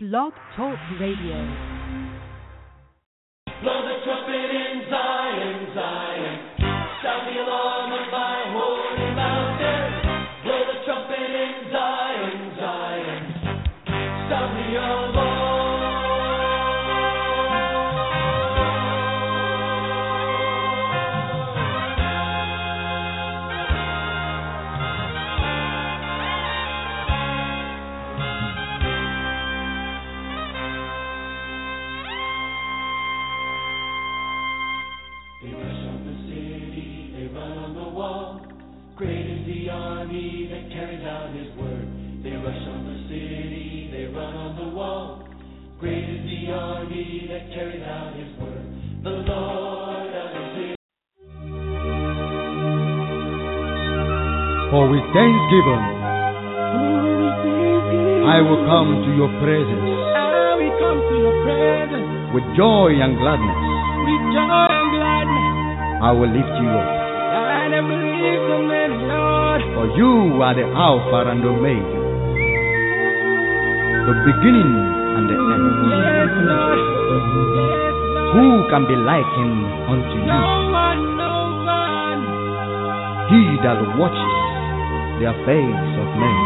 Blog Talk Radio. Blow the trumpet in Zion, Zion. Sound the alarm For with thanksgiving I will come to your presence with joy and gladness. I will lift you up. For you are the Alpha and Omega, the beginning and the end. Who can be likened unto you? He that watches the affairs of men.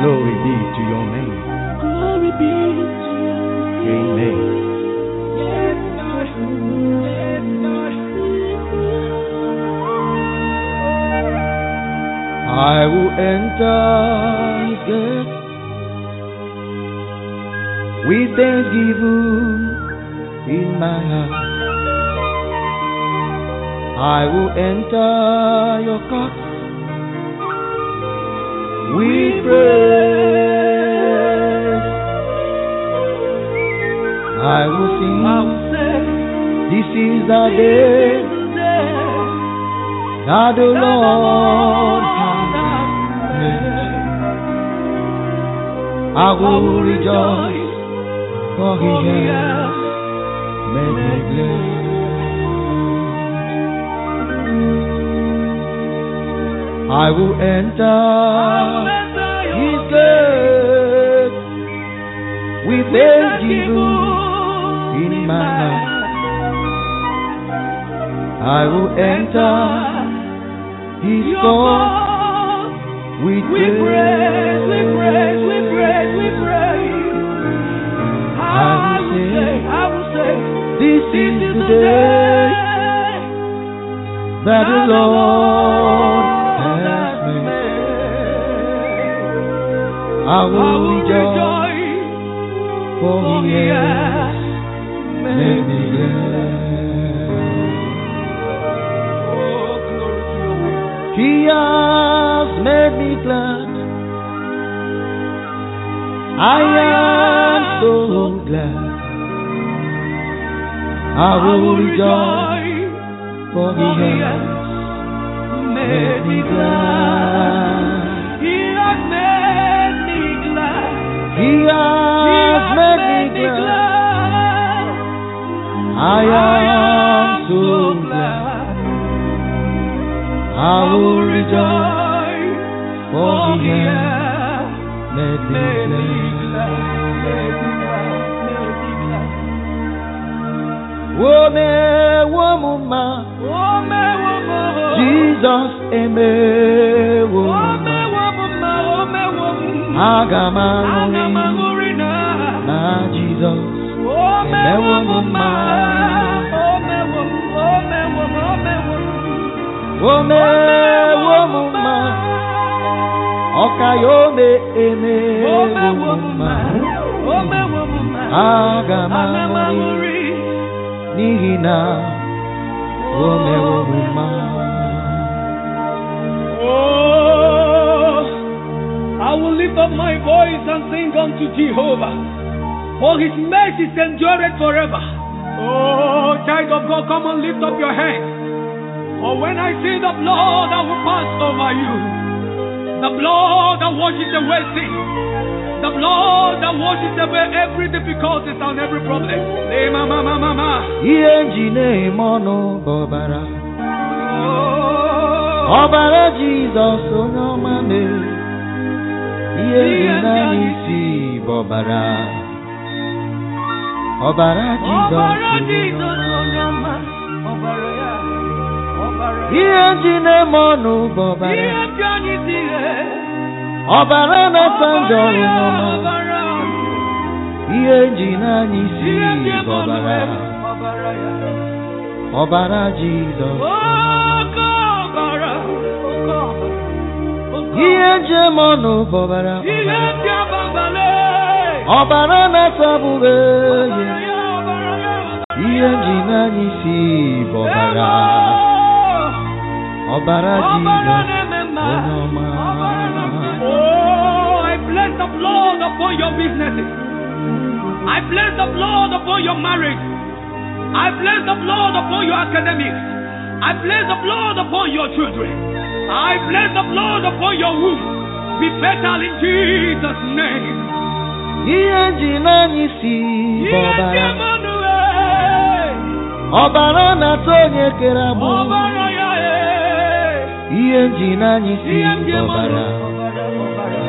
Glory be to your name. Glory be to you. Amen. Yes, Lord. Yes, Lord. I will enter his gate with thanksgiving in my heart. I will enter your court with praise. I will sing. Say, This is the day that the Lord has made. I will rejoice, for He has made me glad. I will enter His gate with thanksgiving in my heart. I will enter His court with We praise, we praise, we praise, we praise. I will say, I will say, This is the day that the Lord I will rejoice, for He has made me glad. Oh. He has made me glad. I am so glad. I will rejoice, for He has I am so glad. I will rejoice, for He has made me made me glad. glad. Made me glad. Made me glad. Wome womuma, Oh, me woman. Jesus eme Oh, me womuma. woman. Oh, me woman. O mewo m mma. Aga m Ana m aṅụrị aṅụrị. n'ihi na. Oh, I will lift up my voice and sing unto Jehovah, for his mercy endureth forever. Oh, child of God, come and lift up your hands. For when I see the blood, I will pass over you. The blood that washes away sin. The blood that washes away every difficulty and every problem. Ọbara. Oh, jizọs onye ọma mere ihe n'anya isi bụ ọbara ọbara Jizọs onye ọma, ihe ji na-eme ọnụ bụ ọbara. Ihe. ọbara na-asa njọ Ọbara ya, onye ọma ọbara. ihe ji n'anya isi bụ ọbara. ọbara Jizọs. Oke ọbara, oke ọbara, oke ihe ji eme ọnụ bụ ọbara. Ihe ọbara ya, ọbara ya, ihe ji n'anya isi bụ ọbara Oh, I bless the blood upon your businesses. I bless the blood upon your marriage. I bless the blood upon your academics. I bless the blood upon your children. I bless the blood upon your womb. Be fertile in Jesus' name. ihe ji n'anya isi bụ Ihe dị ọbara ọbara na-atọ onye kere agbụ Ọbara ya, eh. ihe ji n'anya isi Ihe dị bụ ọbara Emmanuel. Ọbara, ọbara.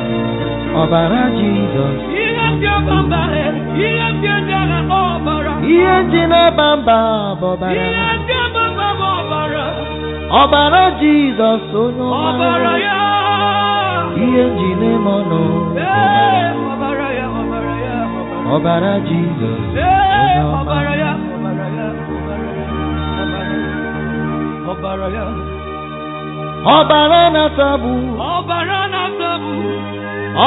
ọbara Jizọs Ihe dị ọbara, ihe dị ọbara, ọbara. ihe ji na-aba mba bụ ọbara Ihe dị ọbara, ọbara. ọbara Jizọs onye Ọbara ọma ya. ihe ji na-eme ọnụ bụ Ee, ọbara ọbara ya, ọbara ya, ọbara. ọbara Jizọs Ee, onye ọma ọbara ya, ọbara ya, ọbara ọbara ya.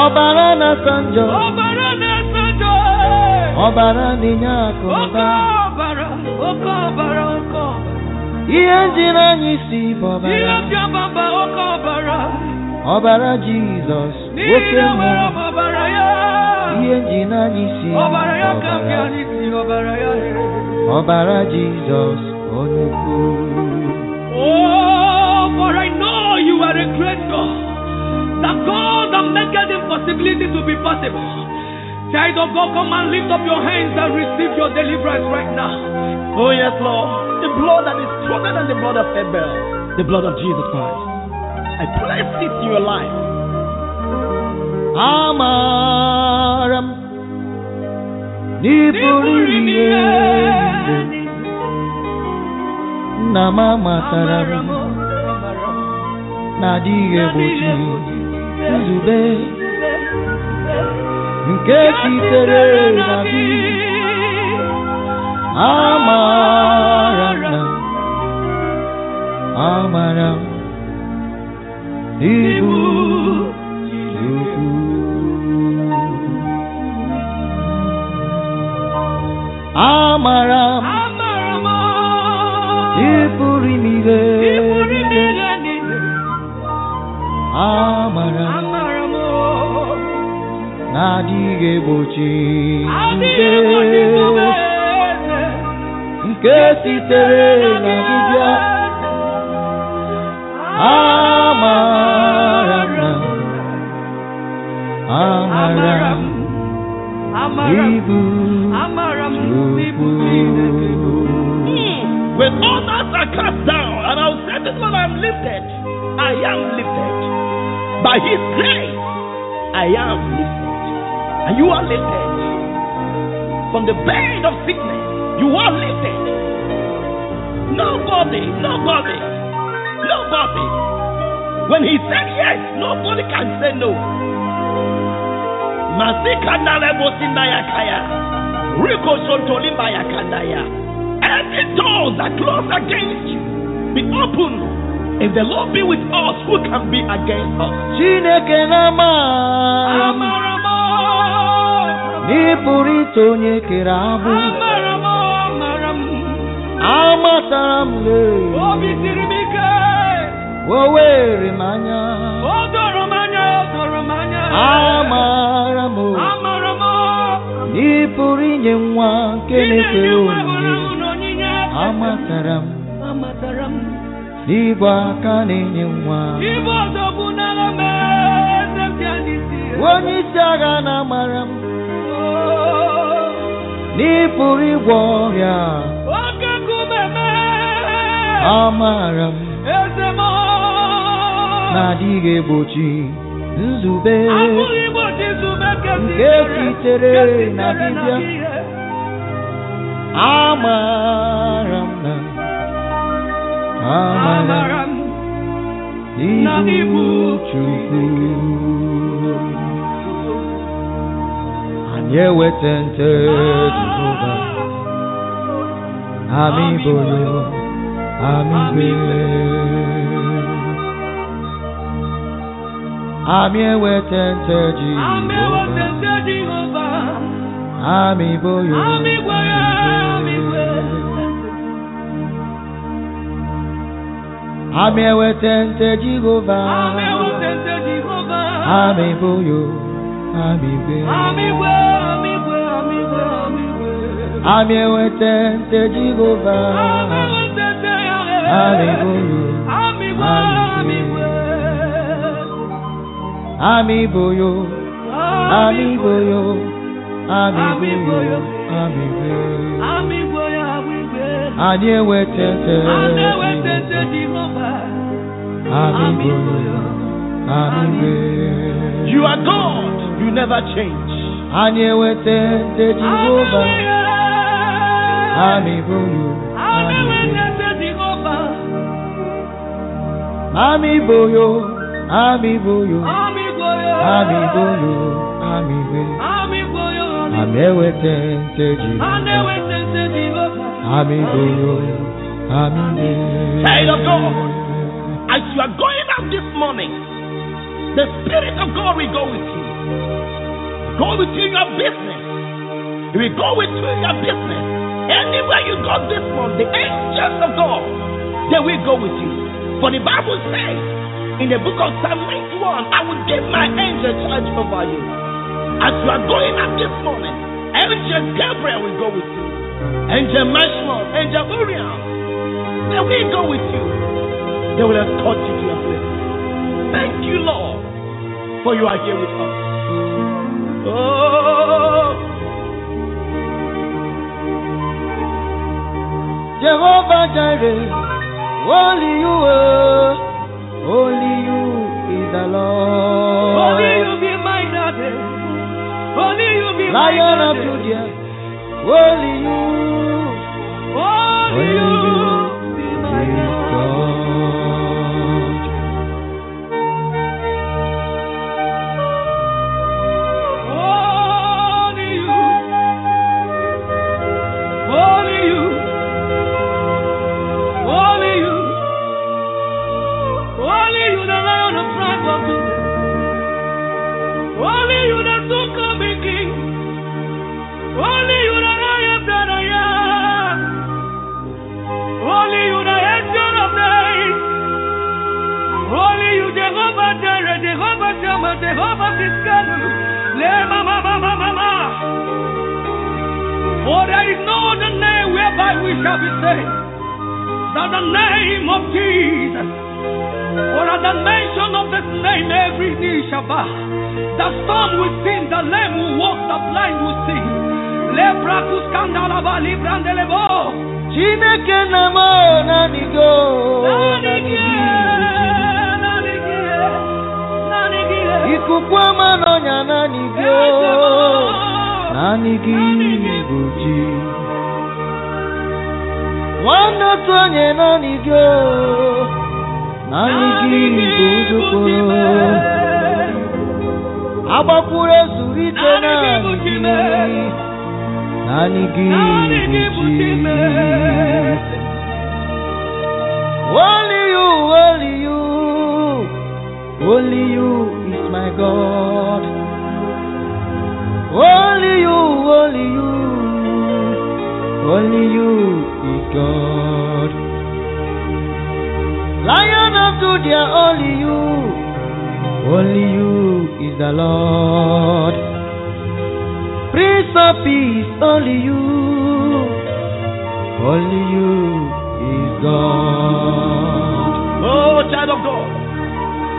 Ọbara ọbara Ọbara na-asọgbu. ọbara na-asa njọ Ọbara na-enye akụ na ụba ọbara, oke ọbara, oke ọbara. ihe ji n'anya isi bụ Ihe ọbara dị ọbaba, oke ọbara. ọbara Jizọs oke na mmụọ ọbara ya. ihe ji n'anya isi bụ Ọbara ya ka ọbara n'isi ọbara ya. ọbara Jizọs onye ukwu are a great God. The God that maketh impossibility to be possible. Child of God, come and lift up your hands and receive your deliverance right now. Oh, yes, Lord. The blood that is stronger than the blood of Abel, the blood of Jesus Christ. I place it in your life. amara m n'ịpụrụ ime ihe niile. nna m amatara m na-adịghị egbochi nzube nke sitere na gị amara na amara ibu ukwu amara m ịpụrụ ime amara m na-adịghị egbochi nzube nke sitere na gị bịa amara m na amara m ibu ukwu When others are cast down, and I'll say this when I'm lifted, I am lifted. By His grace, I am lifted. And you are lifted. From the bed of sickness, you are lifted. Nobody, nobody, nobody. When He said yes, nobody can say no. Sontolimbayakandaya. Every door that closed against you be open. If the Lord be with us, who can be against us? Chineke na-amara m n'ịpụrụ ite onye kere agbụ amatara m lee Obi siri m ike, o were m anya o doro m anya, o doro m anya. amara m o, Amara m n'ịpụrụ inye nwa nke na-ekere onyinye onyinye. amatara m Amatara m. n'ịbụ aka na-enye nwa Ibu ọzọ bụ n'agha m eze m bịa n'isi. onye isi agha na-amara m Oh, n'ịpụrụ ịgwọ ọrịa Oke nkume m. amara m Eze m. na-adịghị egbochi nzube abụghị ụbọchị nzube nke Nke sitere na dibịa. amara. m na amara amara m na m ịbụ ibu chukwu anyị eweta nte jehova amị boyo amị gbe amị eweta nte Ami boyo Ami ya Ami gwe amị eweta nte jehova Ami ewetete Jehova amị boyo Ami gwe Ami gwe Ami gwe Ami gwe amị eweta nte jehova Ami ewetete ya amị boyo Ami gwe Ami gwe amị boyo amị boyo amị Ami boyo boyo. Ami boyo boyo amị gbe You are God. You never change. anyị eweta nte jehova amị boyo Ami amị gbe ewetete Jehova amị boyo amị boyo Amị gbe Child of God. As you are going out this morning, the Spirit of God will go with you. Go with you in your business. He will go with you in your business. Anywhere you go this morning, the angels of God, they will go with you. For the Bible says in the book of Psalm 91, I will give my angel charge over you. As you are going out this morning, angel Gabriel will go with you. Angel Michael, angel Uriel, they will go with you. They will escort you to your place. Thank you, Lord, for you are here with us. Oh, Jehovah Jireh, only you, uh, only you is the Lord. Only you be my daddy. Only you be my Lion of. Judah, only you, Only you Shammah, Jehovah Tsidkenu. Le mama mama mama. For there is no other name whereby we shall be saved than the name of Jesus. For at the mention of this name, every knee shall bow. The storm will sing, the lame will walk, the blind will see. Leprakus kandalaba librandelebo. Chineke na m naanị ikuku ọma n'ọnya naanị gị naanị gị bụ chi. Nwanne otu onye naanị gị naanị gị bụ ụzọkporo agbakwuru ezuru naanị gị. Naanị gị bụ chi. Only you, only you, only you. My God. Only you, only you, only you is God. Lion of Judah, only you, only you is the Lord. Prince of Peace, only you, only you is God. oh, child of God.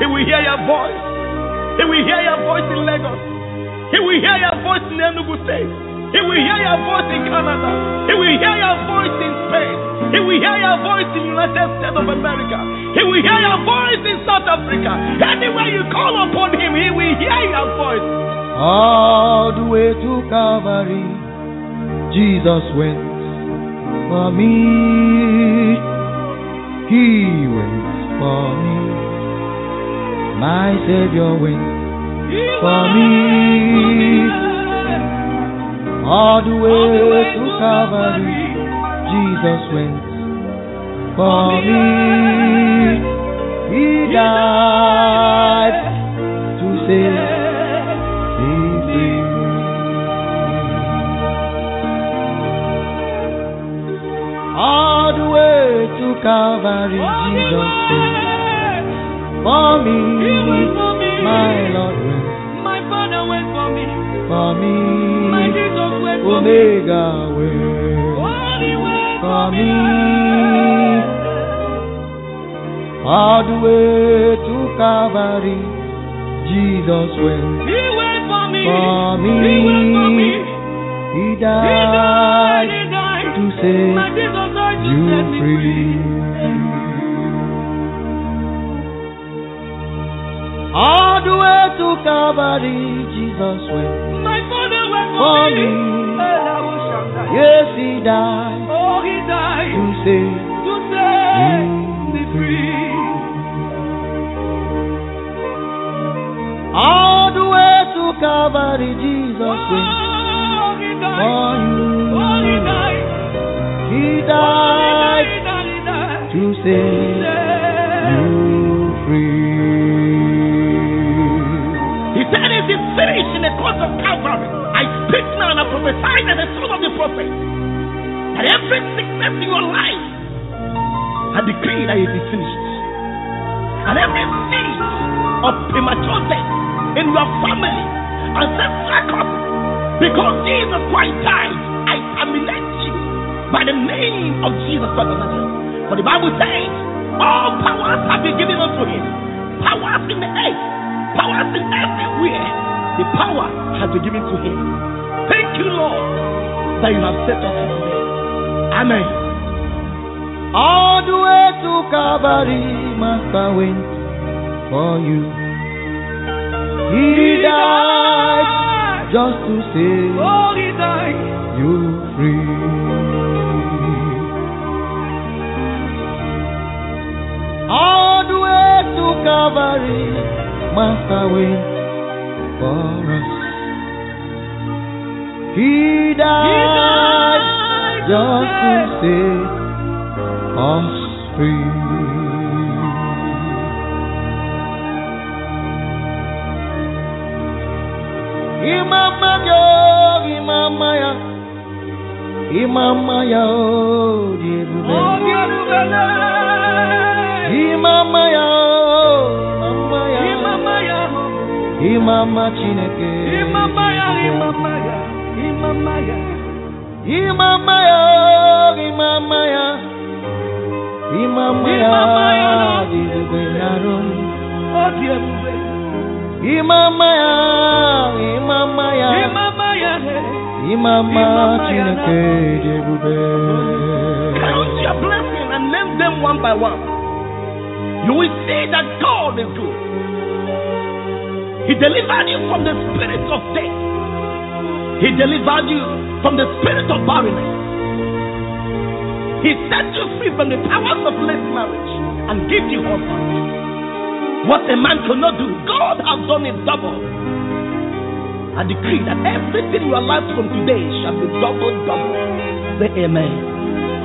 He will hear your voice. He will hear your voice in Lagos. He will hear your voice in Enugu State. He will hear your voice in Canada. He will hear your voice in Spain. He will hear your voice in United States of America. He will hear your voice in South Africa. Anywhere you call upon him, he will hear your voice. All the way to Calvary, Jesus went for me. He went for me. My Savior went for me. All the way to Calvary, Jesus wins for me. He died to set me free. All the way to Calvary, Jesus went for me. My Lord went My father went for me. for me. My Jesus went for me. Omega went for me. All the way to Calvary, Jesus went He went for me. for me. He went for me. He He died. He died. to set My Jesus died to you set free. All the way to Calvary, Jesus went My father went for for me. me. Yes, He died Oh, he died to set to set me free. All the way to Calvary, Jesus went Oh, he for died. you. Oh, he died. He Oh, died he died. He died. to Set you free. He said, It is finished in the cross of Calvary. I speak now and I prophesy that the son of the prophet, that every sickness in your life, I decree that it is finished. And every seed of premature death in your family, ancestral curse, because Jesus Christ died, I terminate you by the name of Jesus Christ of Nazareth. For the Bible says, all powers have been given unto him. Powers in the earth, powers in everywhere. The power has been given to him. Thank you, Lord, that you have set us free. Amen. All the way to Calvary, Master went for you. He died just to set Oh, you free. All the way to Calvary, Master went for us. He died just to set us free. Imama yo, imama ya, imama ya, oh. Oh, the Imama ya, imama Chineke. Imama ya. Imama ya. Imama ya. Imama ya, imama ya, imama ya, Imama ya. di ebube. Oh, the Olubele. Imama ya, imama ya, Imama ya. Imama ya. Chineke di ebube. Count your blessings and name them one by one. You will see that God is good. He delivered you from the spirit of death. He delivered you from the spirit of barrenness. He set you free from the powers of late marriage and gave you husband. What a man could not do, God has done it double. I decree that everything in your life from today shall be double, double. Say amen.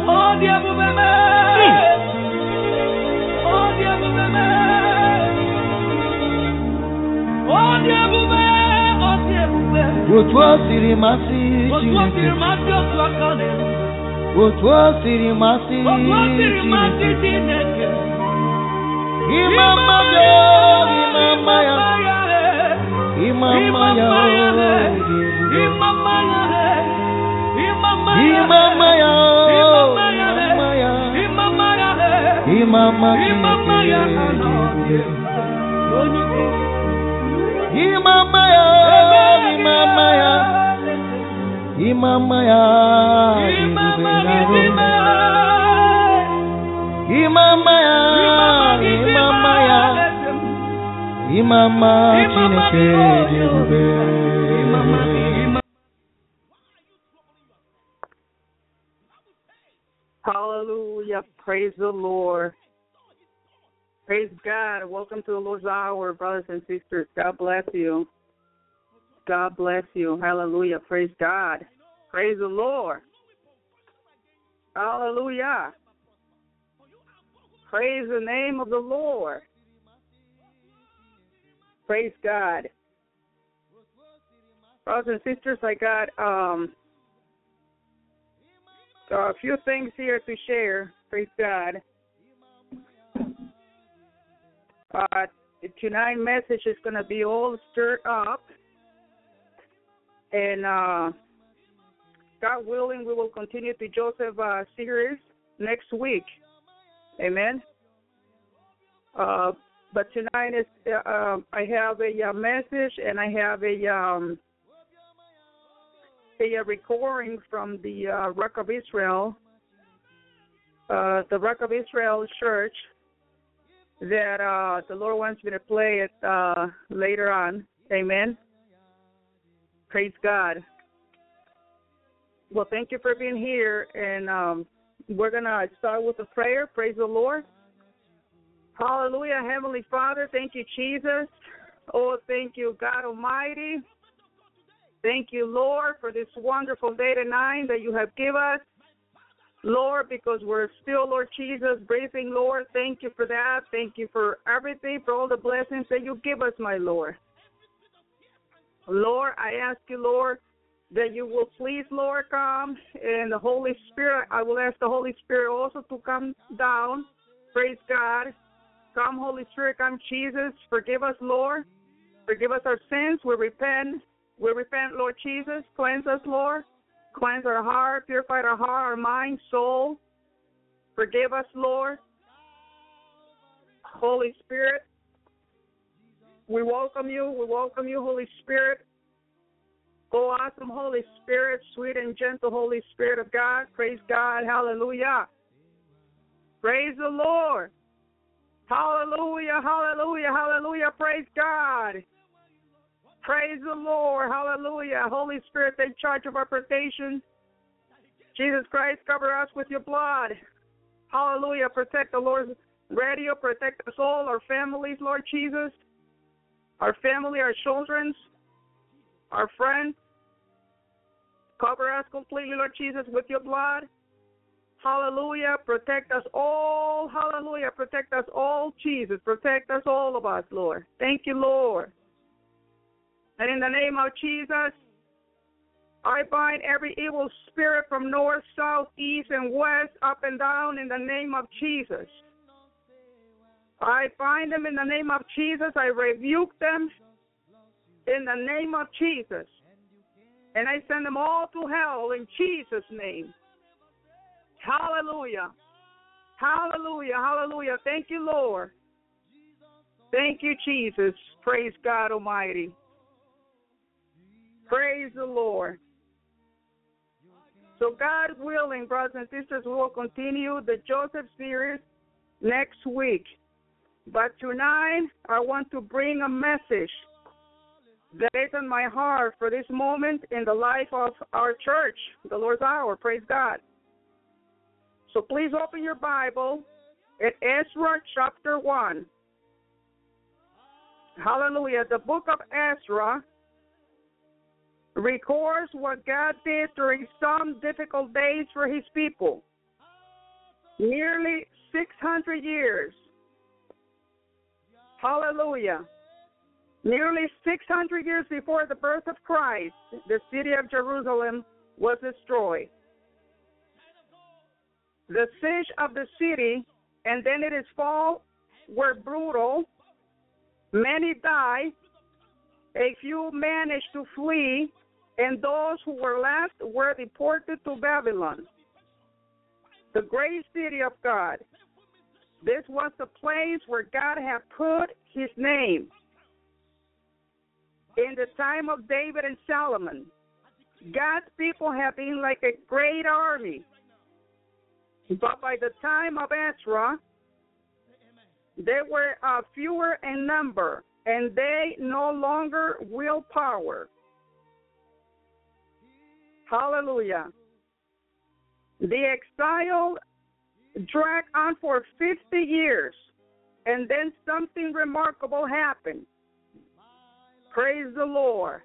Oh, the Olubele. Hmm. Oh, the Otu o siri masị o Chineke, otu o siri masị o Chineke. Chineke. Imama ya, imama ya, imama ya, ya. Imama ya. imama ya, Imama ya. ya, Imama ya. Chineke. Onye ike. Imama ya, imama ya, imama ya, Imama ebube ya. na-arụ. Imama ya, imama ya, Imama Ịmama Chineke dị dị oyo. Ịmama Hallelujah. Praise the Lord. Praise God. Welcome to the Lord's Hour, brothers and sisters. God bless you. God bless you. Hallelujah. Praise God. Praise the Lord. Hallelujah. Praise the name of the Lord. Praise God. Brothers and sisters, I got um a few things here to share. Praise God. Uh, tonight's message is going to be all stirred up. And uh, God willing, we will continue the Joseph uh, series next week. Amen. Uh, but tonight is uh, uh, I have a uh, message and I have a um, a recording from the uh, Rock of Israel, uh, the Rock of Israel Church, that uh, the Lord wants me to play it uh, later on. Amen. Praise God. Well, thank you for being here, and um, we're gonna start with a prayer. Praise the Lord. Hallelujah, Heavenly Father. Thank you, Jesus. Oh, thank you, God Almighty. Thank you, Lord, for this wonderful day tonight that you have given us. Lord, because we're still, Lord Jesus, breathing, Lord. Thank you for that. Thank you for everything, for all the blessings that you give us, my Lord. Lord, I ask you, Lord, that you will please, Lord, come. And the Holy Spirit, I will ask the Holy Spirit also to come down. Praise God. Come, Holy Spirit, come, Jesus. Forgive us, Lord. Forgive us our sins. We repent. We repent, Lord Jesus. Cleanse us, Lord. Cleanse our heart, purify our heart, our mind, soul. Forgive us, Lord. Holy Spirit, we welcome you. We welcome you, Holy Spirit. Oh, awesome Holy Spirit, sweet and gentle Holy Spirit of God. Praise God. Hallelujah. Praise the Lord. Hallelujah, hallelujah, hallelujah. Praise God. Praise the Lord. Hallelujah. Holy Spirit, take charge of our protection. Jesus Christ, cover us with your blood. Hallelujah. Protect the Lord's radio. Protect us all, our families, Lord Jesus. Our family, our children, our friends. Cover us completely, Lord Jesus, with your blood. Hallelujah. Protect us all. Hallelujah. Protect us all, Jesus. Protect us all of us, Lord. Thank you, Lord. And in the name of Jesus, I bind every evil spirit from north, south, east, and west, up and down in the name of Jesus. I bind them in the name of Jesus. I rebuke them in the name of Jesus. And I send them all to hell in Jesus' name. Hallelujah. Hallelujah. Hallelujah. Thank you, Lord. Thank you, Jesus. Praise God Almighty. Praise the Lord. So, God willing, brothers and sisters, we will continue the Joseph series next week. But tonight, I want to bring a message that is in my heart for this moment in the life of our church, the Lord's Hour. Praise God. So, please open your Bible at Ezra chapter 1. Hallelujah. The book of Ezra records what God did during some difficult days for his people. Nearly 600 years. Hallelujah. Nearly 600 years before the birth of Christ, the city of Jerusalem was destroyed. The siege of the city and then its fall were brutal. Many died. A few managed to flee and those who were left were deported to Babylon, the great city of God. This was the place where God had put his name. In the time of David and Solomon, God's people have been like a great army. But by the time of Ezra, they were uh, fewer in number and they no longer will power. Hallelujah. The exile dragged on for 50 years, and then something remarkable happened. Praise the Lord.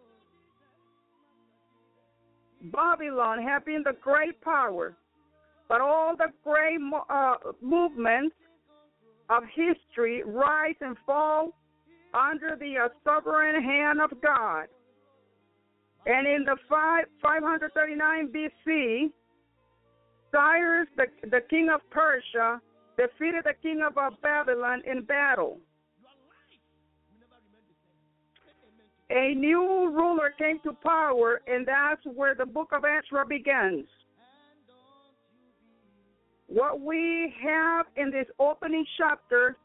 Babylon had been the great power, but all the great uh, movements of history rise and fall under the uh, sovereign hand of God. And in the five, 539 BC, Cyrus, the, the king of Persia, defeated the king of Babylon in battle. A new ruler came to power, and that's where the book of Ezra begins. What we have in this opening chapter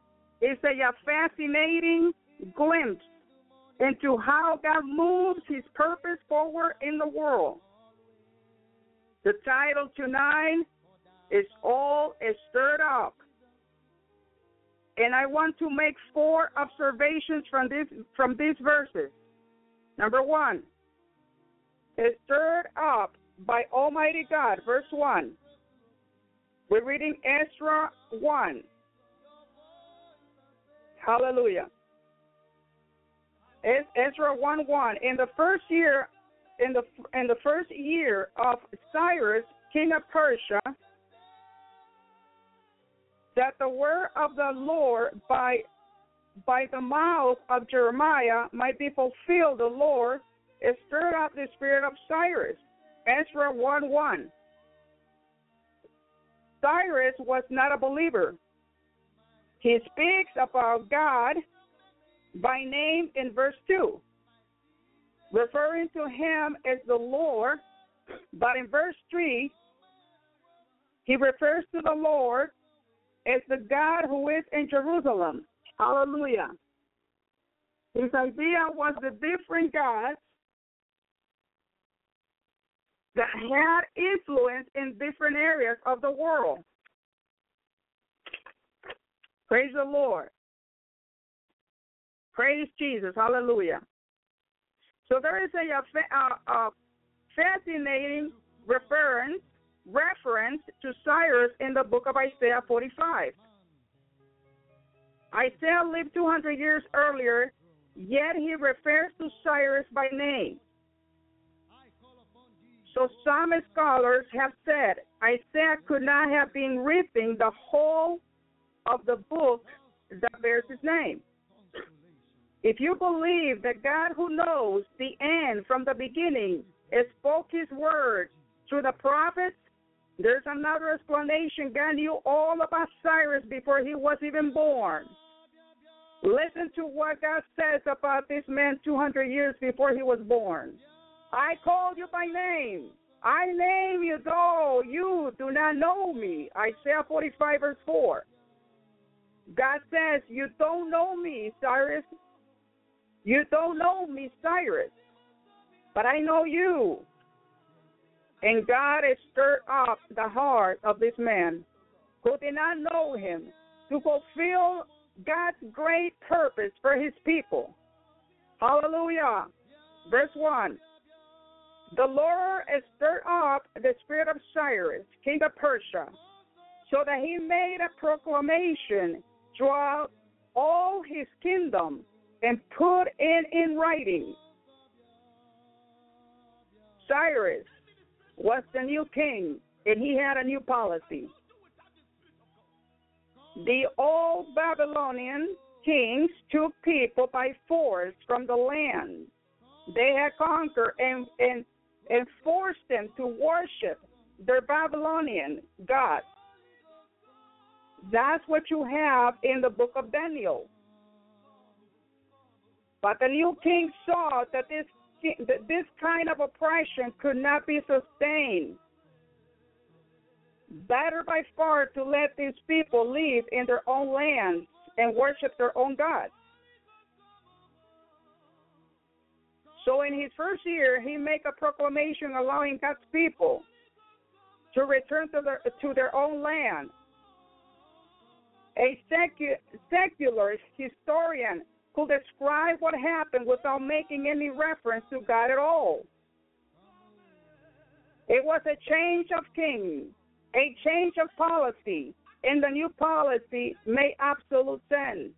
is a fascinating glimpse into how God moves his purpose forward in the world. The title tonight is All is Stirred Up. And I want to make four observations from this from these verses. Number one, is stirred up by Almighty God. Verse 1. We're reading Ezra 1. Hallelujah. Ezra 1 1. In the first year, in the in the first year of Cyrus, king of Persia, that the word of the Lord by by the mouth of Jeremiah might be fulfilled, the Lord is stirred up the spirit of Cyrus. Ezra 1 1. Cyrus was not a believer. He speaks about God by name in verse 2, referring to him as the Lord, but in verse 3, he refers to the Lord as the God who is in Jerusalem. Hallelujah. His idea was the different gods that had influence in different areas of the world. Praise the Lord. Praise Jesus. Hallelujah. So there is a, a, a fascinating reference reference to Cyrus in the book of Isaiah 45. Isaiah lived 200 years earlier, yet he refers to Cyrus by name. So some scholars have said Isaiah could not have been reading the whole of the book that bears his name. If you believe that God who knows the end from the beginning spoke his word through the prophets, there's another explanation. God knew all about Cyrus before he was even born. Listen to what God says about this man 200 years before he was born. I called you by name. I name you, though you do not know me. Isaiah 45, verse 4. God says, You don't know me, Cyrus. You don't know me, Cyrus. But I know you. And God has stirred up the heart of this man who did not know him to fulfill God's great purpose for his people. Hallelujah. Verse 1. The Lord has stirred up the spirit of Cyrus, king of Persia, so that he made a proclamation throughout all his kingdom and put it in writing. Cyrus was the new king, and he had a new policy. The old Babylonian kings took people by force from the land they had conquered and, and, and forced them to worship their Babylonian gods. That's what you have in the book of Daniel. But the new king saw that this that this kind of oppression could not be sustained. Better by far to let these people live in their own lands and worship their own gods. So in his first year, he made a proclamation allowing God's people to return to their, to their own land. A secu- secular historian could describe what happened without making any reference to God at all. It was a change of king, a change of policy, and the new policy made absolute sense.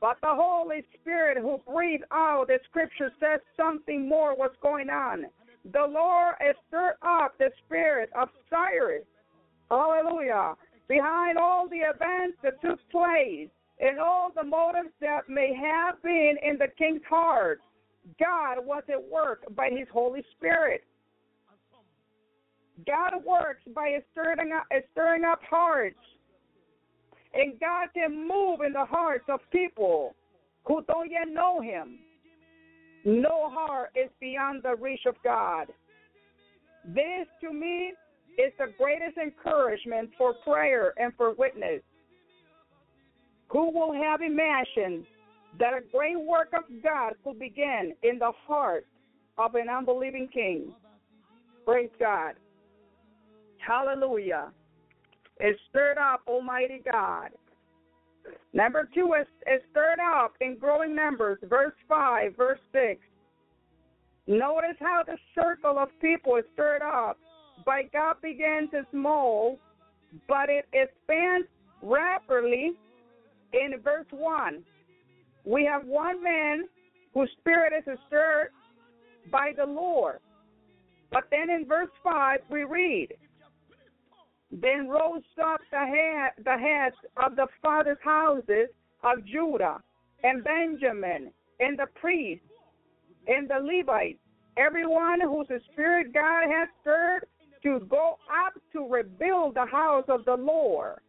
But the Holy Spirit who breathed out the scripture says something more was going on. The Lord stirred up the spirit of Cyrus. Hallelujah. Behind all the events that took place and all the motives that may have been in the king's heart, God was at work by his Holy Spirit. God works by stirring up, stirring up hearts. And God can move in the hearts of people who don't yet know Him. No heart is beyond the reach of God. This, to me, is the greatest encouragement for prayer and for witness. Who will have imagined that a great work of God could begin in the heart of an unbelieving king? Praise God. Hallelujah. It stirred up Almighty God. Number two is, is stirred up in growing numbers. Verse 5, verse 6. Notice how the circle of people is stirred up. By God begins small, but it expands rapidly in verse 1. We have one man whose spirit is stirred by the Lord. But then in verse 5, we read, then rose up the, head, the heads of the fathers' houses of Judah and Benjamin, and the priests, and the Levites, everyone whose spirit God has stirred to go up to rebuild the house of the Lord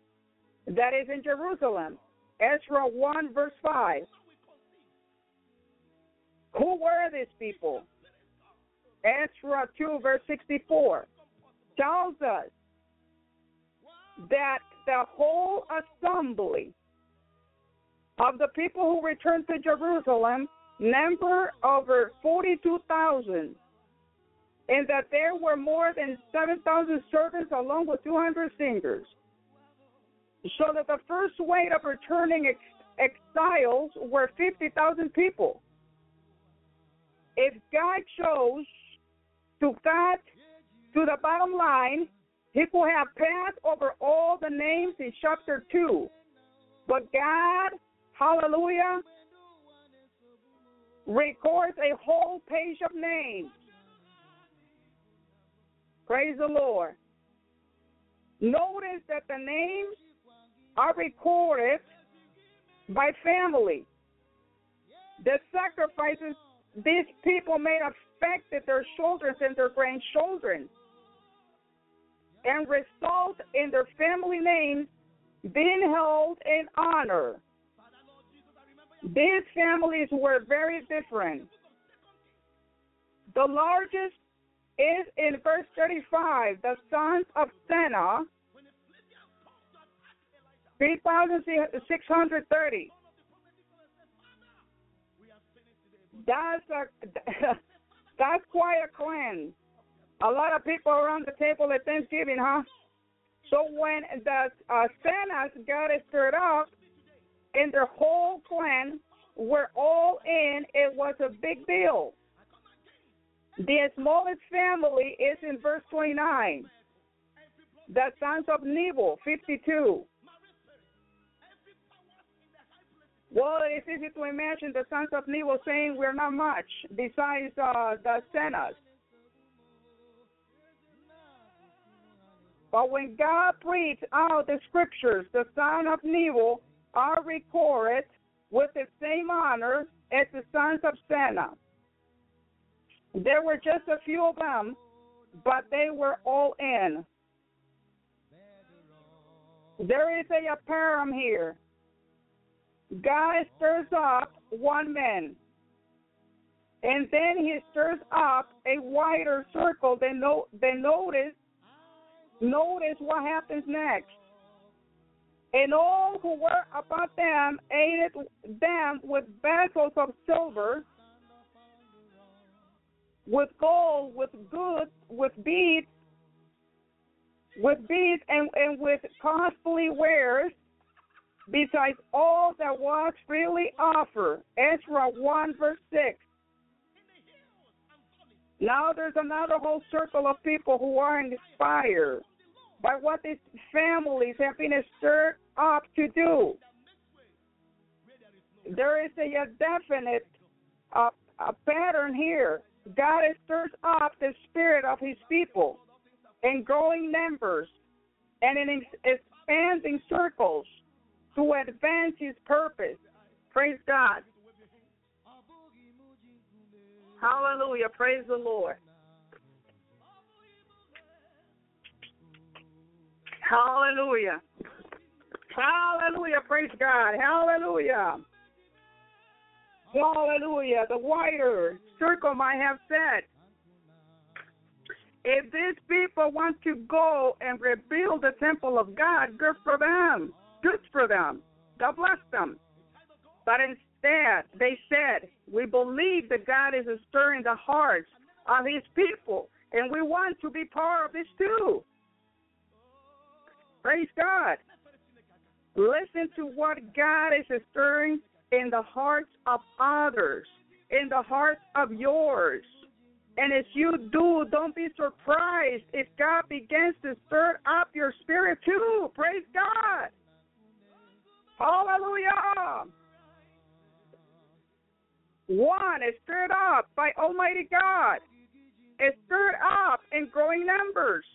that is in Jerusalem. Ezra 1, verse 5. Who were these people? Ezra 2, verse 64 tells us that the whole assembly of the people who returned to Jerusalem number over 42,000 and that there were more than 7,000 servants along with 200 singers. So that the first wave of returning ex- exiles were 50,000 people. If God chose to cut to the bottom line, he could have passed over all the names in chapter 2. But God, hallelujah, records a whole page of names. Praise the Lord. Notice that the names are recorded by family. The sacrifices these people made affected their children and their grandchildren and result in their family names being held in honor. These families were very different. The largest is in verse 35, the sons of Senaah, 3,630. That's a, that's quite a clan. A lot of people around the table at Thanksgiving, huh? So when the uh, Senaahs got stirred up, and their whole clan were all in, it was a big deal. The smallest family is in verse 29. The sons of Nebo, 52. Well, it's easy to imagine the sons of Nebo saying we're not much besides uh, the Senaahs. But when God breathed out the scriptures, the sons of Nebo are recorded with the same honor as the sons of Senaah. There were just a few of them, but they were all in. There is a param here. God stirs up one man, and then he stirs up a wider circle. Then, no, then notice, notice what happens next. And all who were about them aided them with vessels of silver, with gold, with goods, with beads, with beads, and, and with costly wares. Besides all that was freely offered. Ezra 1 verse 6. Now there's another whole circle of people who are inspired by what these families have been stirred up to do. There is a, definite uh, a pattern here. God stirs up the spirit of his people in growing numbers and in expanding circles to advance his purpose. Praise God. Hallelujah. Praise the Lord. Hallelujah. Hallelujah. Praise God. Hallelujah. Hallelujah. The wider circle might have said, if these people want to go and rebuild the temple of God, good for them. Good for them. God bless them. But instead, they said, we believe that God is stirring the hearts of his people, and we want to be part of this too. Praise God. Listen to what God is stirring in the hearts of others, in the hearts of yours. And as you do, don't be surprised if God begins to stir up your spirit too. Praise God. Hallelujah. One is stirred up by Almighty God. It's stirred up in growing numbers.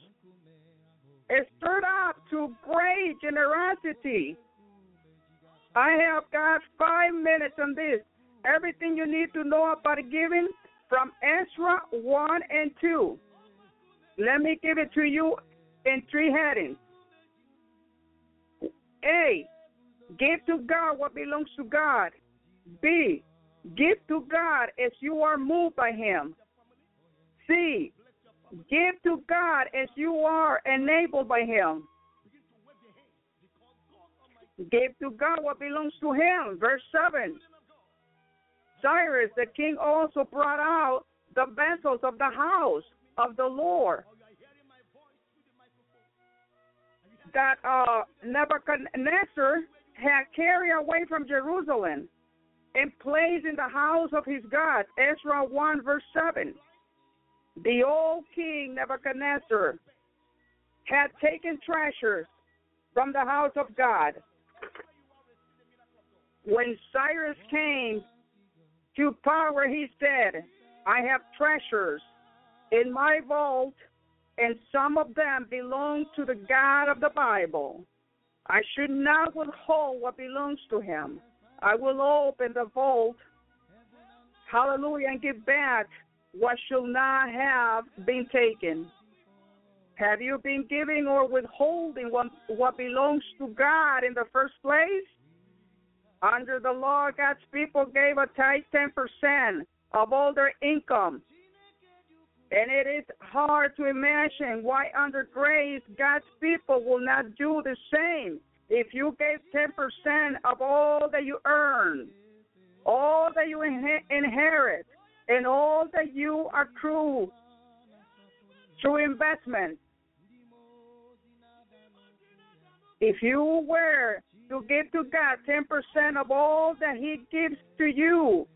It's stirred up to great generosity. I have got five minutes on this. Everything you need to know about giving from Ezra 1 and 2. Let me give it to you in three headings. A. Give to God what belongs to God. B. Give to God as you are moved by Him. C. Give to God as you are enabled by Him. Give to God what belongs to Him. Verse 7. Cyrus the king also brought out the vessels of the house of the Lord that uh, Nebuchadnezzar had carried away from Jerusalem and placed in the house of his God. Ezra 1, verse 7. The old king Nebuchadnezzar had taken treasures from the house of God. When Cyrus came to power, he said, I have treasures in my vault, and some of them belong to the God of the Bible. I should not withhold what belongs to him. I will open the vault, hallelujah, and give back what shall not have been taken. Have you been giving or withholding what, what belongs to God in the first place? Under the law, God's people gave a tithe 10% of all their income. And it is hard to imagine why, under grace, God's people will not do the same. If you gave 10% of all that you earn, all that you inherit, and all that you accrue through investment, if you were to give to God 10% of all that He gives to you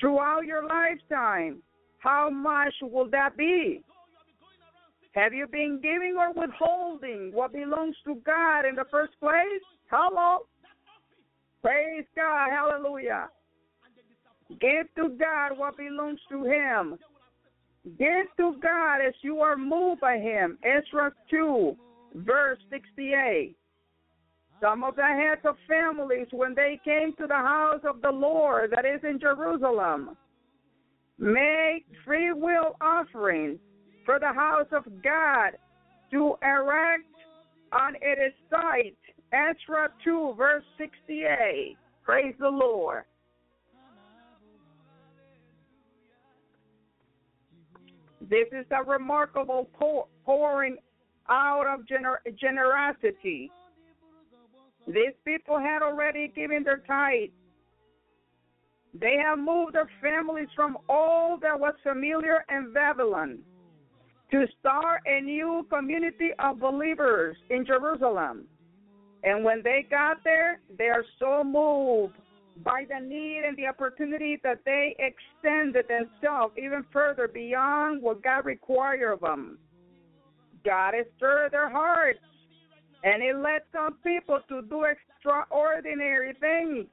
throughout your lifetime, how much will that be? Have you been giving or withholding what belongs to God in the first place? Hello? Praise God. Hallelujah. Give to God what belongs to Him. Give to God as you are moved by Him. Ezra 2, verse 68. Some of the heads of families, when they came to the house of the Lord that is in Jerusalem, made free will offerings for the house of God to erect on its site. Ezra 2, verse 68. Praise the Lord. This is a remarkable pour, pouring out of gener- generosity. These people had already given their tithe. They have moved their families from all that was familiar in Babylon to start a new community of believers in Jerusalem. And when they got there, they are so moved by the need and the opportunity that they extended themselves even further beyond what God required of them. God has stirred their hearts, and it led some people to do extraordinary things.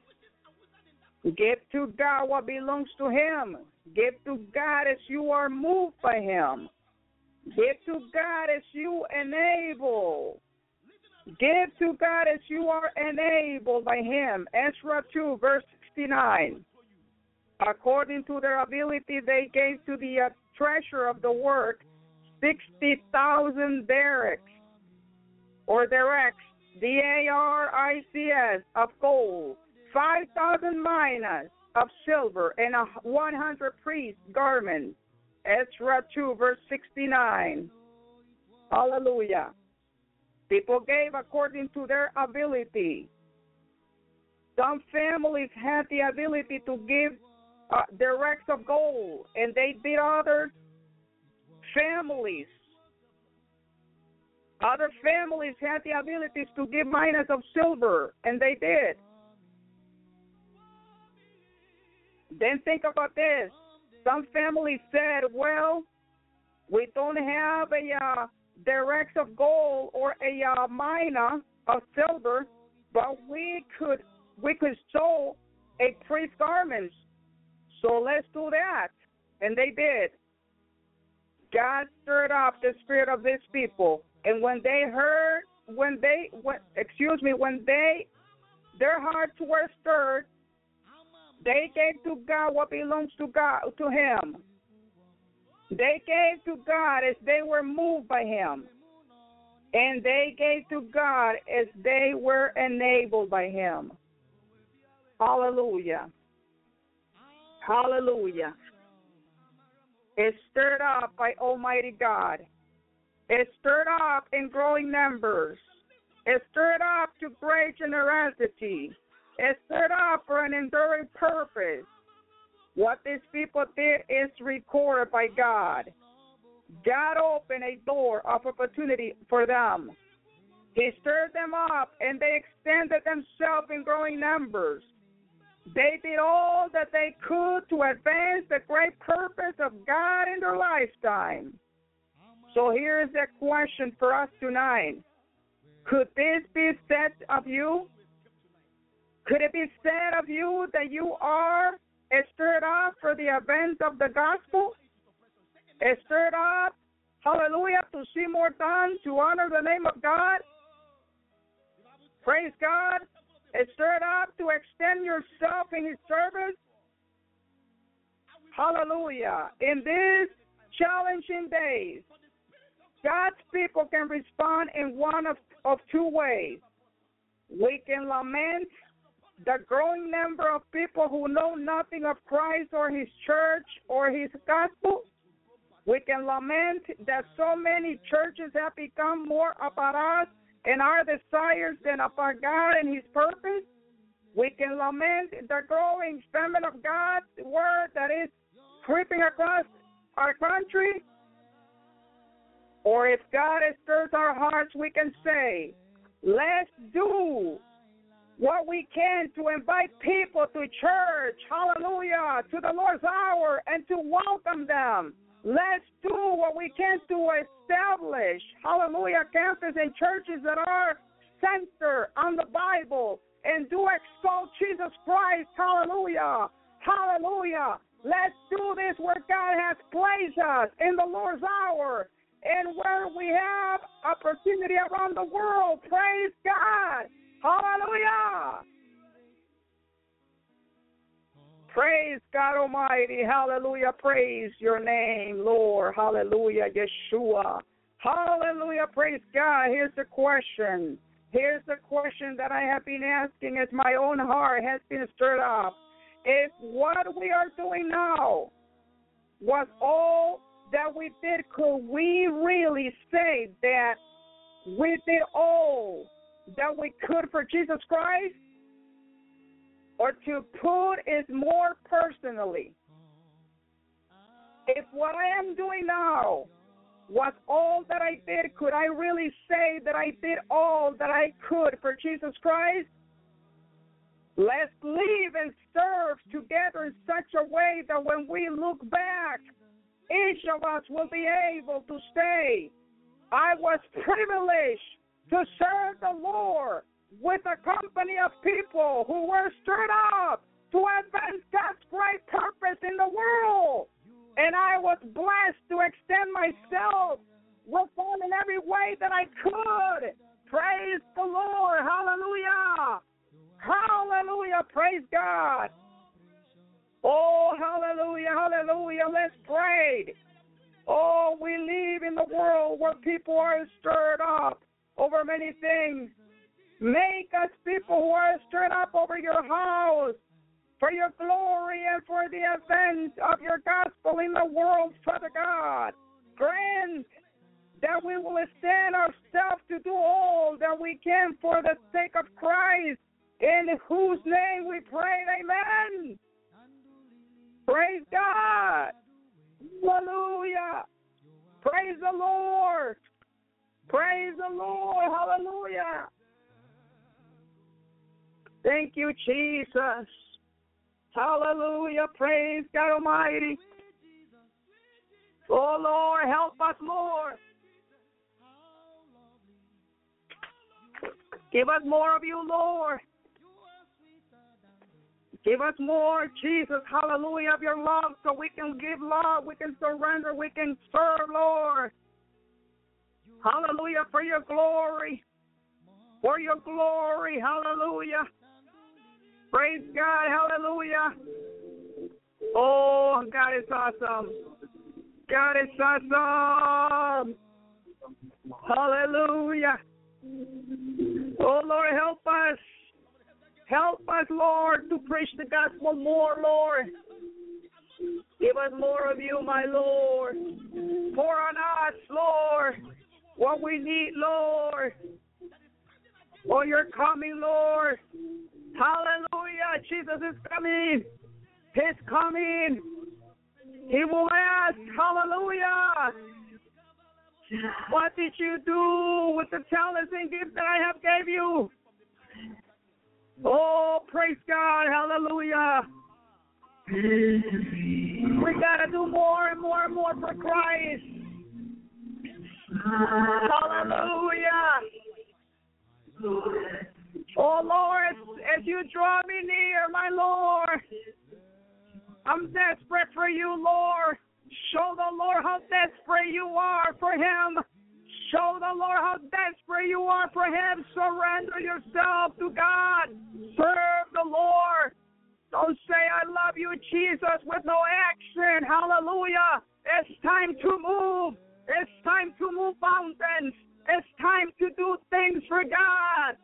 Give to God what belongs to Him. Give to God as you are moved by Him. Give to God as you enable. Give to God as you are enabled by Him. Ezra 2, verse 69. According to their ability, they gave to the uh, treasure of the work 60,000 darics or darics, D A R I C S, of gold, 5,000 minas of silver, and a 100 priest garments. Ezra 2, verse 69. Hallelujah. People gave according to their ability. Some families had the ability to give uh, their racks of gold, and they did other families. Other families had the abilities to give minas of silver, and they did. Then think about this. Some families said, well, we don't have a uh, darics of gold or a uh, mina of silver, but we could we could sew a priest garments. So let's do that. And they did. God stirred up the spirit of these people. And when they heard, when they, when, excuse me, when they, their hearts were stirred, they gave to God what belongs to God, to Him. They gave to God as they were moved by Him. And they gave to God as they were enabled by Him. Hallelujah. Hallelujah. It's stirred up by Almighty God. It's stirred up in growing numbers. It's stirred up to great generosity. It's stirred up for an enduring purpose. What these people did is recorded by God. God opened a door of opportunity for them. He stirred them up and they extended themselves in growing numbers. They did all that they could to advance the great purpose of God in their lifetime. So here's a question for us tonight. Could this be said of you? Could it be said of you that you are stirred up for the events of the gospel? Stirred up, hallelujah, to see more done, to honor the name of God? Praise God. Stirred up to extend yourself in His service? Hallelujah. In these challenging days, God's people can respond in one of, of two ways. We can lament the growing number of people who know nothing of Christ or His church or His gospel. We can lament that so many churches have become more about us and our desires than about God and His purpose. We can lament the growing famine of God's word that is creeping across our country. Or if God stirs our hearts, we can say, let's do what we can to invite people to church, hallelujah, to the Lord's hour, and to welcome them. Let's do what we can to establish, hallelujah, campuses and churches that are centered on the Bible and do exalt Jesus Christ, hallelujah, hallelujah. Let's do this where God has placed us in the Lord's hour and where we have opportunity around the world. Praise God. Hallelujah. Praise God Almighty. Hallelujah. Praise your name, Lord. Hallelujah. Yeshua. Hallelujah. Praise God. Here's the question. Here's the question that I have been asking as my own heart has been stirred up. If what we are doing now was all that we did, could we really say that we did all that we could for Jesus Christ? Or to put it more personally, if what I am doing now Was all that I did, could I really say that I did all that I could for Jesus Christ? Let's live and serve together in such a way that when we look back, each of us will be able to say, I was privileged to serve the Lord with a company of people who were stirred up to advance God's great purpose in the world. And I was blessed to extend myself with them in every way that I could. Praise the Lord. Hallelujah. Hallelujah. Praise God. Oh, hallelujah. Hallelujah. Let's pray. Oh, we live in the world where people are stirred up over many things. Make us people who are stirred up over your house for your glory and for the advance of your gospel in the world, Father God. Grant that we will extend ourselves to do all that we can for the sake of Christ, in whose name we pray. Amen. Praise God. Hallelujah. Praise the Lord. Praise the Lord. Hallelujah. Thank you, Jesus. Hallelujah. Praise God Almighty. Oh, Lord, help us, Lord. Give us more of you, Lord. Give us more, Jesus, hallelujah, of your love so we can give love, we can surrender, we can serve, Lord. Hallelujah, for your glory. For your glory, hallelujah. Praise God, hallelujah. Oh, God is awesome. God is awesome. Hallelujah. Oh, Lord, help us. Help us, Lord, to preach the gospel more, Lord. Give us more of you, my Lord. Pour on us, Lord, what we need, Lord. Oh, you're coming, Lord. Hallelujah. Jesus is coming. He's coming. He will ask, Hallelujah. What did you do with the talents and gifts that I have gave you? Oh, praise God. Hallelujah. We got to do more and more and more for Christ. Hallelujah. Oh, Lord, as you draw me near, my Lord, I'm desperate for you, Lord. Show the Lord how desperate you are for Him. Show the Lord how desperate you are for Him. Surrender yourself to God. Serve the Lord. Don't say, I love you, Jesus, with no action. Hallelujah. It's time to move. It's time to move mountains. It's time to do things for God.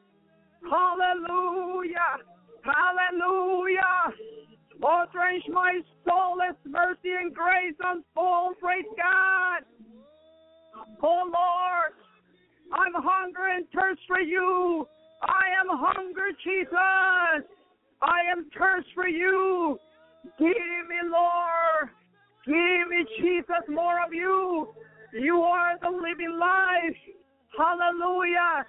Hallelujah. Hallelujah. Oh, drench my soul as mercy and grace unfold. Praise God. Oh, Lord. I'm hungry and thirst for you. I am hungry, Jesus. I am thirst for you. Give me, Lord. Give me, Jesus, more of you. You are the living life. Hallelujah.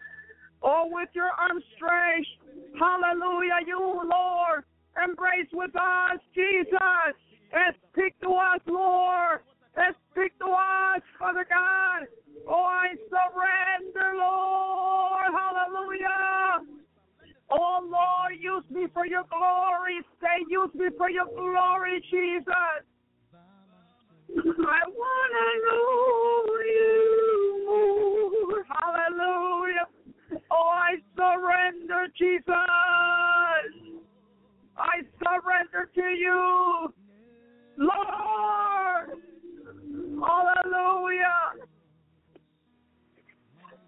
Oh, with your arms stretched. Hallelujah, you, Lord. Embrace with us, Jesus. And speak to us, Lord. And speak to us, Father God. Oh, I surrender, Lord. Hallelujah. Oh, Lord, use me for your glory. Say, use me for your glory, Jesus. I want to know you more. Hallelujah. Oh, I surrender, Jesus. I surrender to you, Lord. Hallelujah.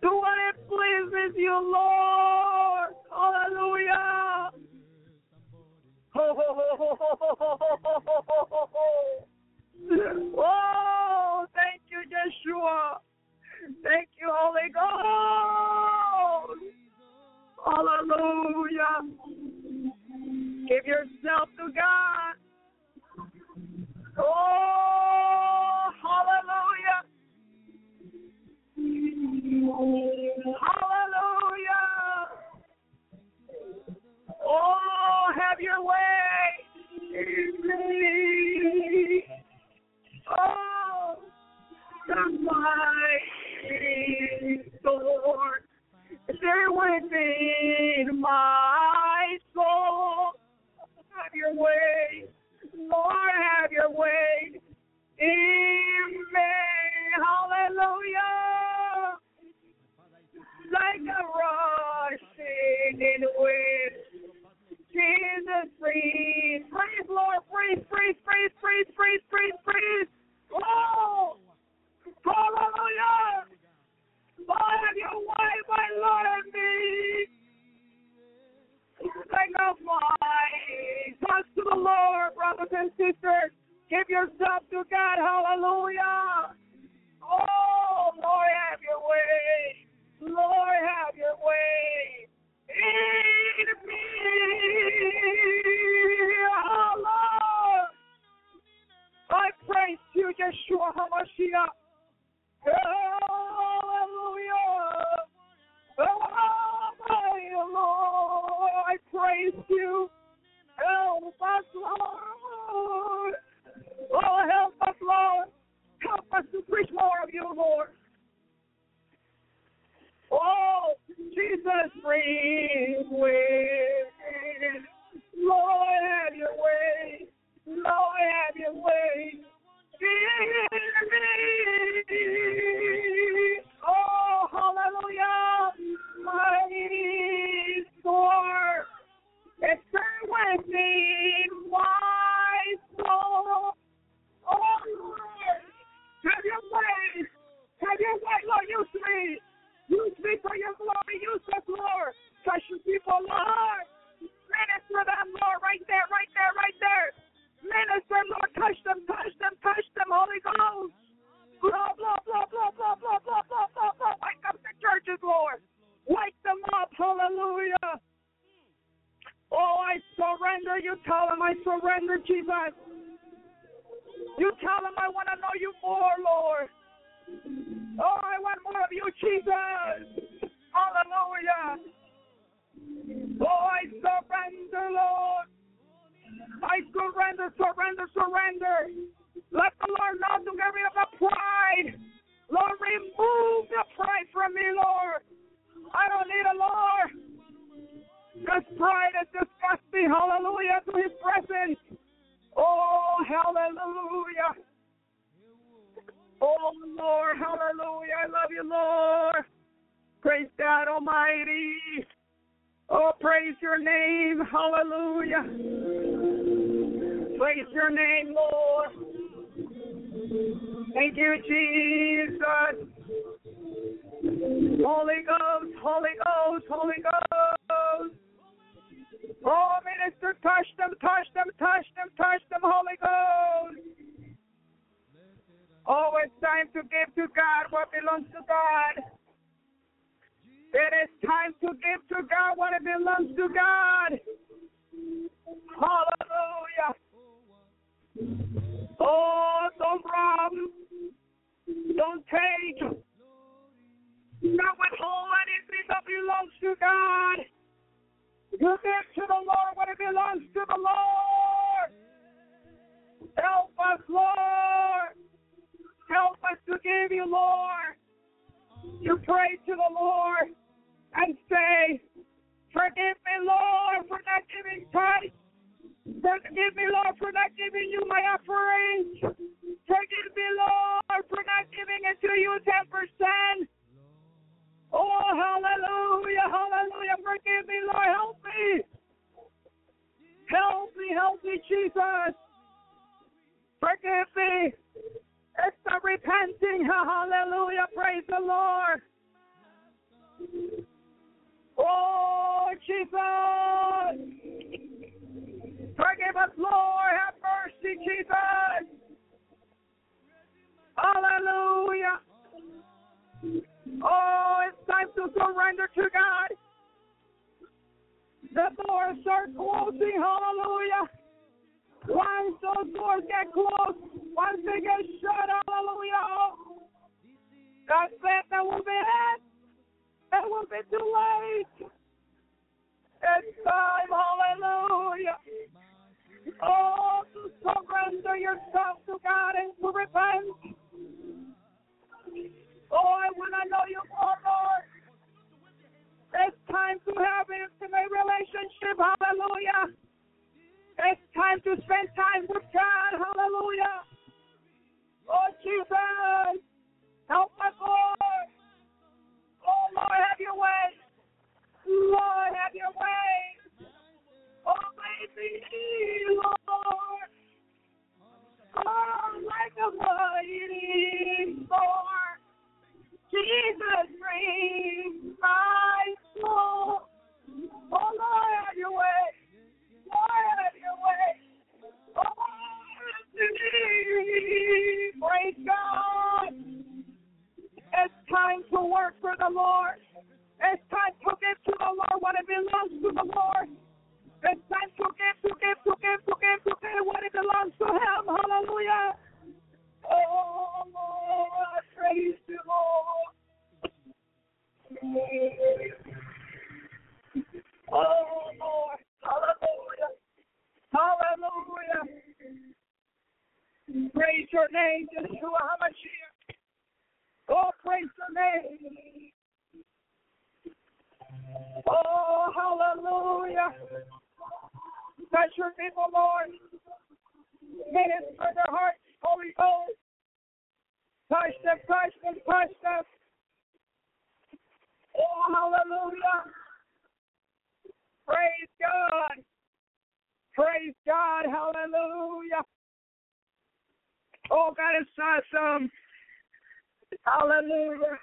Do what it pleases you, Lord. Hallelujah. Ho, ho, ho, ho, ho, ho, ho, ho, ho, ho. Oh, thank you, Yeshua. Thank you, Holy Ghost. Hallelujah. Give yourself to God. Oh, hallelujah. Hallelujah. Oh, have your way. Oh, my Lord, there within my soul. Have your way, Lord, have your way. Amen. Hallelujah. Like a rushing in wind. Jesus, freeze. Freeze, Lord, freeze, freeze, freeze, freeze, freeze, freeze, freeze. Oh, hallelujah. Lord, have your way, my Lord, and me. Like a fire. Talk to the Lord, brothers and sisters. Give yourself to God. Hallelujah. Oh, Lord, have your way. Lord, have your way. In me. Oh, Lord. I praise you, Yeshua HaMashiach. Hallelujah. Oh, my Lord, I praise you. Help us, Lord. Oh, help us, Lord. Help us to preach more of you, Lord. Oh, Jesus, breathe with Lord, have your way. Lord, have your way. Oh, hallelujah. It's within my soul. Oh. Have your way. Have your way, Lord. Use me. Use me for your glory. Use us, Lord. Touch your people, Lord. Minister them, Lord, right there, right there, right there. Minister, Lord, touch them, touch them, touch them, Holy Ghost. Blah, blah, blah, blah, blah, blah, blah, blah, blah, blah. Wake up the churches, Lord. Wake them up. Hallelujah. Oh, I surrender. You tell them I surrender, Jesus. You tell them I want to know you more, Lord. Oh, I want more of you, Jesus. Hallelujah. Oh, I surrender, Lord. I surrender, surrender, surrender. Let the Lord know to get rid of the pride. Lord, remove the pride from me, Lord. I don't need a Lord. Because pride is disgusting. Hallelujah to his presence. Oh, hallelujah. Oh, Lord, hallelujah. I love you, Lord. Praise God Almighty. Oh, praise your name. Hallelujah. Praise your name, Lord. Thank you, Jesus. Holy Ghost, Holy Ghost, Holy Ghost. Oh, minister, touch them, touch them, touch them, touch them, Holy Ghost. Oh, it's time to give to God what belongs to God. It is time to give to God what belongs to God. Hallelujah. Oh, don't rob. Don't take. Not withhold anything that belongs to God. Give to the Lord what it belongs to the Lord. Help us, Lord. Help us to give you, Lord. You pray to the Lord and say, Forgive me, Lord, for not giving tithes. Forgive me, Lord, for not giving you my offerings. Forgive me, Lord, for not giving it to you 10%. Oh, hallelujah, hallelujah. Forgive me, Lord. Help me. Help me, help me, Jesus. Forgive me. It's the repenting. Hallelujah. Praise the Lord. Oh, Jesus. Forgive us, Lord. Have mercy, Jesus. Hallelujah. Oh, it's time to surrender to God. The doors are closing. Hallelujah. Once those doors get closed, once they get shut, hallelujah, God said there will be head will be too late. It's time, hallelujah. Oh, to surrender yourself to God and to repent. Oh, I want to know you more, Lord. It's time to have intimate relationship. Hallelujah. It's time to spend time with God. Hallelujah. Oh, Jesus. Help us, Lord. Oh, Lord, have your way. Lord, have your way. Oh, like. Jesus, my soul. Oh, Lord, have your way. Have your way. Oh, praise God. It's time to work for the Lord. It's time to give to the Lord what it belongs to the Lord. It's time to give, to give, to give, to give, to give what it belongs to Him. Hallelujah. Oh, Lord, praise the Lord. Oh, Lord. Hallelujah. Hallelujah. Praise your name, Yeshua HaMashiach. Oh, praise your name. Oh, hallelujah. Touch your people, Lord. Minister their hearts, Holy Ghost. Touch them, touch them, touch them. Oh, hallelujah. Praise God. Praise God. Hallelujah. Oh, God is awesome. Hallelujah.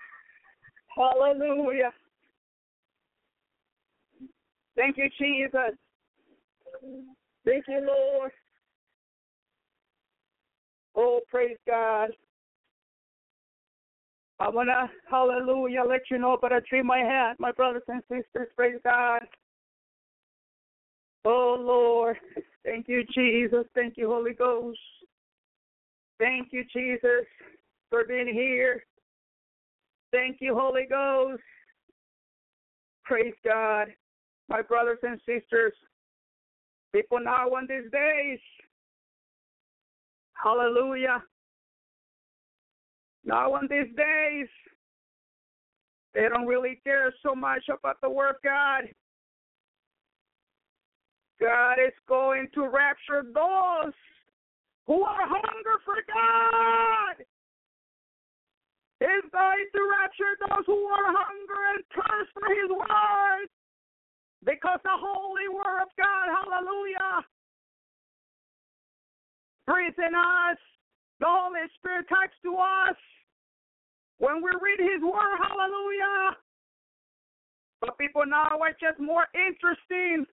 Hallelujah. Thank you, Jesus. Thank you, Lord. Oh, praise God. I want to, hallelujah, let you know, but I treat my hat, my brothers and sisters. Praise God. Oh, Lord. Thank you, Jesus. Thank you, Holy Ghost. Thank you, Jesus, for being here. Thank you, Holy Ghost. Praise God. My brothers and sisters, people now on these days, hallelujah. Now on these days, they don't really care so much about the Word of God. God is going to rapture those who are hunger for God. He's going to rapture those who are hunger and thirst for His Word. Because the holy Word of God, hallelujah, breathes in us. The Holy Spirit talks to us when we read His Word, hallelujah. But people now are just more interesting,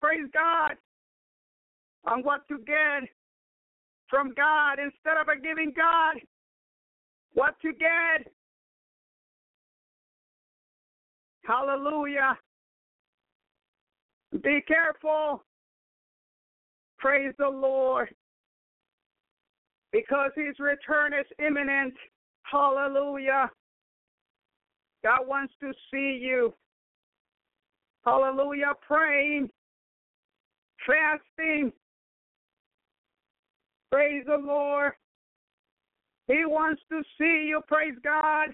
praise God, on what to get from God instead of giving God what to get. Hallelujah. Be careful. Praise the Lord. Because his return is imminent. Hallelujah. God wants to see you. Hallelujah. Praying, fasting. Praise the Lord. He wants to see you, praise God.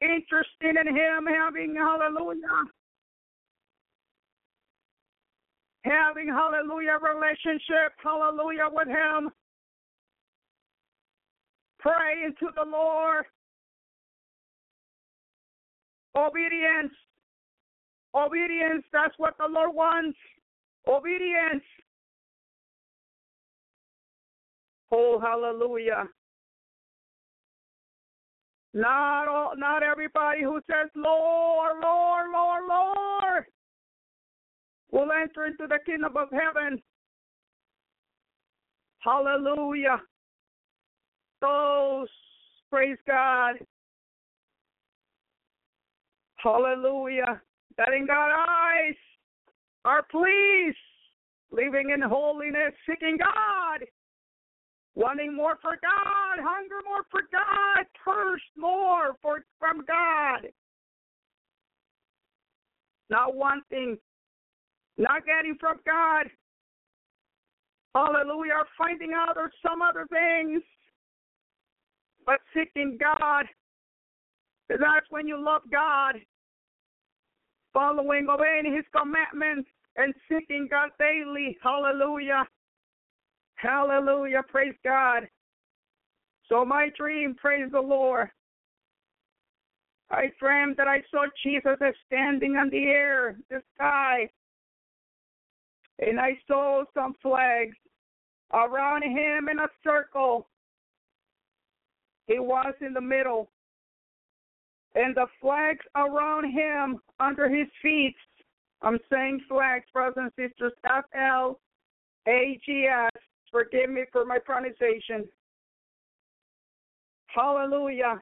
Interested in Him having, hallelujah, having, hallelujah, relationship, hallelujah, with Him. Pray into the Lord. Obedience. Obedience, that's what the Lord wants. Obedience. Oh, hallelujah. Not all, not everybody who says Lord, Lord, Lord, Lord will enter into the kingdom of heaven. Hallelujah. Those, praise God. Hallelujah. That in God's eyes are pleased, living in holiness, seeking God wanting more for God, hunger more for God, thirst more for from God. not wanting, not getting from God. Hallelujah. Or finding out or some other things, but seeking God. That's when you love God, following, obeying His commandments, and seeking God daily. Hallelujah. Hallelujah. Praise God. So my dream, praise the Lord. I dreamed that I saw Jesus standing on the air, the sky, and I saw some flags around him in a circle. He was in the middle, and the flags around him under his feet. I'm saying flags, brothers and sisters, F L A G S. Forgive me for my pronunciation. Hallelujah.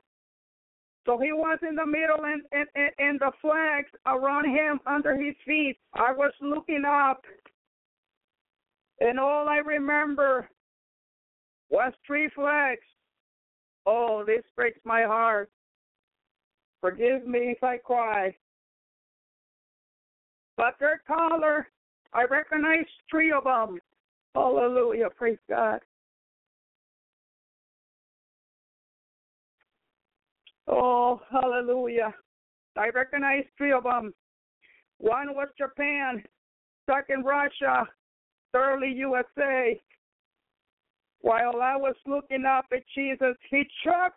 So he was in the middle and, and, and, and the flags around him under his feet. I was looking up and all I remember was three flags. Oh, this breaks my heart. Forgive me if I cry. But their color, I recognize three of them. Hallelujah. Praise God. Oh, hallelujah. I recognize three of them. One was Japan, second Russia, thirdly USA. While I was looking up at Jesus, he took,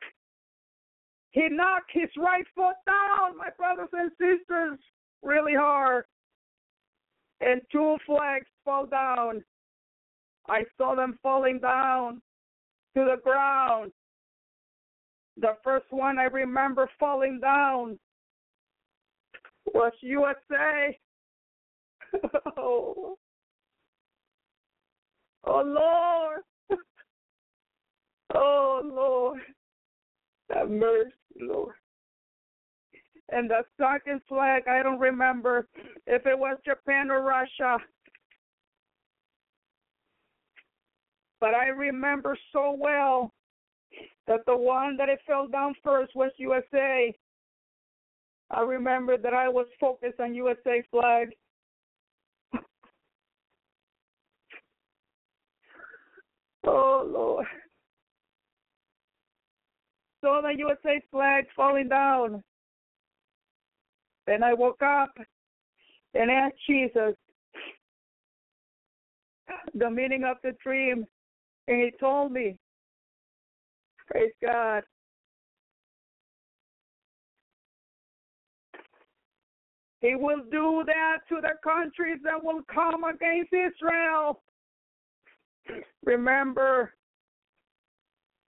he knocked his right foot down, my brothers and sisters, really hard. And two flags fall down. I saw them falling down to the ground. The first one I remember falling down was USA. oh. Oh, Lord. oh, Lord. Have mercy, Lord. And the second flag, I don't remember if it was Japan or Russia. But I remember so well that the one that it fell down first was USA. I remember that I was focused on USA flag. Oh Lord. Saw the USA flag falling down. Then I woke up and asked Jesus the meaning of the dream, and he told me Praise God. He will do that to the countries that will come against Israel. Remember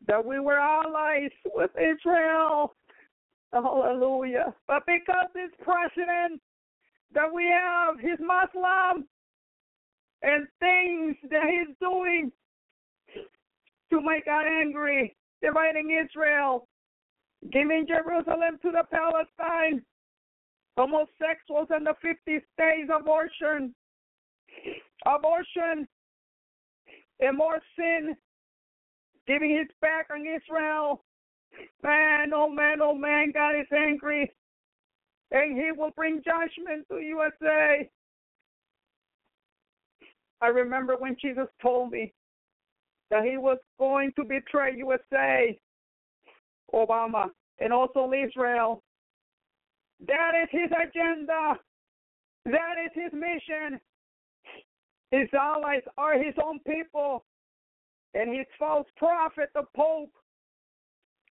that we were allies with Israel. Hallelujah. But because this president that we have, he's Muslim, and things that he's doing to make God angry, dividing Israel, giving Jerusalem to the Palestine, homosexuals in the 50 states, abortion, abortion, and more sin, giving his back on Israel. Man, oh man, oh man, God is angry, and he will bring judgment to USA. I remember when Jesus told me that he was going to betray USA, Obama, and also Israel. That is his agenda. That is his mission. His allies are his own people. And his false prophet, the Pope,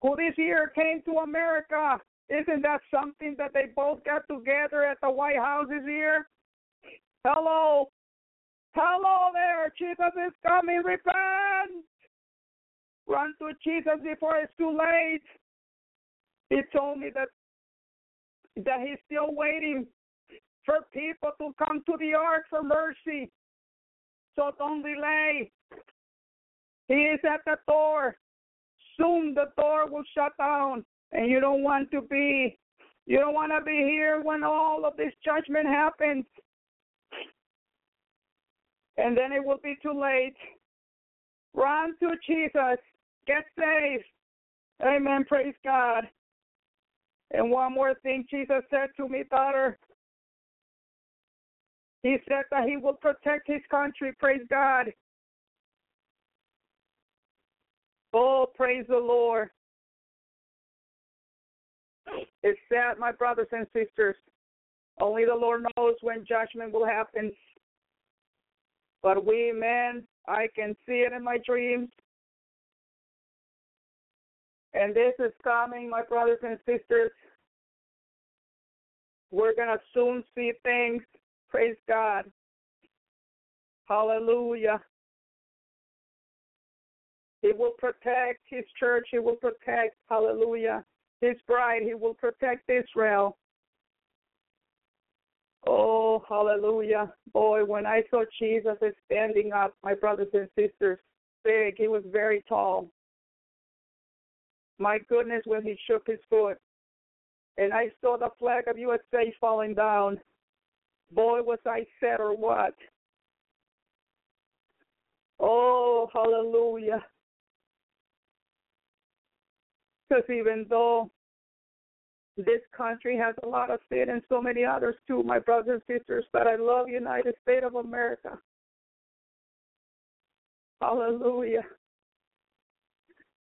who this year came to America. Isn't that something that they both got together at the White House this year? Hello. Hello there, Jesus is coming. Repent. Run to Jesus before it's too late. He told me that that he's still waiting for people to come to the ark for mercy. So don't delay. He is at the door. Soon the door will shut down, and you don't want to be. You don't want to be here when all of this judgment happens and then it will be too late. Run to Jesus. Get saved. Amen. Praise God. And one more thing Jesus said to me, daughter. He said that he will protect his country. Praise God. Oh, praise the Lord. It's sad, my brothers and sisters. Only the Lord knows when judgment will happen. But we, men, I can see it in my dreams. And this is coming, my brothers and sisters. We're going to soon see things. Praise God. Hallelujah. He will protect his church. He will protect, hallelujah, his bride. He will protect Israel. Oh, hallelujah. Boy, when I saw Jesus standing up, my brothers and sisters, big, he was very tall. My goodness, when he shook his foot, and I saw the flag of USA falling down. Boy, was I sad or what? Oh, hallelujah. Because even though this country has a lot of sin and so many others too, my brothers and sisters, but I love United States of America. Hallelujah.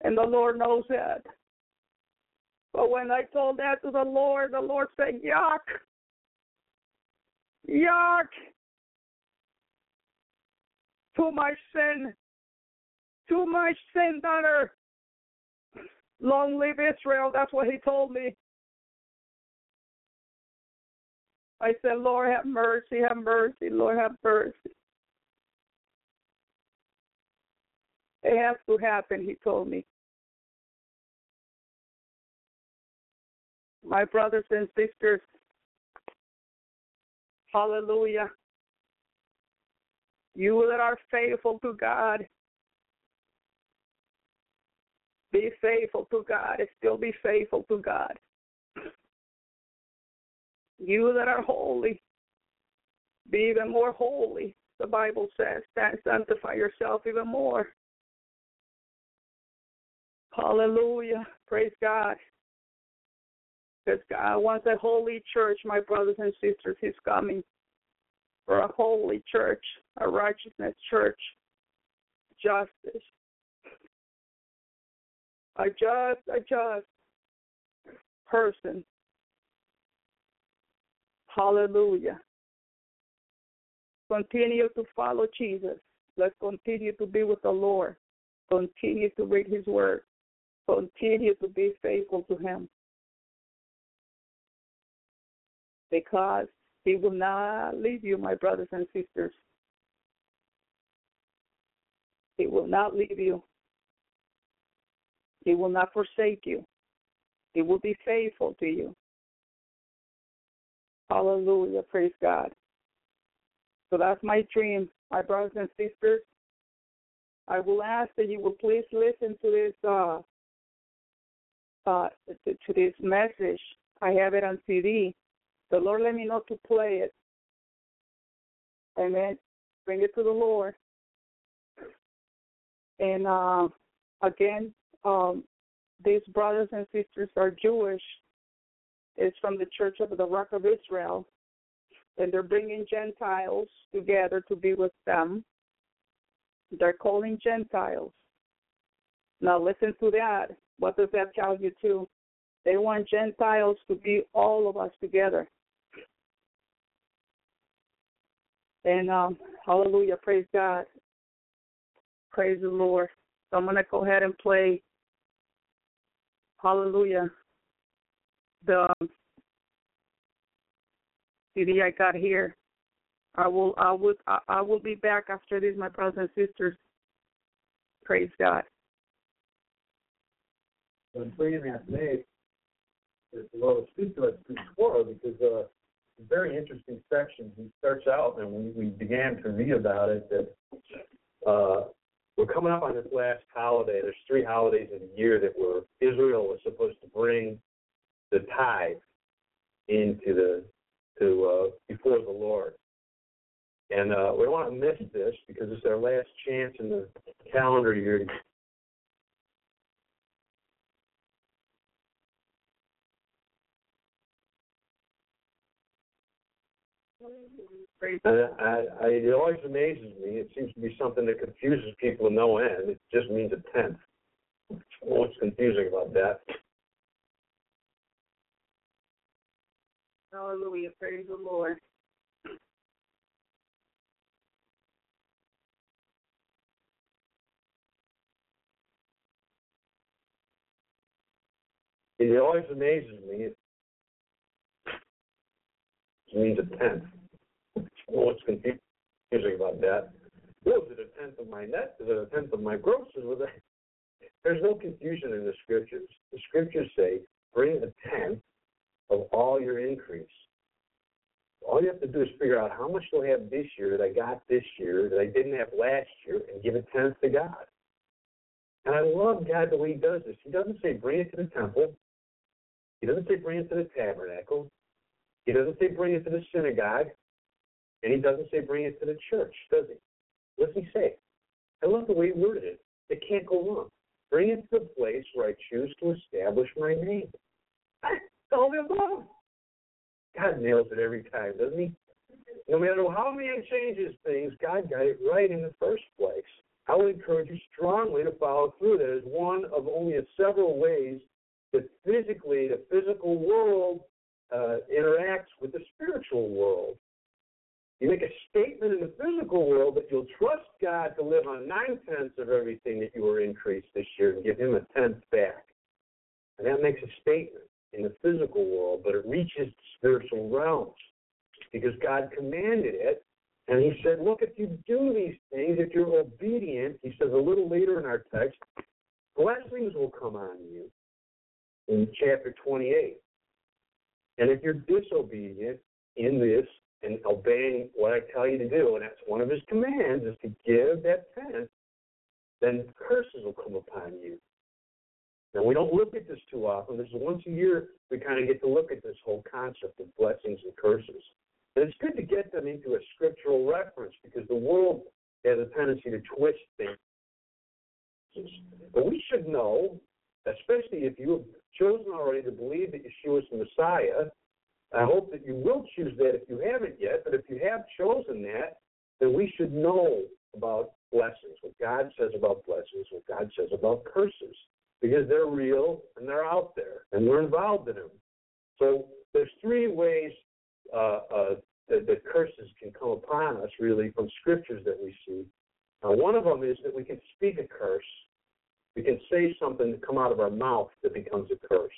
And the Lord knows that. But when I told that to the Lord, the Lord said, Yuck. Yuck. Too much sin. Too much sin, daughter. Long live Israel. That's what he told me. I said, Lord, have mercy, have mercy, Lord, have mercy. It has to happen, he told me. My brothers and sisters, hallelujah. You that are faithful to God, be faithful to God and still be faithful to God. You that are holy, be even more holy. The Bible says, sanctify yourself even more. Hallelujah. Praise God. Because God wants a holy church, my brothers and sisters. He's coming for a holy church, a righteousness church, justice. A just, a just person. Hallelujah. Continue to follow Jesus. Let's continue to be with the Lord. Continue to read His Word. Continue to be faithful to Him. Because He will not leave you, my brothers and sisters. He will not leave you. He will not forsake you. He will be faithful to you. Hallelujah. Praise God. So that's my dream, my brothers and sisters. I will ask that you will please listen to this uh, uh, to, to this message. I have it on CD. The Lord let me know to play it. Amen. Bring it to the Lord. And uh, again, um, these brothers and sisters are Jewish. It's from the Church of the Rock of Israel. And they're bringing Gentiles together to be with them. They're calling Gentiles. Now, listen to that. What does that tell you, too? They want Gentiles to be all of us together. And um, hallelujah, praise God. Praise the Lord. So I'm going to go ahead and play hallelujah. The um, CD I got here. I will I will I will be back after this, my brothers and sisters. Praise God. I'm praying that today the Lord speak to us through because uh very interesting section. He starts out, and we, we began to read about it, that uh, we're coming up on this last holiday. There's three holidays in a year that were Israel was supposed to bring the tithe into the to uh, before the Lord. And uh, we don't want to miss this because it's our last chance in the calendar year Praise And I, I, it always amazes me. It seems to be something that confuses people to no end. It just means a tenth. What's confusing about that? Hallelujah. Praise the Lord. It always amazes me. It means a tenth. What's confusing about that? Well, is it a tenth of my net? Is it a tenth of my gross? Is it. There's no confusion in the scriptures. The scriptures say, bring a tenth of all your increase. All you have to do is figure out how much you'll have this year that I got this year that I didn't have last year and give a tenth to God. And I love God the way He does this. He doesn't say bring it to the temple. He doesn't say bring it to the tabernacle. He doesn't say bring it to the synagogue. And he doesn't say bring it to the church, does he? What does he say? I love the way he worded it. It can't go wrong. Bring it to the place where I choose to establish my name. All I love. God nails it every time, doesn't he? No matter how man changes things, God got it right in the first place. I would encourage you strongly to follow through. That is one of only several ways that physically the physical world uh, interacts with the spiritual world. You make a statement in the physical world that you'll trust God to live on nine tenths of everything that you were increased this year and give Him a tenth back. And that makes a statement in the physical world, but it reaches the spiritual realms because God commanded it. And He said, Look, if you do these things, if you're obedient, He says a little later in our text, blessings will come on you in chapter 28. And if you're disobedient in this and obeying what I tell you to do, and that's one of his commands is to give that tenth, then curses will come upon you. Now we don't look at this too often. This is once a year we kind of get to look at this whole concept of blessings and curses. And it's good to get them into a scriptural reference because the world has a tendency to twist things. But we should know, especially if you have chosen already to believe that Yeshua is the Messiah, I hope that you will choose that if you haven't yet. But if you have chosen that, then we should know about blessings, what God says about blessings, what God says about curses, because they're real and they're out there, and we're involved in them. So there's three ways uh, uh, that, that curses can come upon us, really, from scriptures that we see. Now, one of them is that we can speak a curse. We can say something to come out of our mouth that becomes a curse.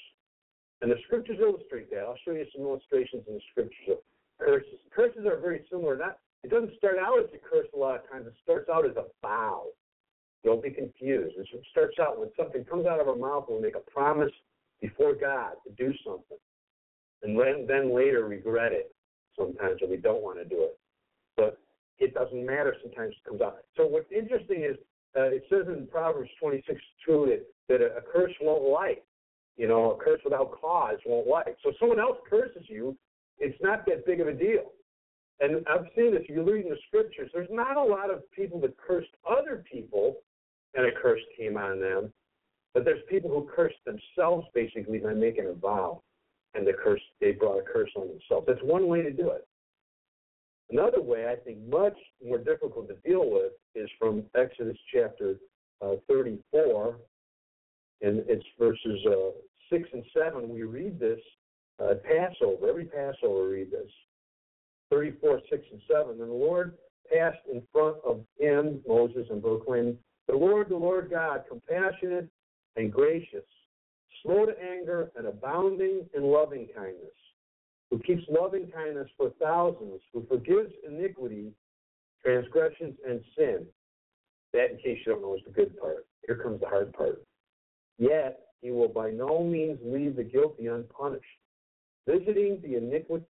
And the scriptures illustrate that. I'll show you some illustrations in the scriptures of curses. Curses are very similar. Not it doesn't start out as a curse a lot of times. It starts out as a vow. Don't be confused. It starts out when something comes out of our mouth we make a promise before God to do something. And then, then later regret it sometimes when we don't want to do it. But it doesn't matter sometimes it comes out. So what's interesting is uh, it says in Proverbs 26 2 that, that a, a curse won't light. You know, a curse without cause won't light. So someone else curses you, it's not that big of a deal. And I've seen this. If you read in the scriptures, there's not a lot of people that cursed other people and a curse came on them. But there's people who cursed themselves basically by making a vow. And the curse they brought a curse on themselves. That's one way to do it. Another way, I think, much more difficult to deal with is from Exodus chapter uh, 34, and it's verses uh, 6 and 7. We read this uh, Passover. Every Passover, read this. 34, 6 and 7. And the Lord passed in front of him, Moses, and proclaimed, The Lord, the Lord God, compassionate and gracious, slow to anger, and abounding in loving kindness who keeps loving kindness for thousands, who forgives iniquity, transgressions, and sin. That, in case you don't know, is the good part. Here comes the hard part. Yet he will by no means leave the guilty unpunished, visiting the iniquity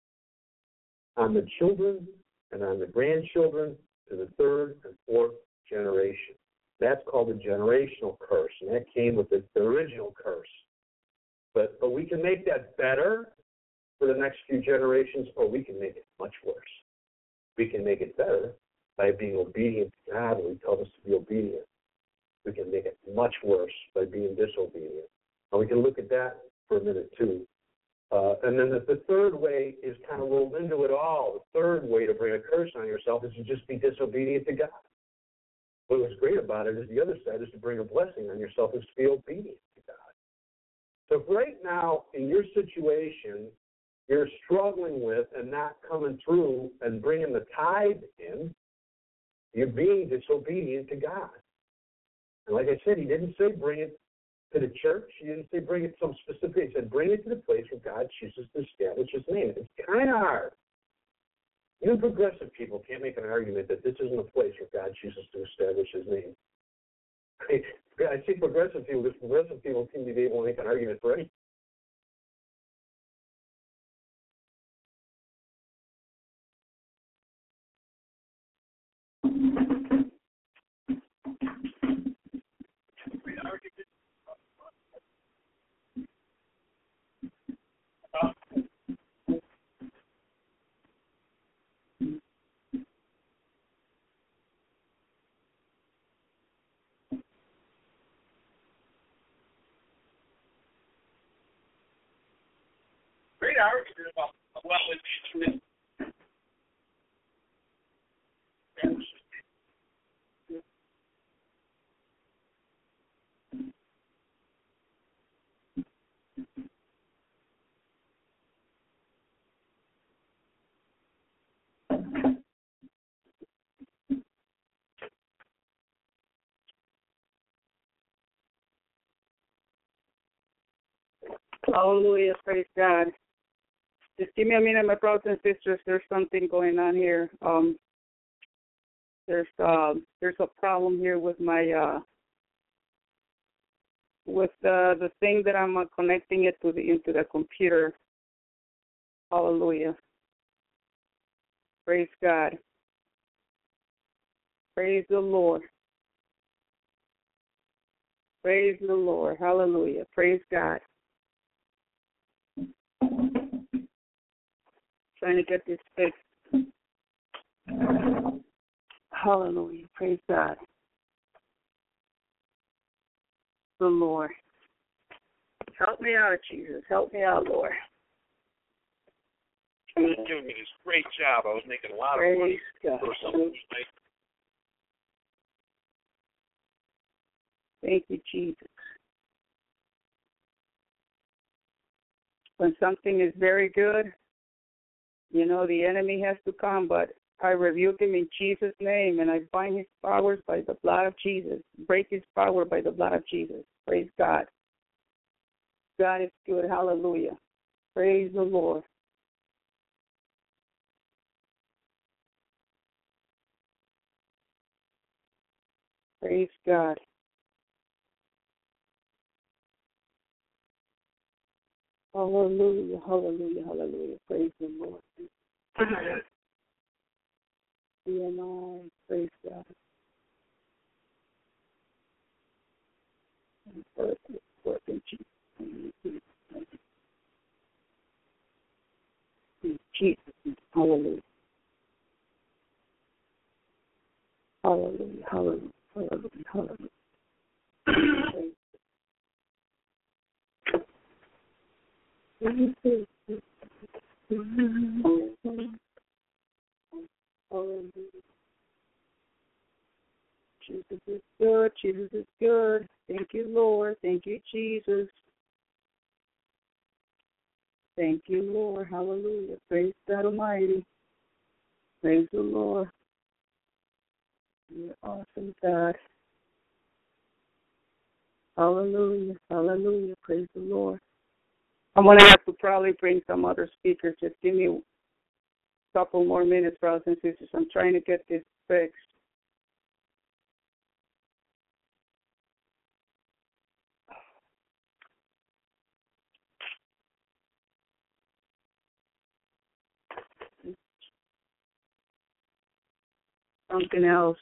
on the children and on the grandchildren to the third and fourth generation. That's called the generational curse, and that came with the, the original curse. But but we can make that better for the next few generations, or we can make it much worse. We can make it better by being obedient to God when He tells us to be obedient. We can make it much worse by being disobedient. And we can look at that for a minute too. Uh, and then the, the third way is kind of rolled into it all. The third way to bring a curse on yourself is to just be disobedient to God. What was great about it is the other side is to bring a blessing on yourself is to be obedient to God. So right now, in your situation, you're struggling with and not coming through and bringing the tithe in, you're being disobedient to God. And like I said, he didn't say bring it to the church. He didn't say bring it some specific. He said bring it to the place where God chooses to establish His name. It's kind of hard. Even progressive people can't make an argument that this isn't a place where God chooses to establish His name. I say progressive people because progressive people seem to be able to make an argument for anything. great argument about well it's Hallelujah. Praise God. Just give me a minute, my brothers and sisters. There's something going on here. Um, there's uh, there's a problem here with my uh, with the the thing that I'm uh, connecting it to the into the computer. Hallelujah. Praise God. Praise the Lord. Praise the Lord. Hallelujah. Praise God. Trying to get this fixed. Hallelujah. Praise God. The Lord. Help me out, Jesus. Help me out, Lord. Was giving me this great job. I was making a lot of money God. for like Thank you, Jesus. When something is very good, you know, the enemy has to come, but I rebuke him in Jesus' name and I bind his powers by the blood of Jesus. Break his power by the blood of Jesus. Praise God. God is good. Hallelujah. Praise the Lord. Praise God. Hallelujah, hallelujah, hallelujah. Praise the Lord. CNI, praise God. Work, work Jesus' In Jesus' Hallelujah. Hallelujah, hallelujah, hallelujah, hallelujah. Praise Hallelujah. Jesus is good. Jesus is good. Thank you, Lord. Thank you, Jesus. Thank you, Lord. Hallelujah. Praise God Almighty. Praise the Lord. You're awesome, God. Hallelujah. Hallelujah. Praise the Lord. I'm going to have to probably bring some other speakers. Just give me a couple more minutes, brothers and sisters. I'm trying to get this fixed. Something else.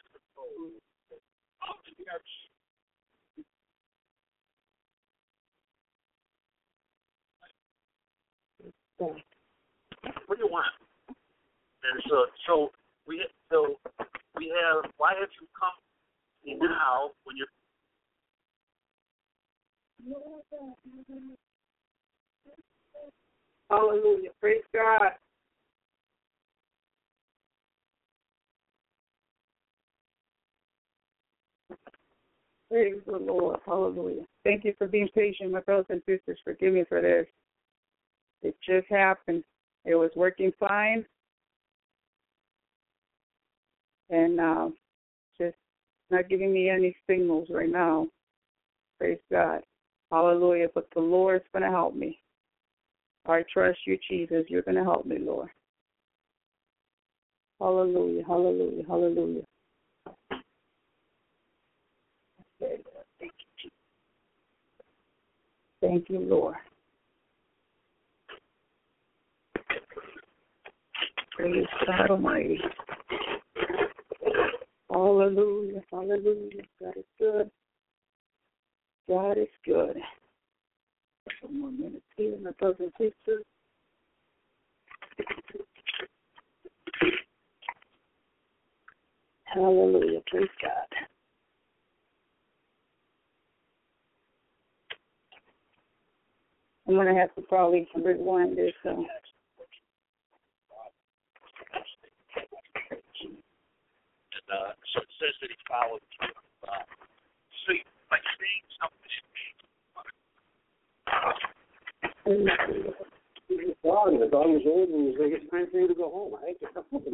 What do you want? And so, so we, so we have. Why have you come now when you're? Hallelujah. Praise God. Praise the Lord. Hallelujah. Thank you for being patient, my brothers and sisters. Forgive me for this. It just happened. It was working fine. And uh, just not giving me any signals right now. Praise God. Hallelujah. But the Lord's going to help me. I trust you, Jesus. You're going to help me, Lord. Hallelujah. Hallelujah. Hallelujah. Thank you, Jesus. Thank you, Lord. Praise God Almighty. Hallelujah. Hallelujah. God is good. God is good. One more minute here, my brothers and sisters. Hallelujah. Praise God. I'm going to have to probably rewind this. So. And uh, so it says that he followed through. Uh, so you, by saying something, Well, the dog is old and it's time for you to go home. I hate to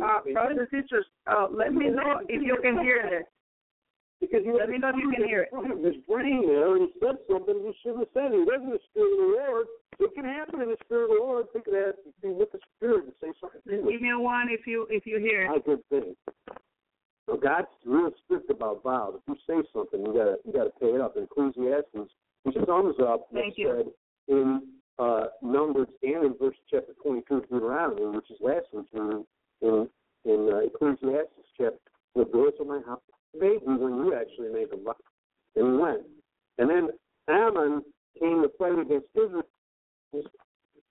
Uh, brothers and sisters, uh, let me know if you can hear this. Because you Let me know if you can hear it. His brain there, and he said something he shouldn't have said. He wasn't the Spirit of the Lord. It can happen in the Spirit of the Lord. Think of that. Be with the Spirit and say something. Give me a one if you if you hear it. Not a good thing. So God's real strict about vows. If you say something, you gotta you gotta pay it up. In Ecclesiastes, which sums up what's Thank you. said in uh, Numbers and in verse chapter twenty-two of Deuteronomy, which is last week's reading in in uh, Ecclesiastes chapter. The doors of my house me when you actually made the vow. And he went. And then Ammon came to fight against Israel.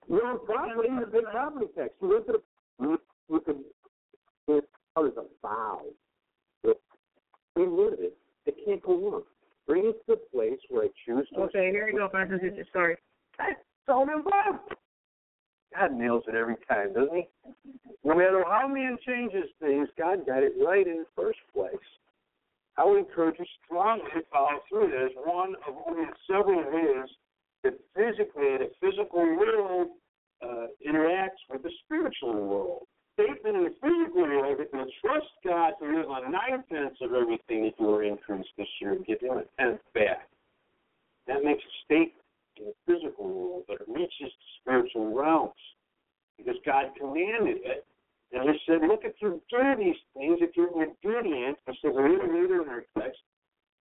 Your own property is a big property tax. You went to the you, you could it was a vow. We rid of it. It can't go on. Bring it to the place where I choose to. Okay, here you go, sisters. Sorry. Don't involve. God nails it every time, doesn't he? No matter how man changes things, God got it right in the first place. I would encourage you strongly to follow through. There's one of only several ways that physically, the physical world uh, interacts with the spiritual world. Statement in the physical world, if you trust God to live on nine tenths of everything that you were increased this year, and give him a tenth back. That makes a statement in the physical world, but it reaches the spiritual realms because God commanded it. And he said, look, if you do these things, if you're obedient, he says a little later in our text,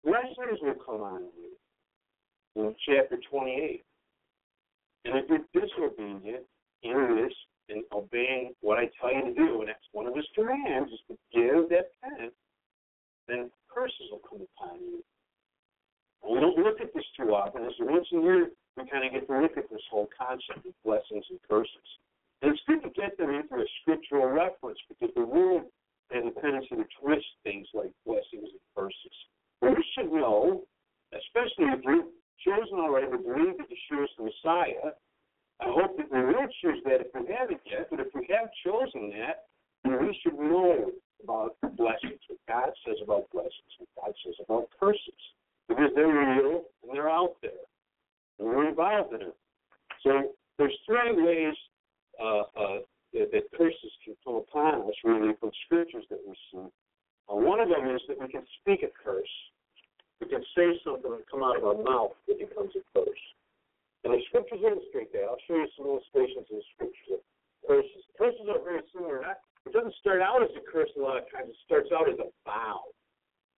blessings will come on you. In chapter 28. And if you're disobedient in this and obeying what I tell you to do, and that's one of his commands, is to give that tenth, then curses will come upon you. We don't look at this too often. It's once a year we kind of get to look at this whole concept of blessings and curses. And it's good to get them into a scriptural reference because the world has a tendency to twist things like blessings and curses. But we should know, especially if you've chosen already to believe that Yeshua is the Messiah, I hope that we will choose that if we haven't yet, but if we have chosen that, then we should know about blessings, what God says about blessings, what God says about curses. Because they're real and they're out there. And we're involved in it. So there's three ways uh, uh, that, that curses can come upon us, really, from scriptures that we see. Uh, one of them is that we can speak a curse. We can say something and come out of our mouth that becomes a curse. And the scriptures illustrate that. I'll show you some illustrations in the scriptures curses. Curses are very similar. It doesn't start out as a curse a lot of times. It starts out as a vow.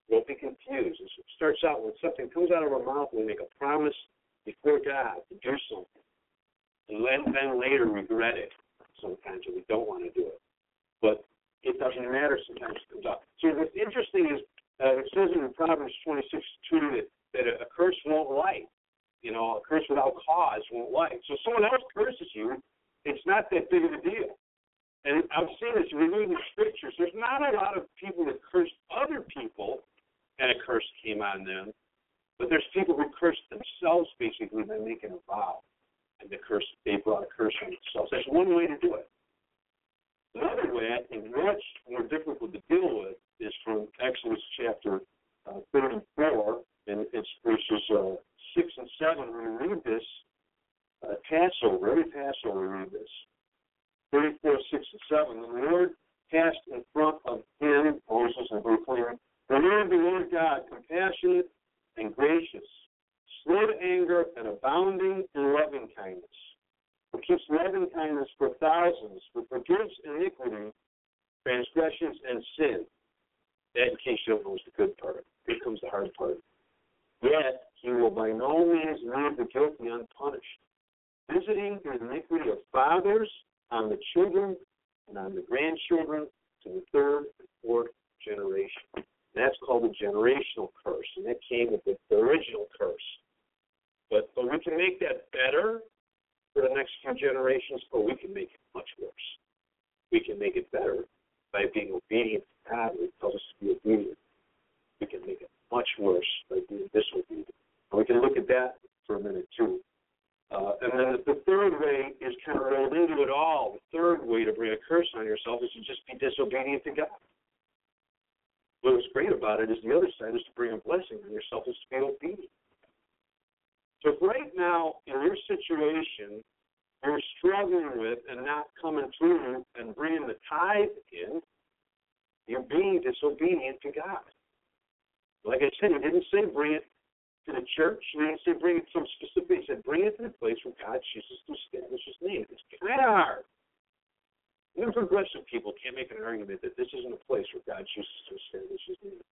Don't be confused. It starts out when something comes out of our mouth we make a promise before God to do something. And then, later regret it sometimes if we don't want to do it. But it doesn't matter sometimes it comes out. So what's interesting is uh, it says in Proverbs 26 2 that, that a curse won't light. You know, a curse without cause won't light. So someone else curses you, it's not that big of a deal. And I've seen this reading the scriptures. There's not a lot of people that curse other people and a curse came on them. But there's people who curse themselves basically by making a vow. and the curse they brought a curse on themselves. That's one way to do it. Another way, I think, much more difficult to deal with is from Exodus chapter uh, 34, and it's verses uh, 6 and 7. We read this, uh, Passover, every Passover we read this. 34, 6 and 7. The Lord passed in front of him, Moses, and proclaimed, The Lord, the Lord God, compassionate and gracious, slow to anger, and abounding in loving kindness, who keeps loving kindness for thousands, who forgives iniquity, transgressions, and sin. That, in case you don't know, is the good part. Here comes the hard part. Yet he will by no means leave the guilty unpunished, visiting the iniquity of fathers on the children and on the grandchildren to the third and fourth generation. That's called a generational curse, and that came with the, the original curse. But but we can make that better for the next few generations, or we can make it much worse. We can make it better by being obedient to God, who tells us to be obedient. We can make it much worse by being disobedient. We can look at that for a minute too. Uh, and then the third way is kind of rolled into it all. The third way to bring a curse on yourself is to just be disobedient to God. What was great about it is the other side is to bring a blessing on yourself is to be obedient. So if right now in your situation you're struggling with and not coming through and bringing the tithe in, you're being disobedient to God. Like I said, he didn't say bring it to the church. He didn't say bring it some specific. He said bring it to the place where God chooses to establish His name. It's kind of hard. Even progressive people can't make an argument that this isn't a place where God chooses to establish His name.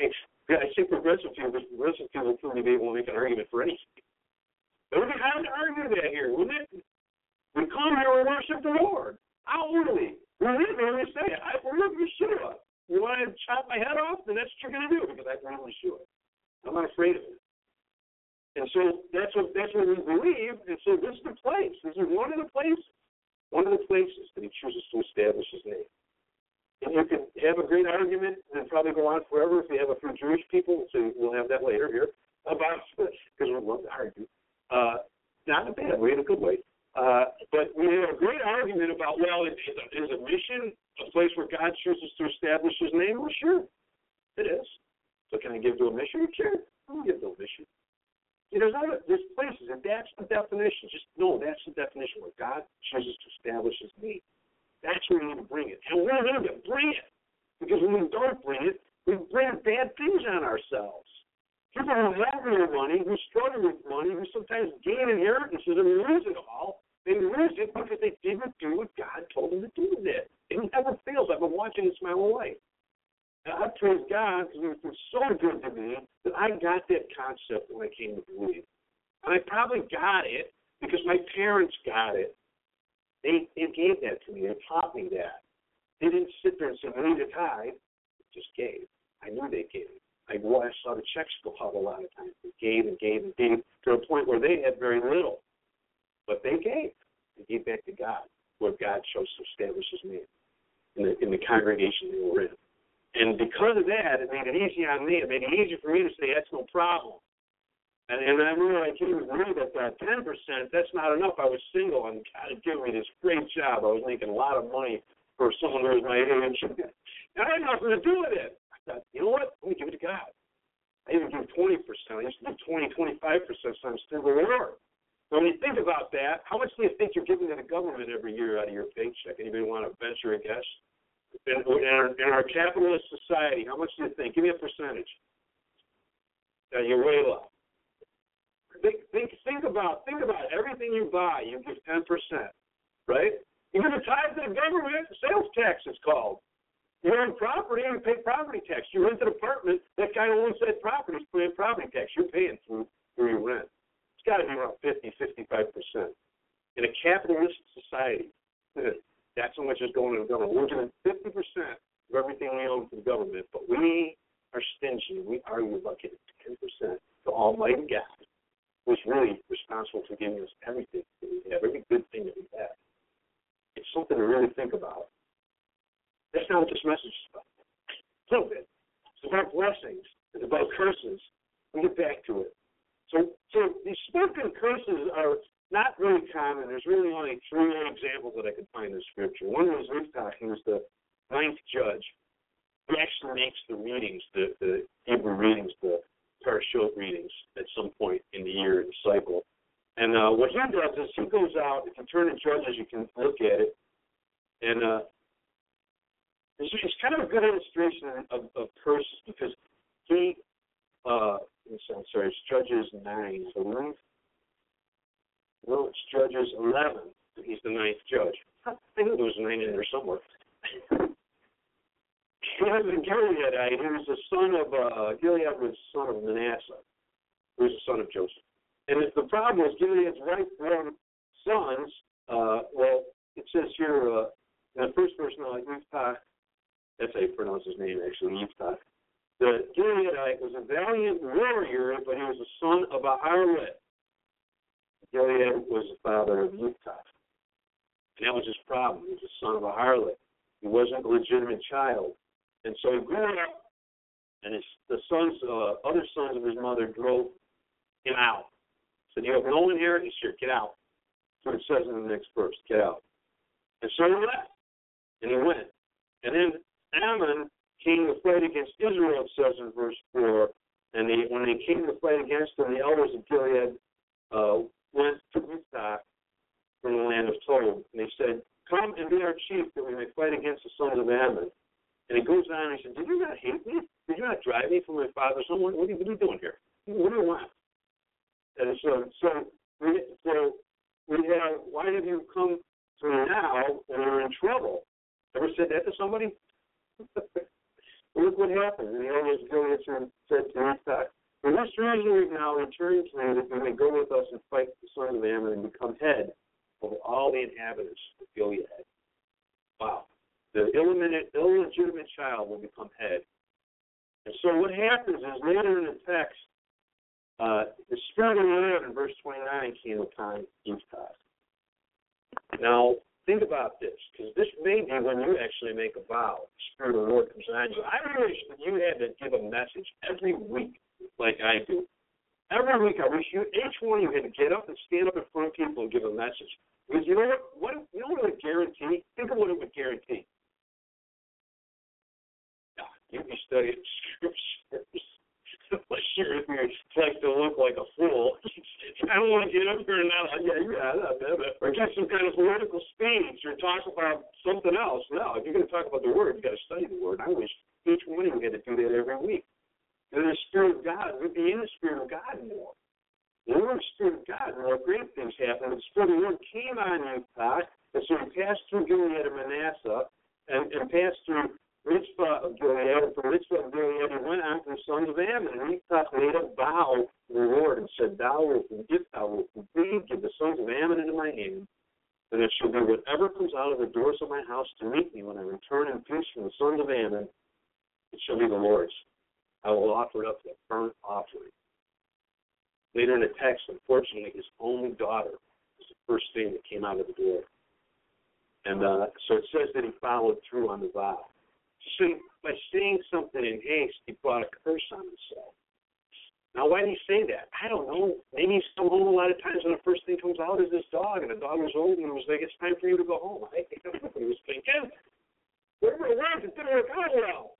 I say progressive people, because progressive people couldn't be able to make an argument for anything. It would be hard to argue that here, wouldn't it? We come here, we worship the Lord outwardly. We live here, we say, I believe Yeshua. You want to chop my head off? Then that's what you're going to do because I believe Yeshua. I'm not afraid of it. And so that's what that's what we believe. And so this is the place. This is one of the places, one of the places that he chooses to establish his name. And you can have a great argument and probably go on forever if you have a few Jewish people. So we'll have that later here about because we love to argue. Uh, not in a bad way, in a good way. Uh, but we have a great argument about well, is, is a mission a place where God chooses to establish His name? Well, sure, it is. So can I give to a mission? Sure, I'll give to a mission. See, there's other there's places, and that's the definition. Just know that's the definition where God chooses to establish His name. That's where we need to bring it, and we're going to bring it because when we don't bring it, we bring bad things on ourselves. People who have no money, who struggle with money, who sometimes gain inheritances and lose it all, they lose it because they didn't do what God told them to do with it. It never fails. I've been watching this my whole life. And I praise God because it's been so good to me that I got that concept when I came to believe. And I probably got it because my parents got it. They they gave that to me. They taught me that. They didn't sit there and say, "We need a tithe." They just gave. I knew they gave. I, I saw the checks go out a lot of times. They gave and gave and gave to a point where they had very little, but they gave. They gave back to God, where God chose to establish His name in the in the congregation they were in. And because of that, it made it easy on me. It made it easy for me to say that's no problem. And, and I remember I came to believe that uh, ten percent, that's not enough. I was single and God had given me this great job. I was making a lot of money for someone who was my age. And I had nothing to do with it. I thought, you know what? Let me give it to God. I even give twenty percent. I used to do twenty, twenty-five percent, so I'm still the Lord. When you think about that, how much do you think you're giving to the government every year out of your paycheck? Anybody want to venture a guess? In, our, in our capitalist society, how much do you think? Give me a percentage. Uh, you're way low. Think, think, think about, think about everything you buy. You give ten percent, right? Give a tithe to the government. Sales tax is called. You own property, you pay property tax. You rent an apartment. That guy owns that property is paying property tax. You're paying through through your rent. It's got to be around 50, 55 percent. In a capitalist society, that's how much is going to the government. We're giving 50 percent of everything we own to the government, but we are stingy. We argue about giving 10 percent to Almighty God, who's really responsible for giving us everything that we have, every good thing that we have. It's something to really think about. That's not what this message is about. A little bit. It's about blessings. It's about curses. We'll get back to it. So, so these spoken curses are not really common. There's really only three examples that I could find in Scripture. One was Yiftach, he was the ninth judge. He actually makes the readings, the, the Hebrew readings, the Parashot readings at some point in the year, in the cycle. And uh, what he does is he goes out, if you turn to Judges, you can look at it. And uh, it's, it's kind of a good illustration of, of curses because he, uh, I'm sorry, it's Judges 9, I believe. No, it's Judges 11. He's the ninth judge. I think there was nine in there somewhere. he was a Gileadite. He was the son of, uh, Gilead was the son of Manasseh, who was the son of Joseph. And if the problem is Gilead's right born sons, uh, well, it says here, uh, in the first verse, now, Yiftach, that's how you pronounce his name, actually, Yiftach. The Gileadite was a valiant warrior, but he was the son of a harlot. Gilead was the father of. And that was his problem. He was the son of a harlot. He wasn't a legitimate child. And so he grew up, and his, the sons, uh, other sons of his mother drove him out. Said, You have no inheritance here, get out. What it says in the next verse, get out. And so he left. And he went. And then Ammon came to fight against Israel, it says in verse 4. And they, when they came to fight against them, the elders of Gilead uh, went to Yiftach from the land of Tob. And they said, Come and be our chief that we may fight against the sons of Ammon. And he goes on and he said, Did you not hate me? Did you not drive me from my father's home? What, what, are, you, doing here? What do you want? And so, so, we, so we have, why have you come to now when you're in trouble? Ever said that to somebody? Look what happened. And the elders Gilead said to Yiftach, for this reason now returned to you that you may go with us and fight the son of Ammon and become head over all the inhabitants of Gilead. Wow. The illegitimate child will become head. And so what happens is later in the text, uh, the Spirit of the Lord in verse 29 came upon Yiftach. Now, think about this, because this may be when you actually make a vow. The Spirit of the Lord comes on you. I wish that you had to give a message every week like I do. Every week I wish you, each one of you had to get up and stand up in front of people and give a message. Because you know what? What you know what it would guarantee? Think of what it would guarantee. Yeah, you'd be studying scriptures. sure if you like to look like a fool. I don't want to get up here and not, yeah, yeah, not bad, or get some kind of political speech or talk about something else. No, if you're going to talk about the Word, you got to study the Word. I wish each one of you had to do that every week. And the Spirit of God, we'd be in the Spirit of God more. The Spirit of God, more great things happen. The Spirit of the Lord came on God, and so he passed through Gilead and Manasseh and, and passed through Mizpah of Gilead, and from Mizpah of Gilead, he went on to the sons of Ammon. And Yiftach made a vow to the Lord and said, Thou wilt, if thou wilt indeed give the sons of Ammon into my hand, and it shall be whatever comes out of the doors of my house to meet me when I return in peace from the sons of Ammon, it shall be the Lord's. I will offer it up as a burnt offering. Later in the text, unfortunately, his only daughter was the first thing that came out of the door. And uh, so it says that he followed through on the vow. So by saying something in haste, he brought a curse on himself. Now, why did he say that? I don't know. Maybe he's come home a lot of times, and the first thing comes out is this dog, and the dog was old, and it was like, it's time for you to go home. I think that's what he was thinking. Were the words? It didn't work out well.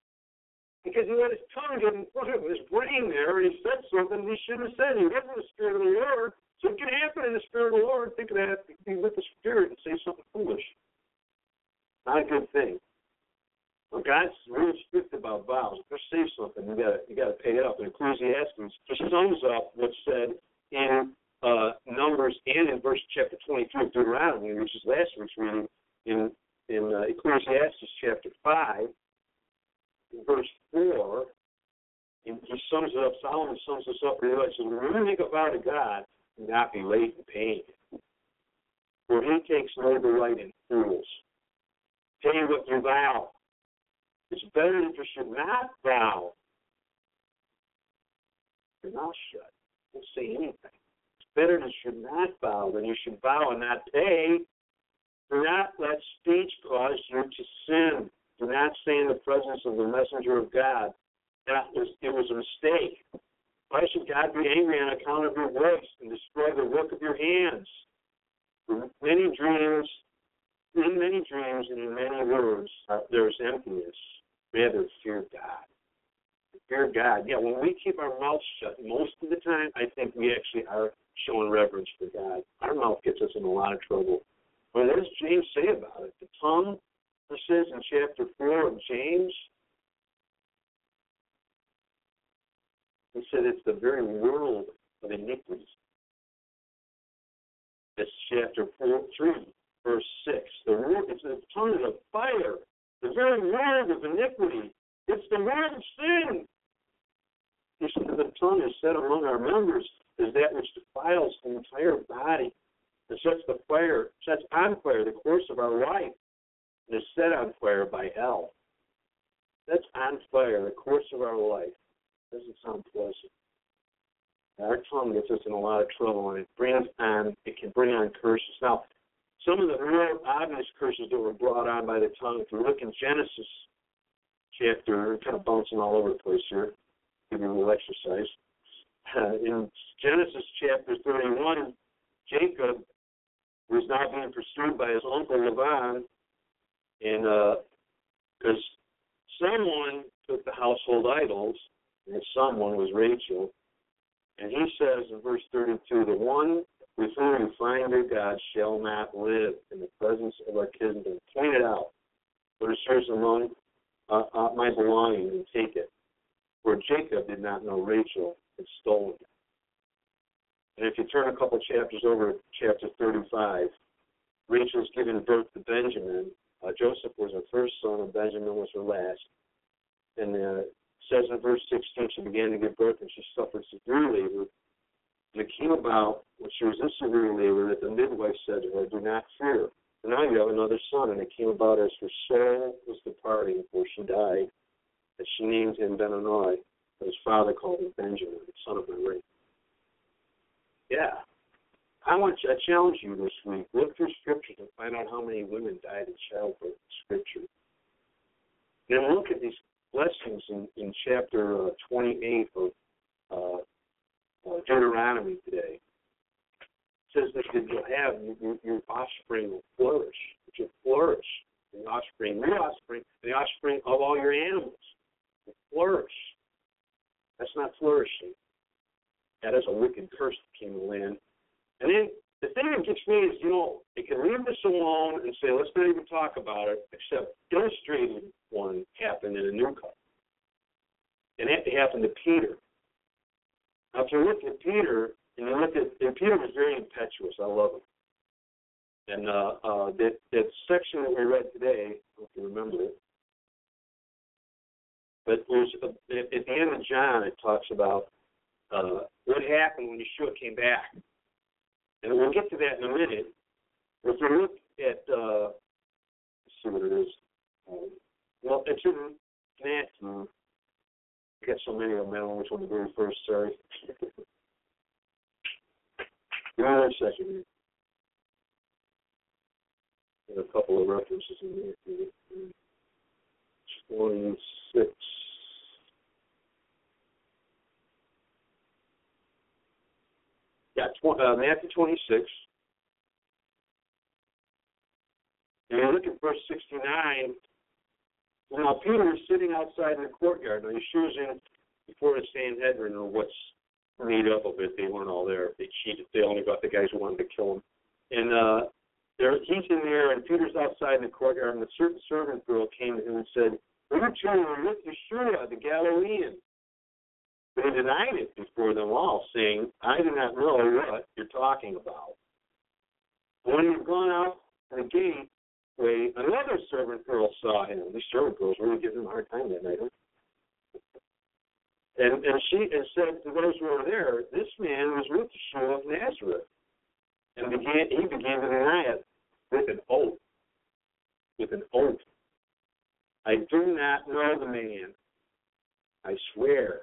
Because he let his tongue in front of his brain there, and he said something he shouldn't have said. He wasn't the Spirit of the Lord. So it can happen in the Spirit of the Lord, thinking that be with the Spirit and say something foolish. Not a good thing. Well, God's really strict about vows. If you say something, you got you got to pay it up. And Ecclesiastes just sums up what's said in uh, Numbers and in verse chapter 22 of Deuteronomy, which is last week's reading in in uh, Ecclesiastes chapter 5, verse 4. And he sums it up. Solomon sums this up really well. He says, "When you make a vow to God, do not be late in paying for He takes no delight in fools. Pay what you vow." It's better that you should not vow. Your mouth shut. Don't say anything. It's better that you should not vow than you should vow and not pay. Do not let speech cause you to sin. Do not say in the presence of the messenger of God that was, it was a mistake. Why should God be angry on account of your voice and destroy the work of your hands? many dreams, in many dreams and in many words, uh, there's emptiness. Rather, fear God. Fear God. Yeah, when we keep our mouths shut, most of the time, I think we actually are showing reverence for God. Our mouth gets us in a lot of trouble. But what does James say about it? The tongue, it says in chapter 4 of James, he said it's the very world of iniquity. It's chapter 4, 3, verse 6. The word, it's the tongue of fire, the very word of iniquity. It's the word of sin. He said the tongue is set among our members is that which defiles the entire body and sets the fire, sets on fire the course of our life, is set on fire by hell. That's on fire the course of our life. Doesn't sound pleasant. Our tongue gets us in a lot of trouble, and it brings on, it can bring on curses. Now, some of the real obvious curses that were brought on by the tongue, if you look in Genesis chapter, kind of bouncing all over the place here, you a little exercise. Uh, in Genesis chapter 31, Jacob was now being pursued by his uncle Laban, and because uh, someone took the household idols, and someone was Rachel. And he says in verse 32, the one with whom you find your God shall not live in the presence of our kinsmen. Point it out. What is yours among uh, uh, my belonging and take it. For Jacob did not know Rachel and stole it. And if you turn a couple chapters over to chapter 35, Rachel's given birth to Benjamin. Uh, Joseph was her first son, and Benjamin was her last. And uh, says in verse 16, she began to give birth and she suffered severe labor. And it came about when she was in severe labor that the midwife said to her, Do not fear, for now you have another son. And it came about as her soul was departing before she died, that she named him Benoni, but his father called him Benjamin, son of Mary. Yeah. I want to I challenge you this week. Look through Scripture to find out how many women died in childbirth in Scripture. Then look at these blessings in, in chapter uh, 28 of uh, uh, Deuteronomy today. It says that if you'll have your, your offspring will flourish. That you'll flourish. The offspring, your offspring, the offspring of all your animals will flourish. That's not flourishing. That is a wicked curse that came to land. And then the thing that gets me is, you know, they can leave this alone and say, let's not even talk about it, except illustrated one happened in a new covenant. And that happened to Peter. Now, if you look at Peter, and you look at, and Peter was very impetuous. I love him. And uh, uh, that that section that we read today, if you remember it, but there's a, at the end of John, it talks about uh, what happened when Yeshua came back. And we'll get to that in a minute. If you look at, uh, let's see what it is. Um, well, it's in Matthew. I got so many of them. Which one to go first. Sorry. Give me one second. A couple of references in there. 26. Yeah, tw- uh, Matthew 26. And look at verse 69. Now, Peter is sitting outside in the courtyard. Now, Yeshua's in before the Sanhedrin, or what's made up of it. They weren't all there. They cheated. They only got the guys who wanted to kill him. And uh, there, he's in there, and Peter's outside in the courtyard, and a certain servant girl came to him and said, We're with Yeshua, the Galilean. He denied it before them all, saying, I do not know what you're talking about. When he had gone out the gate another servant girl saw him. These servant girls really giving him a hard time that night. And and she and said to those who were there, This man was with the Yeshua of Nazareth. And began he began to deny it with an oath. With an oath. I do not know the man. I swear.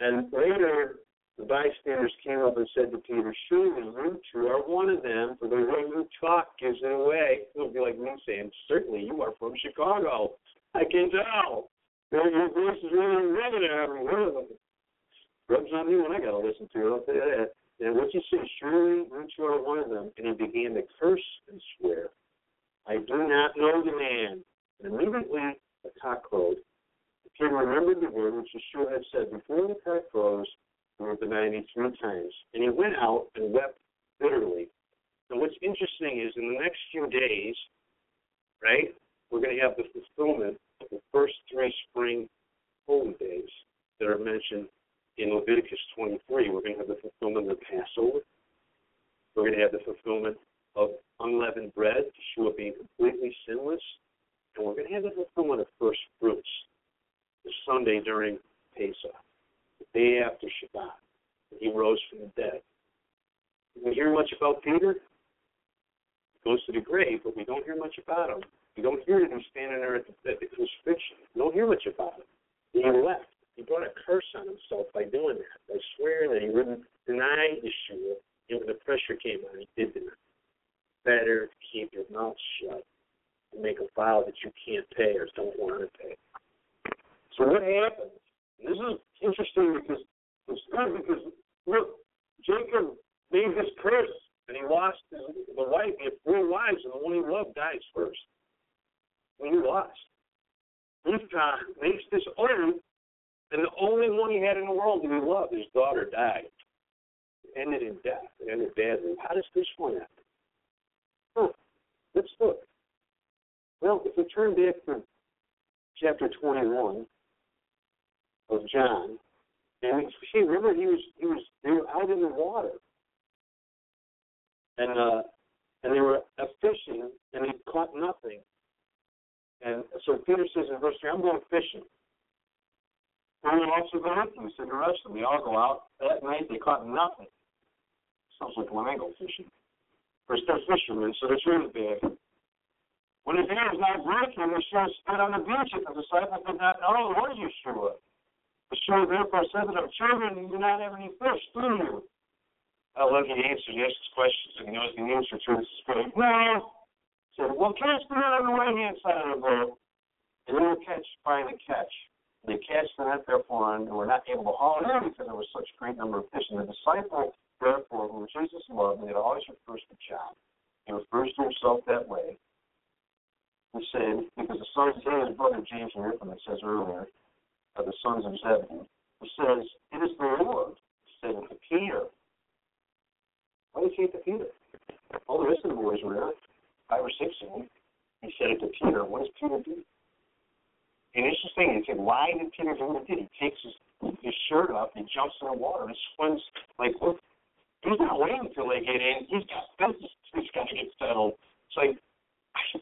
And later, the bystanders came up and said to Peter, Surely you two are one of them, for the way you talk gives it away. Would be like me saying, Certainly you are from Chicago. I can tell. Your, voice is really me. Rubs on me when I got to listen to it, I'll tell you that. And what you say, surely you two are one of them. And he began to curse and swear, I do not know the man. And immediately the cock crowed. Peter remembered the word which Yeshua had said, Before the cock crows, will deny me three times. And he went out and wept bitterly. And what's interesting is in the next few days, right, we're going to have the fulfillment of the first three spring holy days that are mentioned in Leviticus 23. We're going to have the fulfillment of the Passover. We're going to have the fulfillment of unleavened bread, Yeshua being completely sinless. And we're going to have the fulfillment of first fruits, the Sunday during Pesach, the day after Shabbat, he rose from the dead. We hear much about Peter. He goes to the grave, but we don't hear much about him. We don't hear him standing there at the, at the crucifixion. We don't hear much about him. He left. He brought a curse on himself by doing that, by swearing that he wouldn't deny Yeshua. And when the pressure came on, he did deny. Better keep your mouth shut and make a vow that you can't pay or don't want to pay. So what happens? This is interesting because it's good because look, Jacob made this curse and he lost his, the wife. He had three wives and the one he loved dies first. When he lost. Rivka makes this oath and the only one he had in the world that he loved, his daughter, died. It ended in death. It ended badly. How does this one end? Huh. Let's look. Well, if we turn back to chapter 21 of John, and see, remember he was he was they were out in the water, and uh, and they were fishing, and they caught nothing. And so Peter says in verse three, "I'm going fishing." And we also go with them. Said the rest of them. They all go out that night. They caught nothing. Sounds like when I go fishing. First, they're fishermen, so they're really bad. When the day was not breaking, Yeshua stood on the beach, and the disciples did not know it was Yeshua. Yeshua therefore said to them, Children, you do not have any fish, do you? I love the answer. He asks questions, and he knows the answer to his spirit. No. He said, Well, cast the net on the right hand side of the boat, and you will catch, find the catch. They cast the net, therefore, and were not able to haul it in because there was such a great number of fish. And the disciple, therefore, whom Jesus loved, and it always refers to John, he refers to himself that way. He said, because the sons of his brother James and Ripon, it says earlier, are the sons of Zebedee. He says, It is the Lord. He said to Peter. Why did he say it to Peter? All the rest of the boys were there, five or six of them. He said it to Peter. What does Peter do? And it's just thing. He said, why did Peter do what he did? He takes his, his shirt off and jumps in the water and swims like, look, he's not waiting until they get in. He's got business. He's got to get settled. It's like, I,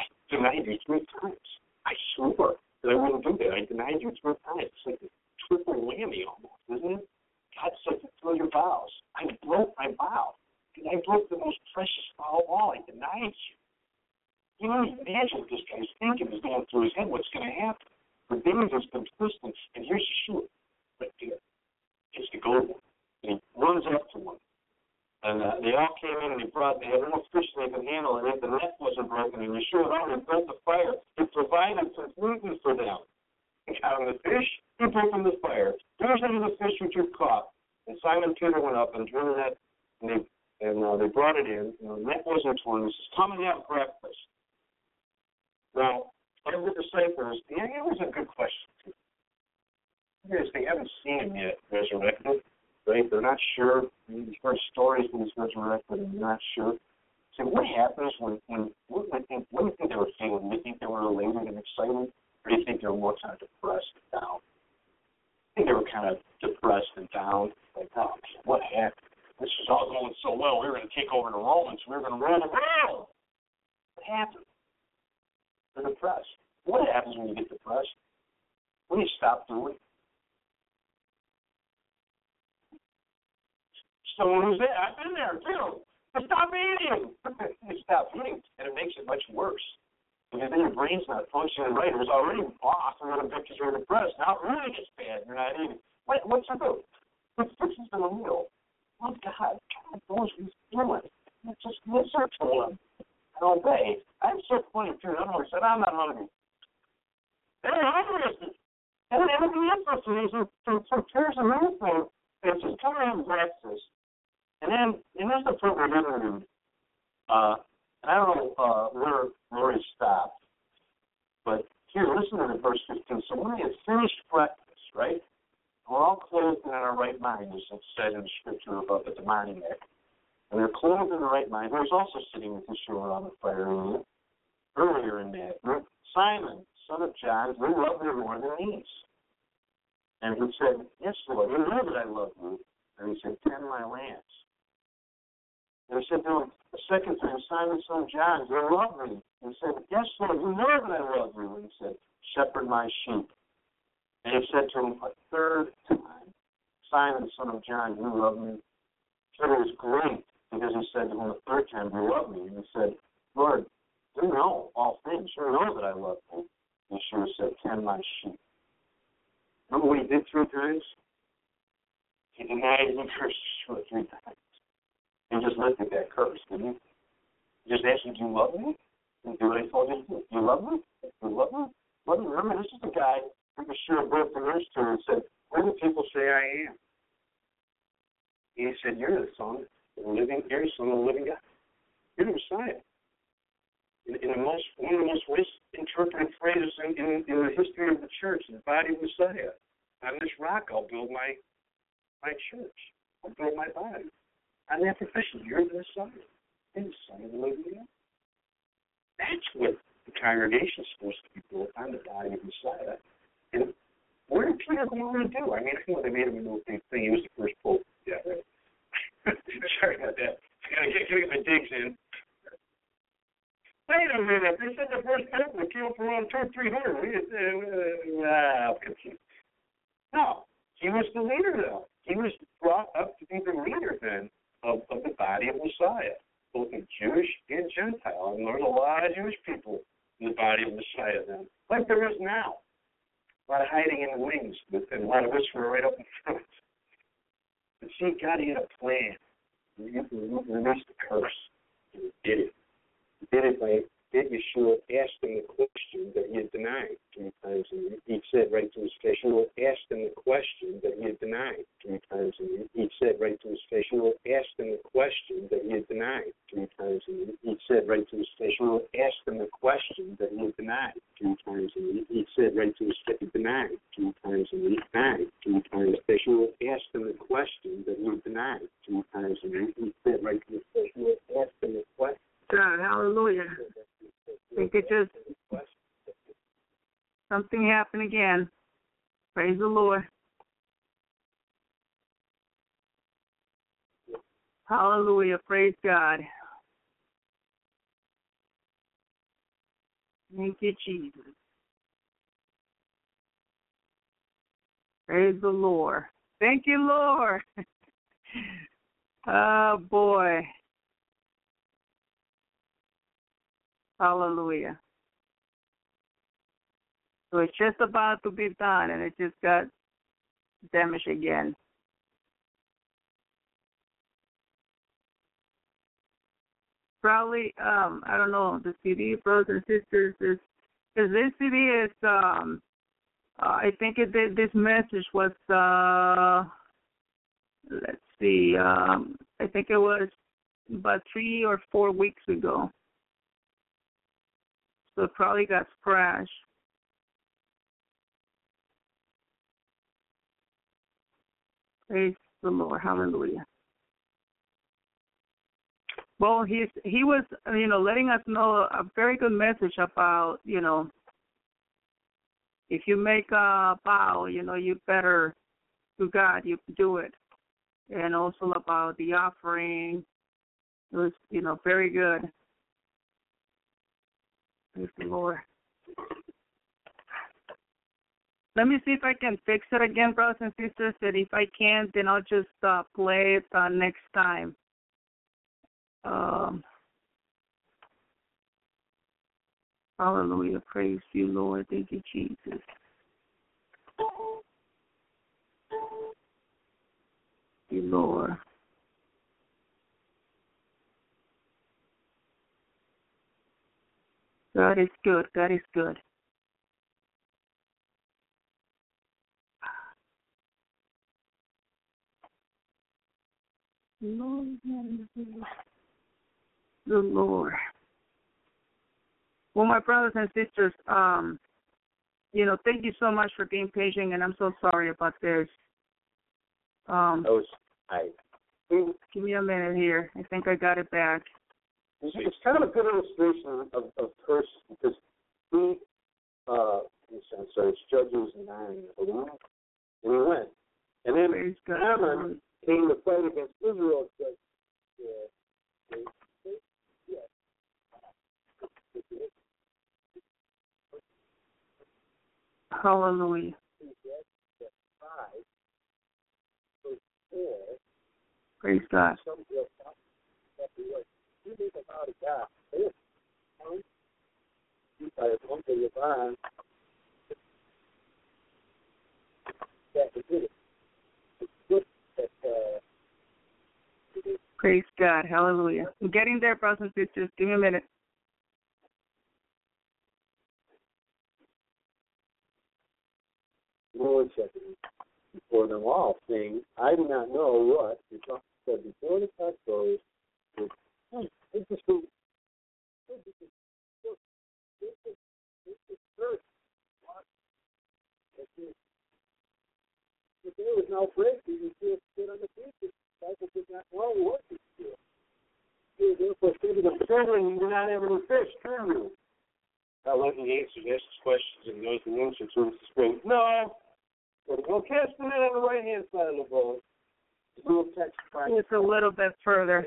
I denied you three times. I swore that I wouldn't do that. I denied you three times. It's like a triple whammy almost, isn't it? God said, fulfill your vows. I broke my vow. And I broke the most precious vow of all. I denied you. You know, imagine what this guy's thinking is going through his head. What's going to happen? But David has been persistent, and here's Yeshua right there. It's the gold one. And he runs to one. And uh, they all came in and they brought, they had enough fish they could handle, and if the net wasn't broken, and Yeshua had already built the fire, he provided completely for them. He got them the fish, he put them the fire. Those are the fish which you caught. And Simon Peter went up and drew the net, and they and uh, they brought it in. And the net wasn't torn. This is coming out breakfast. Now, of the disciples, yeah, it was a good question. Because they haven't seen him yet resurrected, right? They're not sure. You've heard stories when he's resurrected, and they're not sure. So what happens when, when you think, what think they were feeling? Do you think they were elated and excited, or do you think they were more kind of depressed and down? I think they were kind of depressed and down. Like, oh, what happened? This was all going so well. We were going to take over the Romans. We were going to run around. What happened? They're depressed. What happens when you get depressed? When you stop doing? Someone who's there, I've been there too. Stop eating. stop eating, and it makes it much worse. Because then your brain's not functioning right. It was already off a little bit because you're depressed. Now it really gets bad. You're not eating. What, what's the do? It fixes the meal. Oh God, God what he's doing. Just listen to him and obey. I'm so funny too. I'm said, I'm not hungry. They're interested. And then the interesting is some some pairs of movement that's just coming on breakfast. And then, and that's the part we're uh, and I don't know uh, where Lori stopped, but here, listen to the verse 15. So when they had finished breakfast, right? We're all clothed and in our right mind, as it said in the scripture above the demoniac. And they're clothed in the right mind. Who was also sitting with Yeshua around the fire earlier, earlier in that. Simon, son of John, who loved her more than these. And he said, Yes, Lord, you know that I love you. And he said, Tend my lambs. And he said to him a second time, Simon, son of John, you love me? And he said, Yes, Lord, you know that I love you. And he said, Shepherd my sheep. And he said to him a third time, Simon, son of John, you love me? It was great because he said to him a third time, you love me? And he said, Lord, you know all things. You know that I love you. Yeshua said, Tend my sheep. Remember what he did three times? He denied and cursed Yeshua three times. And just lifted that curse, didn't he? Just asked him, Do you love me? And do I told you do. You love me? You love me? Love me? Remember, this is the guy who Yeshua broke the nurse to and said, Who do people say I am? He said, You're the son the living, you're the son of the living God. You're the Messiah. In, in the most, one of the most misinterpreted phrases in, in, in the history of the church, the body of Messiah. On this rock, I'll build my my church. I'll build my body. On that profession, you're the Messiah. You're the Son of the living God. That's what the congregation is supposed to be built on, the body of Messiah. And what did Peter go on to do? I mean, I know they made him a little thing. He was the first pope. Yeah. Sorry about that. I gotta get, get my digs in. Wait a minute. They said the first pope would kill for around two, three hundred. Uh, uh, I'm confused. No, he was the leader, though. He was brought up to be the leader then of, of the body of Messiah, both in Jewish and Gentile. And there's a lot of Jewish people in the body of Messiah then, like there is now. A lot of hiding in the wings, and a lot of were right up in front. But see, God had a plan. He released the curse. And he did it. He did it by did Yeshua asked him the question that he had denied three times, and he said right to his face, Yeshua asked him the question that he had denied three times, and he said right to his face, Yeshua asked him the question that he had denied three times, and he said right to his face, Yeshua asked him the question that he had denied three times, and he said right to his face, denied three times, and he denied three times. Yeshua asked him the question that he had denied three times, and he said right to his face, Yeshua asked him the question. God, hallelujah. Think it just something happened again. Praise the Lord. Hallelujah. Praise God. Thank you, Jesus. Praise the Lord. Thank you, Lord. oh, boy. Hallelujah. So it's just about to be done, and it just got damaged again. Probably, um, I don't know, the CD, brothers and sisters, is because this CD is, um, uh, I think it this message was, uh, let's see, um, I think it was about three or four weeks ago. So it probably got scratched. Praise the Lord. Hallelujah. Well, he's he was you know letting us know a very good message about you know if you make a vow, you know you better to God you do it, and also about the offering. It was you know very good. Lord. Let me see if I can fix it again, brothers and sisters. And if I can't, then I'll just uh, play it uh, next time. Um, hallelujah. Praise you, Lord. Thank you, Jesus. you, Lord. God is good. God is good. Lord, the Lord. Well, my brothers and sisters, um, you know, thank you so much for being patient, and I'm so sorry about this. Um, was I. give me a minute here. I think I got it back. It's, kind of a good illustration of, of curse because he, uh, in a sense, so it's Judges nine, I believe, and he went, and then Ammon came to fight against Israel. Yeah, yeah, Hallelujah. five, verse four. Praise God. Some real you think about it, God. Hey, you guys want to live on. That we did it. Praise God. Hallelujah. I'm getting there, brothers and sisters. Give me a minute. Lord said before them all, saying, I do not know what. The said, before the cock goes, is this is this is this is this is first. But there was no breakthrough. You see it sit on the beach. The disciples did not know what to do. They therefore said to them, Children, you do not have any fish, can you? I'll let you answer this questions and knows the answer to the spring. No. But go cast the net on the right hand side of the boat. It's a little bit further.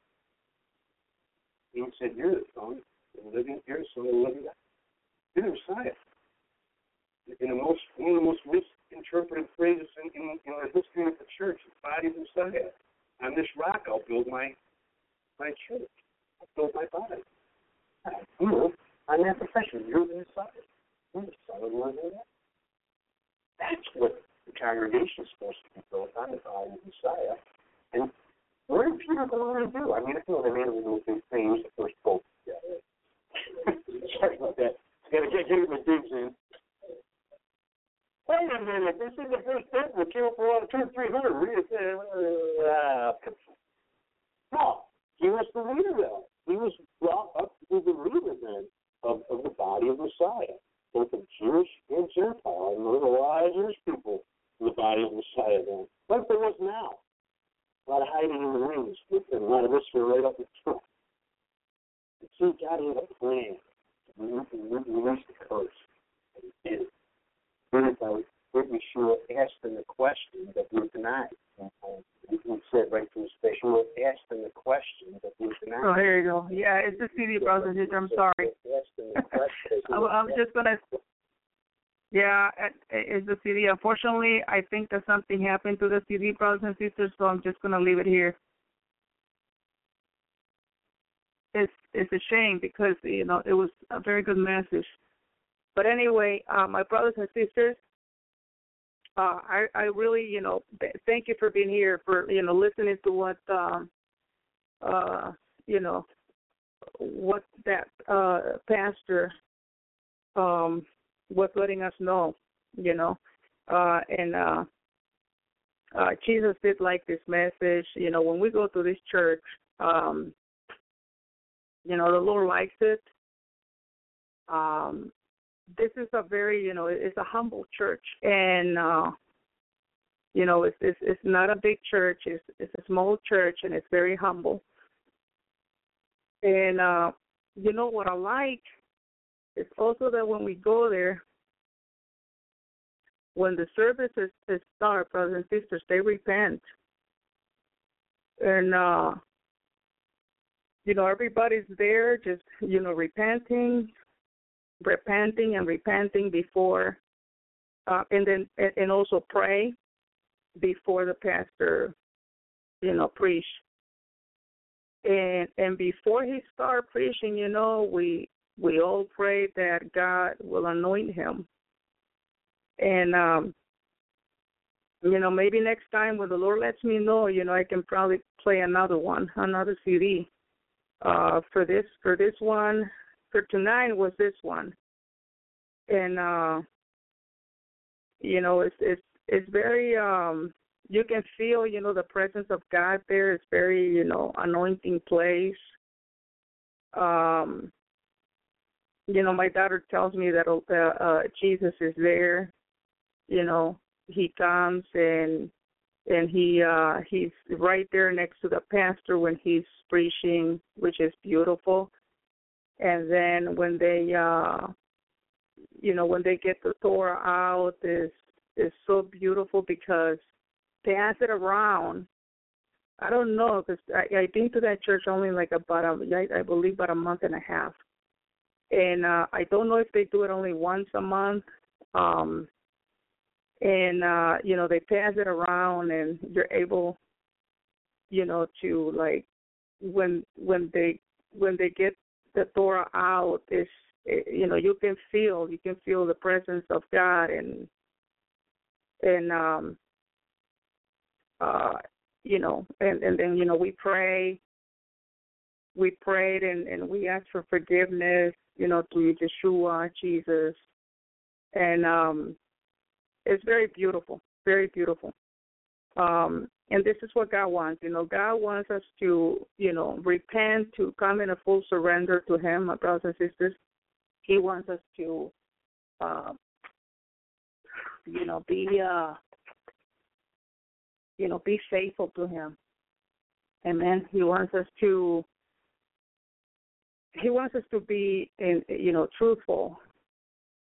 He said, You're the son, the living, the son the living God. You're the Messiah. In the most one of the most misinterpreted phrases in, in, in the history of the church, the body of Messiah. On this rock I'll build my my church. I'll build my body. You know, on that profession, you're the Messiah. You're the son of the. That's what the congregation is supposed to be built on, the body of the Messiah. And what did Peter go on to do? I mean, I they made him do big things, the first. Yeah. Sorry about that. Gotta get, get digs in. Wait a minute, this is the first pope that killed for two three hundred. Read it. Uh, he was the leader though. He was brought up to be the leader then of, of the body of Messiah, both of Jewish and Gentile. And lot of people in the body of Messiah then. Like there was now. A lot of hiding in the wings, a lot of this were right up the front. But see, God had a plan to release the curse. And he did it. It by making sure asked them the question that we denied. He said right from the asked them the question that we denied. Oh, here you go. Yeah, it's the CD, brothers. I'm sorry. Asked them the question. I'm, I'm just gonna. Yeah, it's the CD. Unfortunately, I think that something happened to the CD, brothers and sisters. So I'm just gonna leave it here. It's it's a shame because you know it was a very good message. But anyway, uh, my brothers and sisters, uh, I I really you know thank you for being here for you know listening to what um uh you know what that uh pastor um was letting us know, you know. Uh and uh uh Jesus did like this message, you know, when we go to this church, um you know, the Lord likes it. Um this is a very, you know, it's a humble church and uh you know, it's it's it's not a big church, it's it's a small church and it's very humble. And uh you know what I like is also that when we go there, when the service is, is start, brothers and sisters, they repent. And uh you know, everybody's there just, you know, repenting, repenting and repenting before uh and then and, and also pray before the pastor, you know, preach. and and before he start preaching, you know, we we all pray that God will anoint him. And um you know, maybe next time when the Lord lets me know, you know, I can probably play another one, another CD. Uh for this for this one for tonight was this one. And uh you know, it's it's it's very um you can feel, you know, the presence of God there. It's very, you know, anointing place. Um, you know, my daughter tells me that uh, uh, Jesus is there. You know, he comes and and he uh he's right there next to the pastor when he's preaching, which is beautiful. And then when they uh you know, when they get the Torah out is is so beautiful because they pass it around. I don't know because I, I've been to that church only like about a, I, I believe about a month and a half, and uh, I don't know if they do it only once a month. Um, and uh, you know they pass it around, and you're able, you know, to like when when they when they get the Torah out, is you know you can feel you can feel the presence of God and and um uh, you know, and, and then, you know, we pray. We prayed and, and we asked for forgiveness, you know, through Yeshua, Jesus. And um it's very beautiful, very beautiful. Um and this is what God wants. You know, God wants us to, you know, repent, to come in a full surrender to Him, my brothers and sisters. He wants us to, uh, you know, be uh, you know, be faithful to him. Amen. He wants us to he wants us to be in you know, truthful.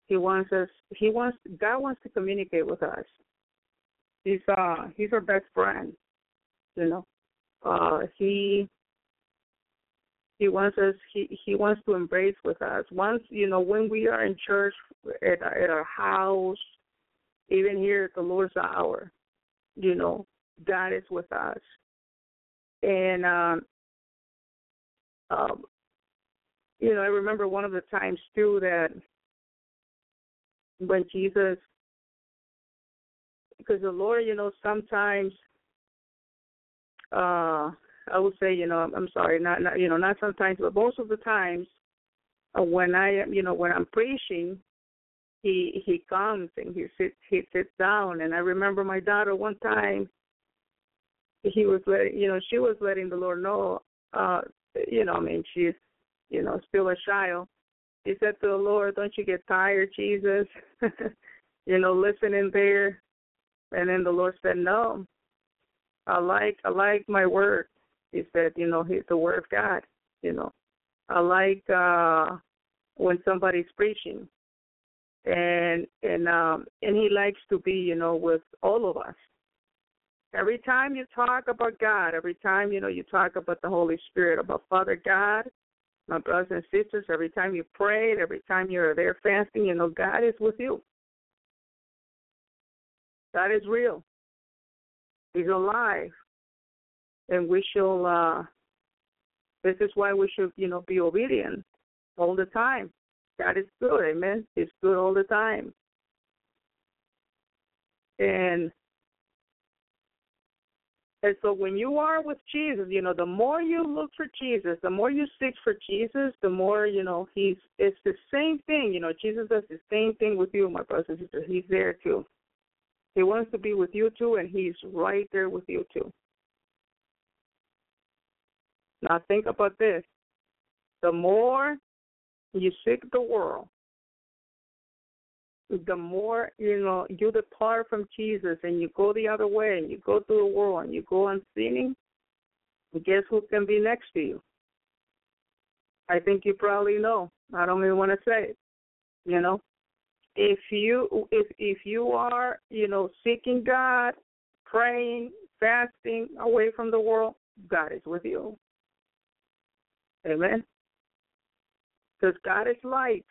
He wants us he wants God wants to communicate with us. He's uh he's our best friend. You know. Uh he he wants us he he wants to embrace with us once you know when we are in church at at our house even here at the lord's hour you know God is with us. And um, um, you know, I remember one of the times too that when Jesus, because the Lord, you know, sometimes, uh, I would say, you know, I'm, I'm sorry, not, not, you know, not sometimes, but most of the times, uh, when I am, you know, when I'm preaching, he he comes and he sits he sits down, and I remember my daughter one time he was letting you know she was letting the Lord know uh you know I mean she's you know still a child. He said to the Lord, "Don't you get tired, Jesus? you know, listening there." And then the Lord said, "No, I like I like my word." He said, "You know, the word of God. You know, I like uh when somebody's preaching." and and um and he likes to be you know with all of us Every time you talk about God, every time you know you talk about the Holy Spirit, about Father God, my brothers and sisters, every time you pray, every time you're there fasting, you know God is with you. God is real. He's alive. And we shall uh this is why we should, you know, be obedient all the time. God is good, amen. He's good all the time. And and so when you are with Jesus, you know, the more you look for Jesus, the more you seek for Jesus, the more, you know, he's it's the same thing, you know, Jesus does the same thing with you, my brothers and sisters. He's there too. He wants to be with you too and he's right there with you too. Now think about this. The more you seek the world, the more you know you depart from Jesus and you go the other way and you go through the world and you go on sinning, guess who can be next to you? I think you probably know. I don't even want to say it. You know, if you if if you are you know seeking God, praying, fasting away from the world, God is with you. Amen. Because God is light.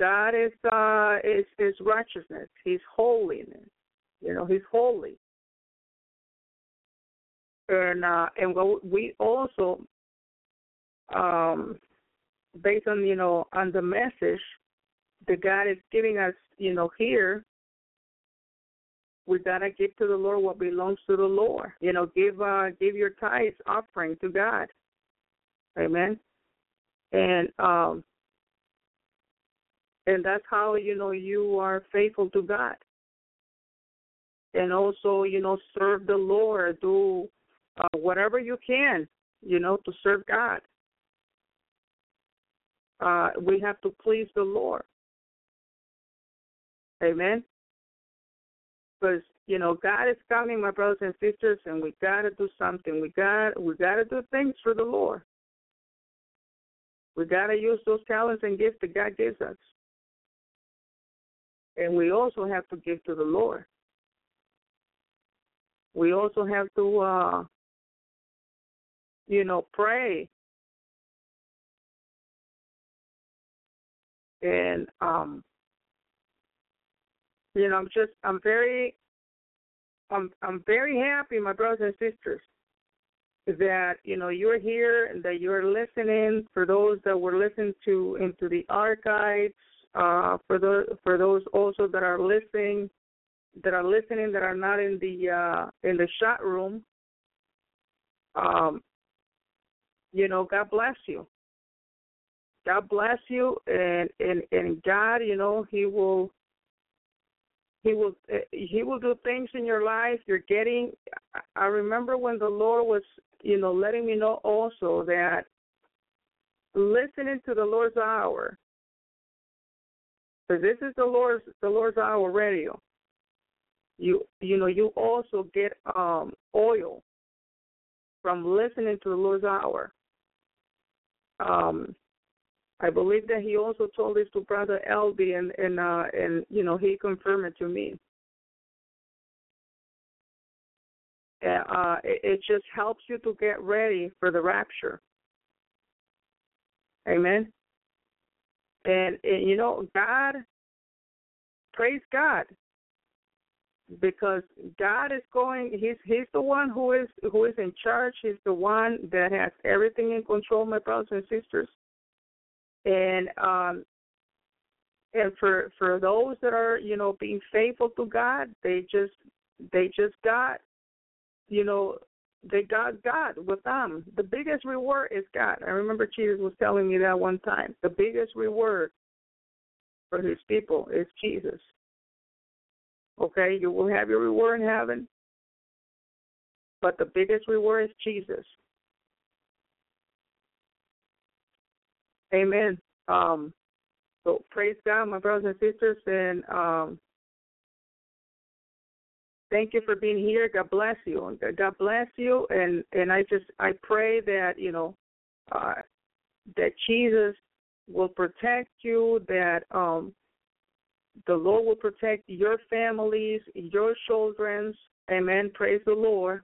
God is uh is is righteousness. his holiness. You know, he's holy. and uh, and we also, um, based on you know on the message that God is giving us, you know here, we gotta give to the Lord what belongs to the Lord. You know, give uh, give your tithes offering to God. Amen. And um, and that's how you know you are faithful to God. And also, you know, serve the Lord. Do uh, whatever you can, you know, to serve God. Uh, we have to please the Lord. Amen. Because you know God is coming, my brothers and sisters, and we gotta do something. We got we gotta do things for the Lord. We gotta use those talents and gifts that God gives us, and we also have to give to the Lord. We also have to, uh, you know, pray and um you know i'm just i'm very i'm i'm very happy my brothers and sisters that you know you're here and that you're listening for those that were listening to into the archives uh for those for those also that are listening that are listening that are not in the uh in the chat room um you know god bless you. God bless you and and and god you know he will he will he will do things in your life. You're getting i remember when the lord was you know letting me know also that listening to the lord's hour because this is the lord's the lord's hour radio you you know you also get um oil from listening to the lord's hour um I believe that he also told this to Brother Elvi, and and uh, and you know he confirmed it to me. Uh, it, it just helps you to get ready for the rapture. Amen. And, and you know, God, praise God, because God is going. He's He's the one who is who is in charge. He's the one that has everything in control, my brothers and sisters and um and for for those that are you know being faithful to god they just they just got you know they got god with them the biggest reward is god. I remember jesus was telling me that one time. The biggest reward for his people is jesus. Okay you will have your reward in heaven but the biggest reward is jesus. Amen. Um, so praise God, my brothers and sisters, and um, thank you for being here. God bless you. God bless you, and and I just I pray that you know uh, that Jesus will protect you. That um, the Lord will protect your families, your children's. Amen. Praise the Lord.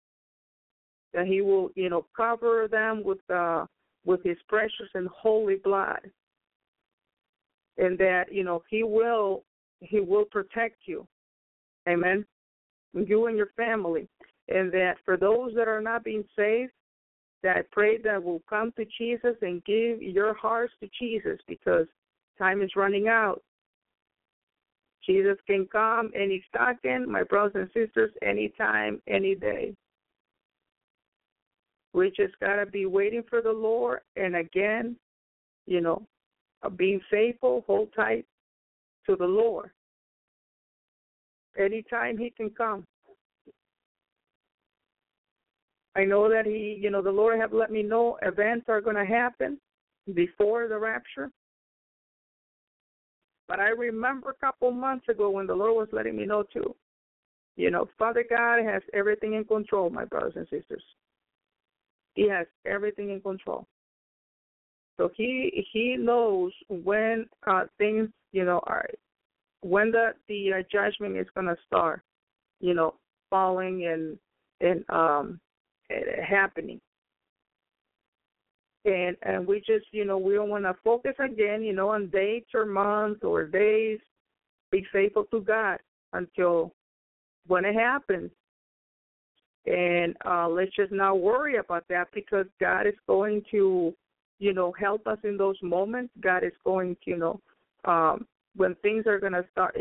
That He will you know cover them with uh, with his precious and holy blood and that you know he will he will protect you amen you and your family and that for those that are not being saved that I pray that will come to Jesus and give your hearts to Jesus because time is running out. Jesus can come any second, my brothers and sisters, anytime, any day. We just got to be waiting for the Lord. And again, you know, being faithful, hold tight to the Lord. Anytime He can come. I know that He, you know, the Lord have let me know events are going to happen before the rapture. But I remember a couple months ago when the Lord was letting me know too. You know, Father God has everything in control, my brothers and sisters. He has everything in control. So he he knows when uh, things you know are when the the uh, judgment is going to start, you know, falling and and um happening. And and we just you know we don't want to focus again you know on dates or months or days. Be faithful to God until when it happens, And uh, let's just not worry about that because God is going to, you know, help us in those moments. God is going to, you know, um, when things are going to start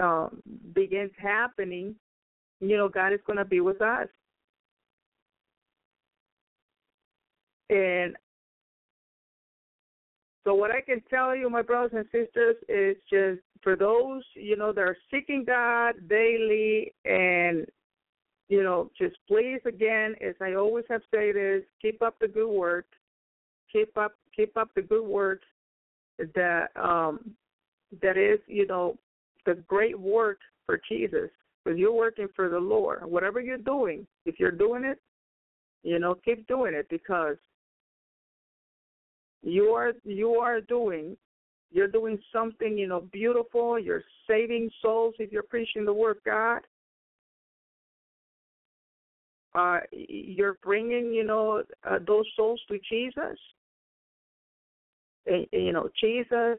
um, begins happening, you know, God is going to be with us. And so what I can tell you, my brothers and sisters, is just for those, you know, that are seeking God daily and you know, just please again, as I always have said is keep up the good work. Keep up keep up the good work that um that is, you know, the great work for Jesus. Because you're working for the Lord. Whatever you're doing, if you're doing it, you know, keep doing it because you are you are doing you're doing something you know beautiful you're saving souls if you're preaching the word of god uh you're bringing you know uh, those souls to jesus and, you know jesus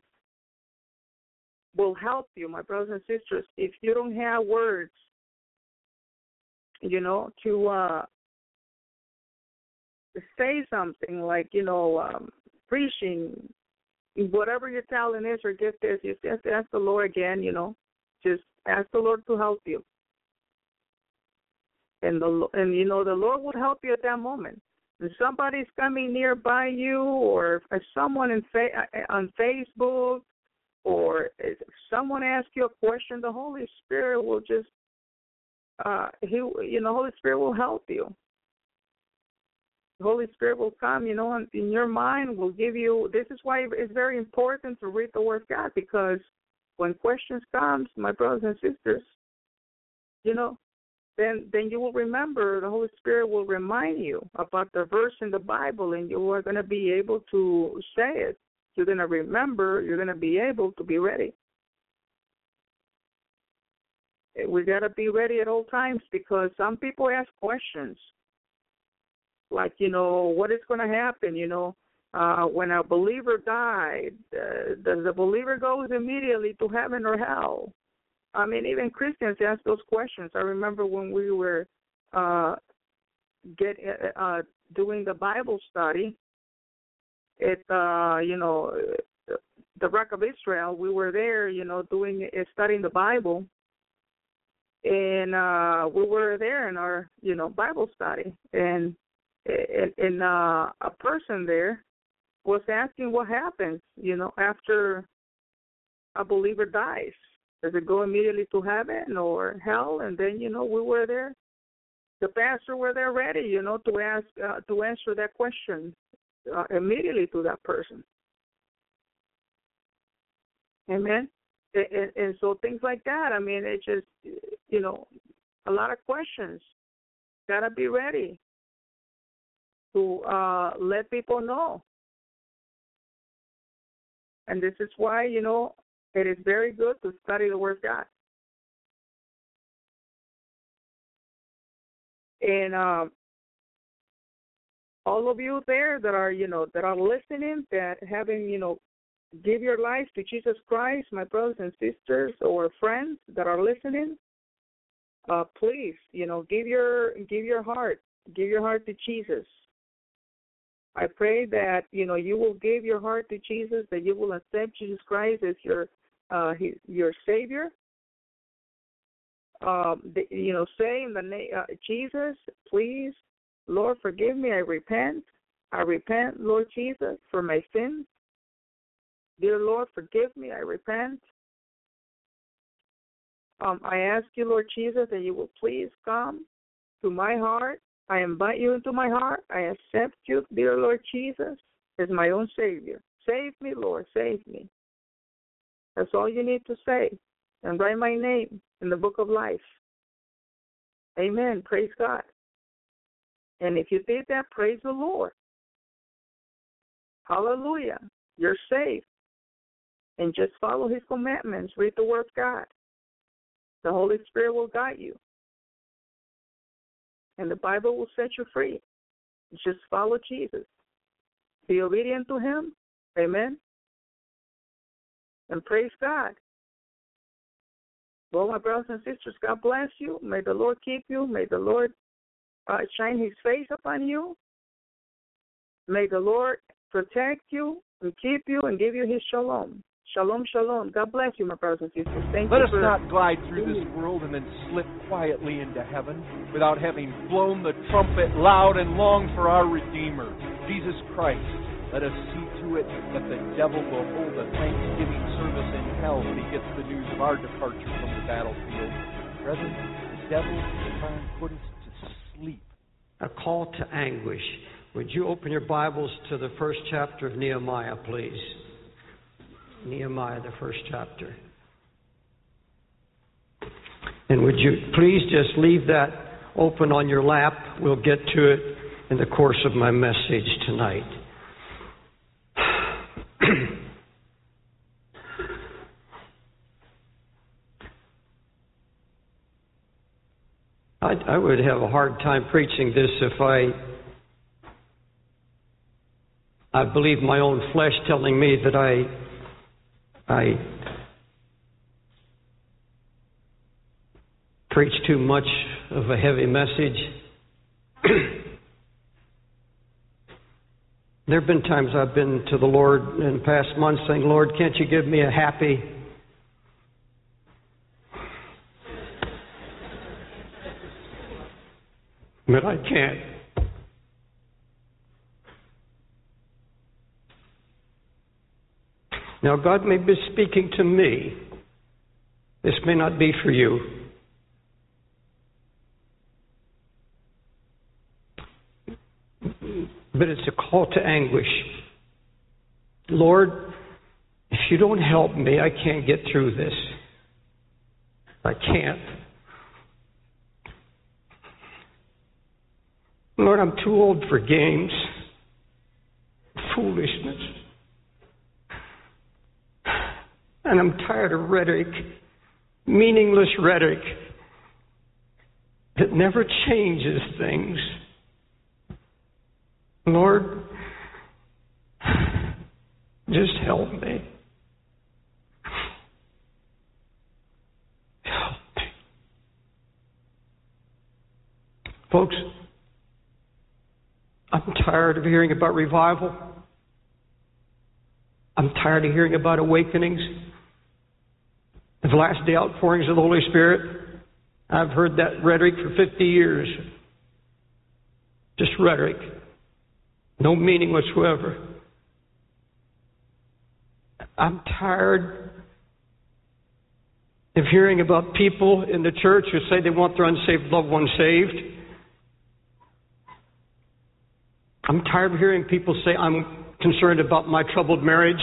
will help you my brothers and sisters if you don't have words you know to uh say something like you know um preaching, whatever your talent is or gift is, you just ask the Lord again, you know, just ask the Lord to help you. And the and you know the Lord would help you at that moment. If somebody's coming nearby you, or if someone in fa- uh, on Facebook, or if someone asks you a question, the Holy Spirit will just uh he you know Holy Spirit will help you the Holy Spirit will come, you know, and in your mind will give you. This is why it's very important to read the Word of God because when questions comes, my brothers and sisters, you know, then then you will remember. The Holy Spirit will remind you about the verse in the Bible, and you are going to be able to say it. You're going to remember. You're going to be able to be ready. We got to be ready at all times because some people ask questions like you know what is going to happen you know uh when a believer died uh, does the believer goes immediately to heaven or hell i mean even christians ask those questions i remember when we were uh get uh, uh doing the bible study it uh you know the rock of israel we were there you know doing studying the bible and uh we were there in our you know bible study and and, and uh, a person there was asking what happens, you know, after a believer dies. Does it go immediately to heaven or hell? And then, you know, we were there. The pastor were there ready, you know, to ask uh, to answer that question uh, immediately to that person. Amen. And, and, and so things like that. I mean, it just, you know, a lot of questions. Gotta be ready to uh, let people know. And this is why, you know, it is very good to study the Word of God. And um, all of you there that are, you know, that are listening, that having, you know, give your life to Jesus Christ, my brothers and sisters or friends that are listening, uh, please, you know, give your give your heart, give your heart to Jesus. I pray that you know you will give your heart to Jesus, that you will accept Jesus Christ as your uh, your Savior. Um, the, you know, say in the name uh, Jesus, please, Lord, forgive me. I repent. I repent, Lord Jesus, for my sins. Dear Lord, forgive me. I repent. Um, I ask you, Lord Jesus, that you will please come to my heart I invite you into my heart. I accept you, dear Lord Jesus, as my own Savior. Save me, Lord, save me. That's all you need to say. And write my name in the book of life. Amen. Praise God. And if you did that, praise the Lord. Hallelujah. You're saved. And just follow his commandments. Read the word of God. The Holy Spirit will guide you and the Bible will set you free. Just follow Jesus. Be obedient to Him. Amen. And praise God. Well, my brothers and sisters, God bless you. May the Lord keep you. May the Lord uh, shine his face upon you. May the Lord protect you and keep you and give you his shalom. Shalom, shalom. God bless you, my brothers and sisters. Thank you. Let us not glide through this world and then slip quietly into heaven without having blown the trumpet loud and long for our Redeemer, Jesus Christ. Let us see to it that the devil will hold a thanksgiving service in hell when he gets the news of our departure from the battlefield. Brethren, the devil is try and put us to. A call to anguish. Would you open your Bibles to the first chapter of Nehemiah, please? Nehemiah, the first chapter. And would you please just leave that open on your lap? We'll get to it in the course of my message tonight. I, I would have a hard time preaching this if I I believe my own flesh telling me that I I preach too much of a heavy message. there have been times I've been to the Lord in past months saying, Lord, can't you give me a happy but I can't. Now, God may be speaking to me. This may not be for you. But it's a call to anguish. Lord, if you don't help me, I can't get through this. I can't. Lord, I'm too old for games, foolishness. And I'm tired of rhetoric, meaningless rhetoric that never changes things. Lord, just help me. Help me. Folks, I'm tired of hearing about revival. I'm tired of hearing about awakenings, the last day outpourings of the Holy Spirit. I've heard that rhetoric for 50 years. Just rhetoric. No meaning whatsoever. I'm tired of hearing about people in the church who say they want their unsaved loved ones saved. I'm tired of hearing people say, I'm concerned about my troubled marriage,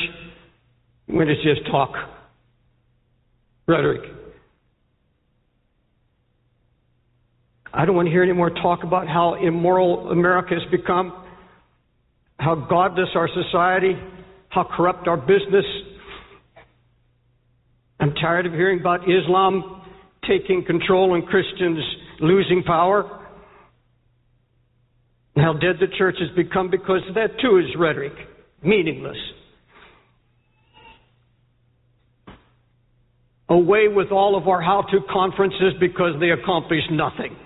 when it's just talk, rhetoric. I don't want to hear any more talk about how immoral America has become, how godless our society, how corrupt our business. I'm tired of hearing about Islam taking control and Christians losing power. How dead the church has become because that too is rhetoric, meaningless. Away with all of our how to conferences because they accomplish nothing.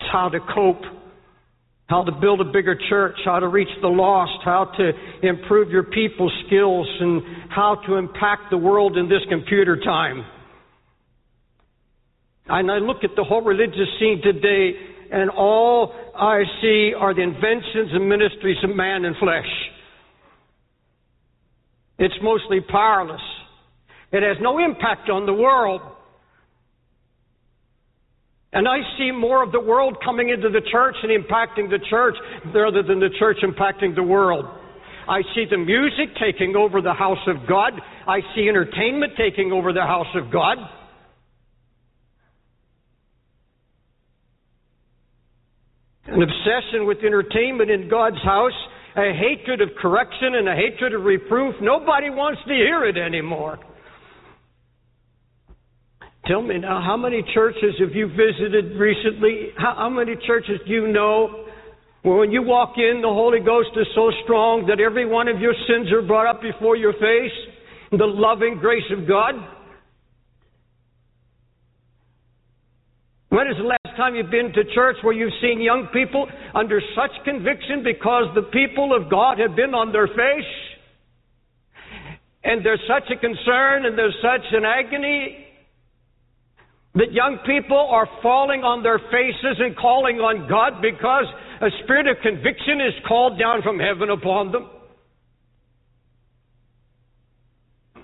It's how to cope, how to build a bigger church, how to reach the lost, how to improve your people's skills, and how to impact the world in this computer time. And I look at the whole religious scene today, and all I see are the inventions and ministries of man and flesh. It's mostly powerless. It has no impact on the world. And I see more of the world coming into the church and impacting the church rather than the church impacting the world. I see the music taking over the house of God. I see entertainment taking over the house of God. An obsession with entertainment in God's house, a hatred of correction and a hatred of reproof. Nobody wants to hear it anymore. Tell me now, how many churches have you visited recently? How, how, many churches do you know where when you walk in, the Holy Ghost is so strong that every one of your sins are brought up before your face? The loving grace of God? When is the time you've been to church where you've seen young people under such conviction because the people of God have been on their face? And there's such a concern and there's such an agony that young people are falling on their faces and calling on God because a spirit of conviction is called down from heaven upon them.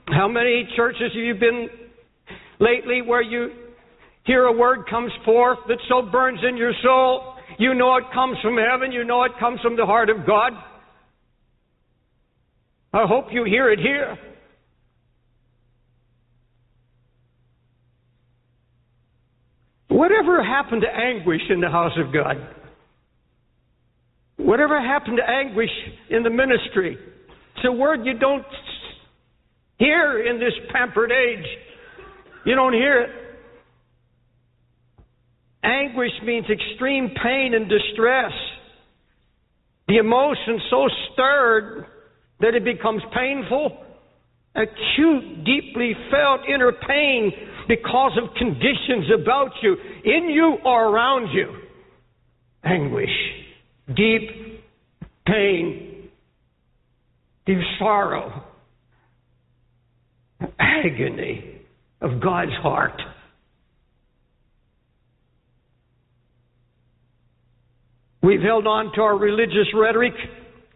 How many churches have you been lately where you hear a word comes forth that so burns in your soul? You know it comes from heaven, you know it comes from the heart of God. I hope you hear it here. Whatever happened to anguish in the house of God? Whatever happened to anguish in the ministry? It's a word you don't hear in this pampered age. You don't hear it. Anguish means extreme pain and distress. The emotion so stirred that it becomes painful. Acute, deeply felt inner pain because of conditions about you, in you or around you. Anguish, deep pain, deep sorrow, agony of God's heart. We've held on to our religious rhetoric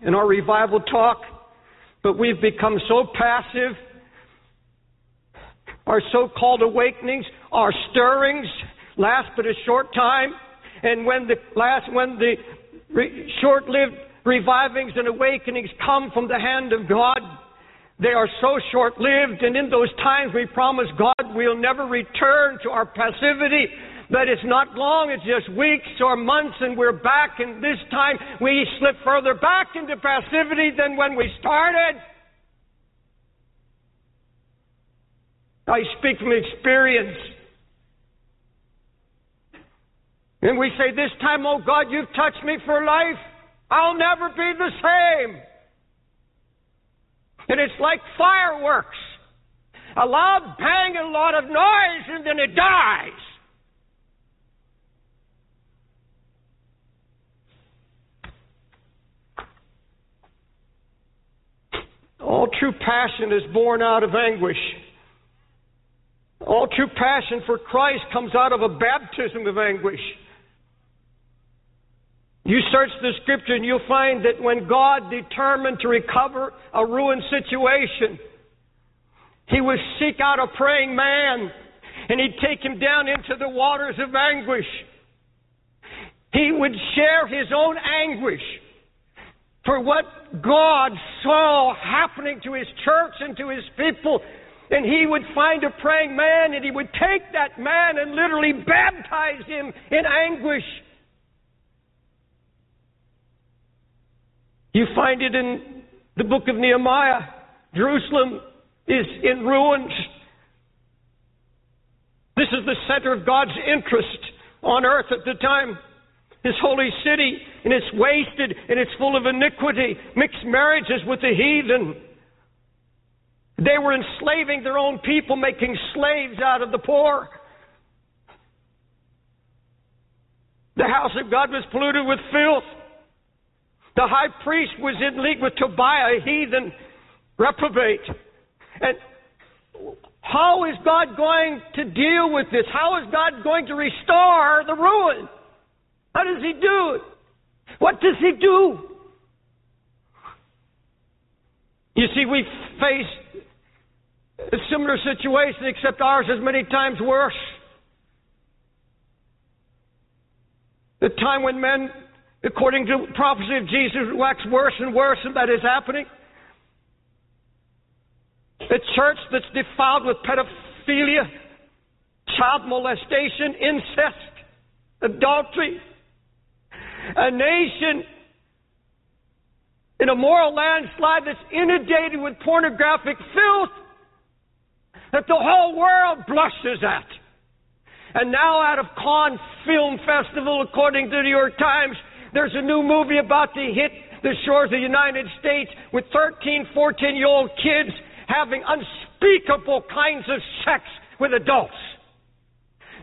and our revival talk, but we've become so passive our so-called awakenings, our stirrings last but a short time. And when the last, when the re- short-lived revivings and awakenings come from the hand of God, they are so short-lived. And in those times we promise God we'll never return to our passivity. That it's not long, it's just weeks or months and we're back and this time we slip further back into passivity than when we started. I speak from experience. And we say, This time, oh God, you've touched me for life. I'll never be the same. And it's like fireworks a loud bang, and a lot of noise, and then it dies. All true passion is born out of anguish. All true passion for Christ comes out of a baptism of anguish. You search the scripture and you'll find that when God determined to recover a ruined situation, He would seek out a praying man and He'd take him down into the waters of anguish. He would share His own anguish for what God saw happening to His church and to His people and he would find a praying man and he would take that man and literally baptize him in anguish. You find it in the book of Nehemiah. Jerusalem is in ruins. This is the center of God's interest on earth at the time. His holy city, and it's wasted and it's full of iniquity, mixed marriages with the heathen. They were enslaving their own people, making slaves out of the poor. The house of God was polluted with filth. The high priest was in league with Tobiah, a heathen reprobate. And how is God going to deal with this? How is God going to restore the ruin? How does He do it? What does He do? You see, we face a similar situation, except ours is many times worse. The time when men, according to prophecy of Jesus, wax worse and worse, and that is happening. A church that's defiled with pedophilia, child molestation, incest, adultery. A nation in a moral landslide that's inundated with pornographic filth that the whole world blushes at. And now out of Cannes Film Festival, according to the New York Times, there's a new movie about to hit the shores of the United States with 13, 14 year old kids having unspeakable kinds of sex with adults.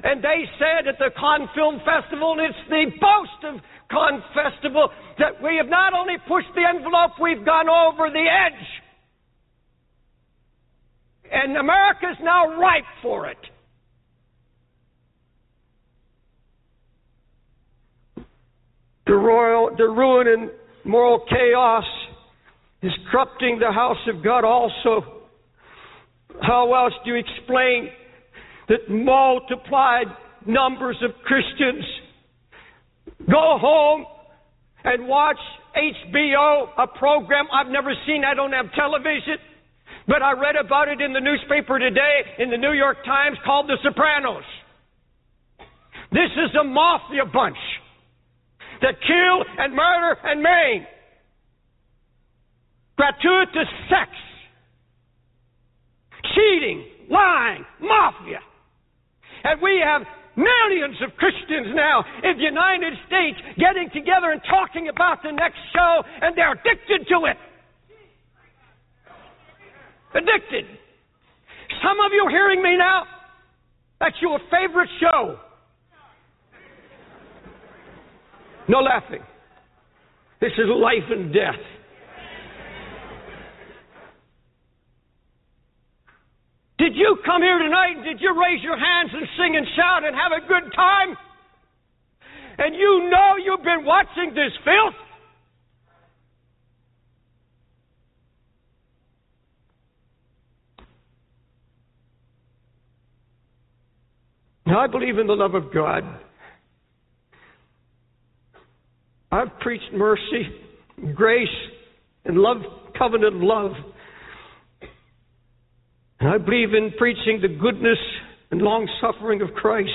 And they said at the Cannes Film Festival, and it's the boast of Cannes Festival, that we have not only pushed the envelope, we've gone over the edge. And America's now ripe for it. The, royal, the ruin and moral chaos is corrupting the house of God also. How else do you explain that multiplied numbers of Christians go home and watch HBO, a program I've never seen. I don't have television, but I read about it in the newspaper today in the New York Times called The Sopranos. This is a mafia bunch that kill and murder and maim. Gratuitous sex. Cheating, lying, mafia. And we have millions of Christians now in the United States getting together and talking about the next show, and they're addicted to it. Addicted. Some of you hearing me now, that's your favorite show. No laughing. This is life and death. Did you come here tonight and did you raise your hands and sing and shout and have a good time? And you know you've been watching this filth? Now, I believe in the love of God. I've preached mercy, grace, and love, covenant love. And I believe in preaching the goodness and long suffering of Christ.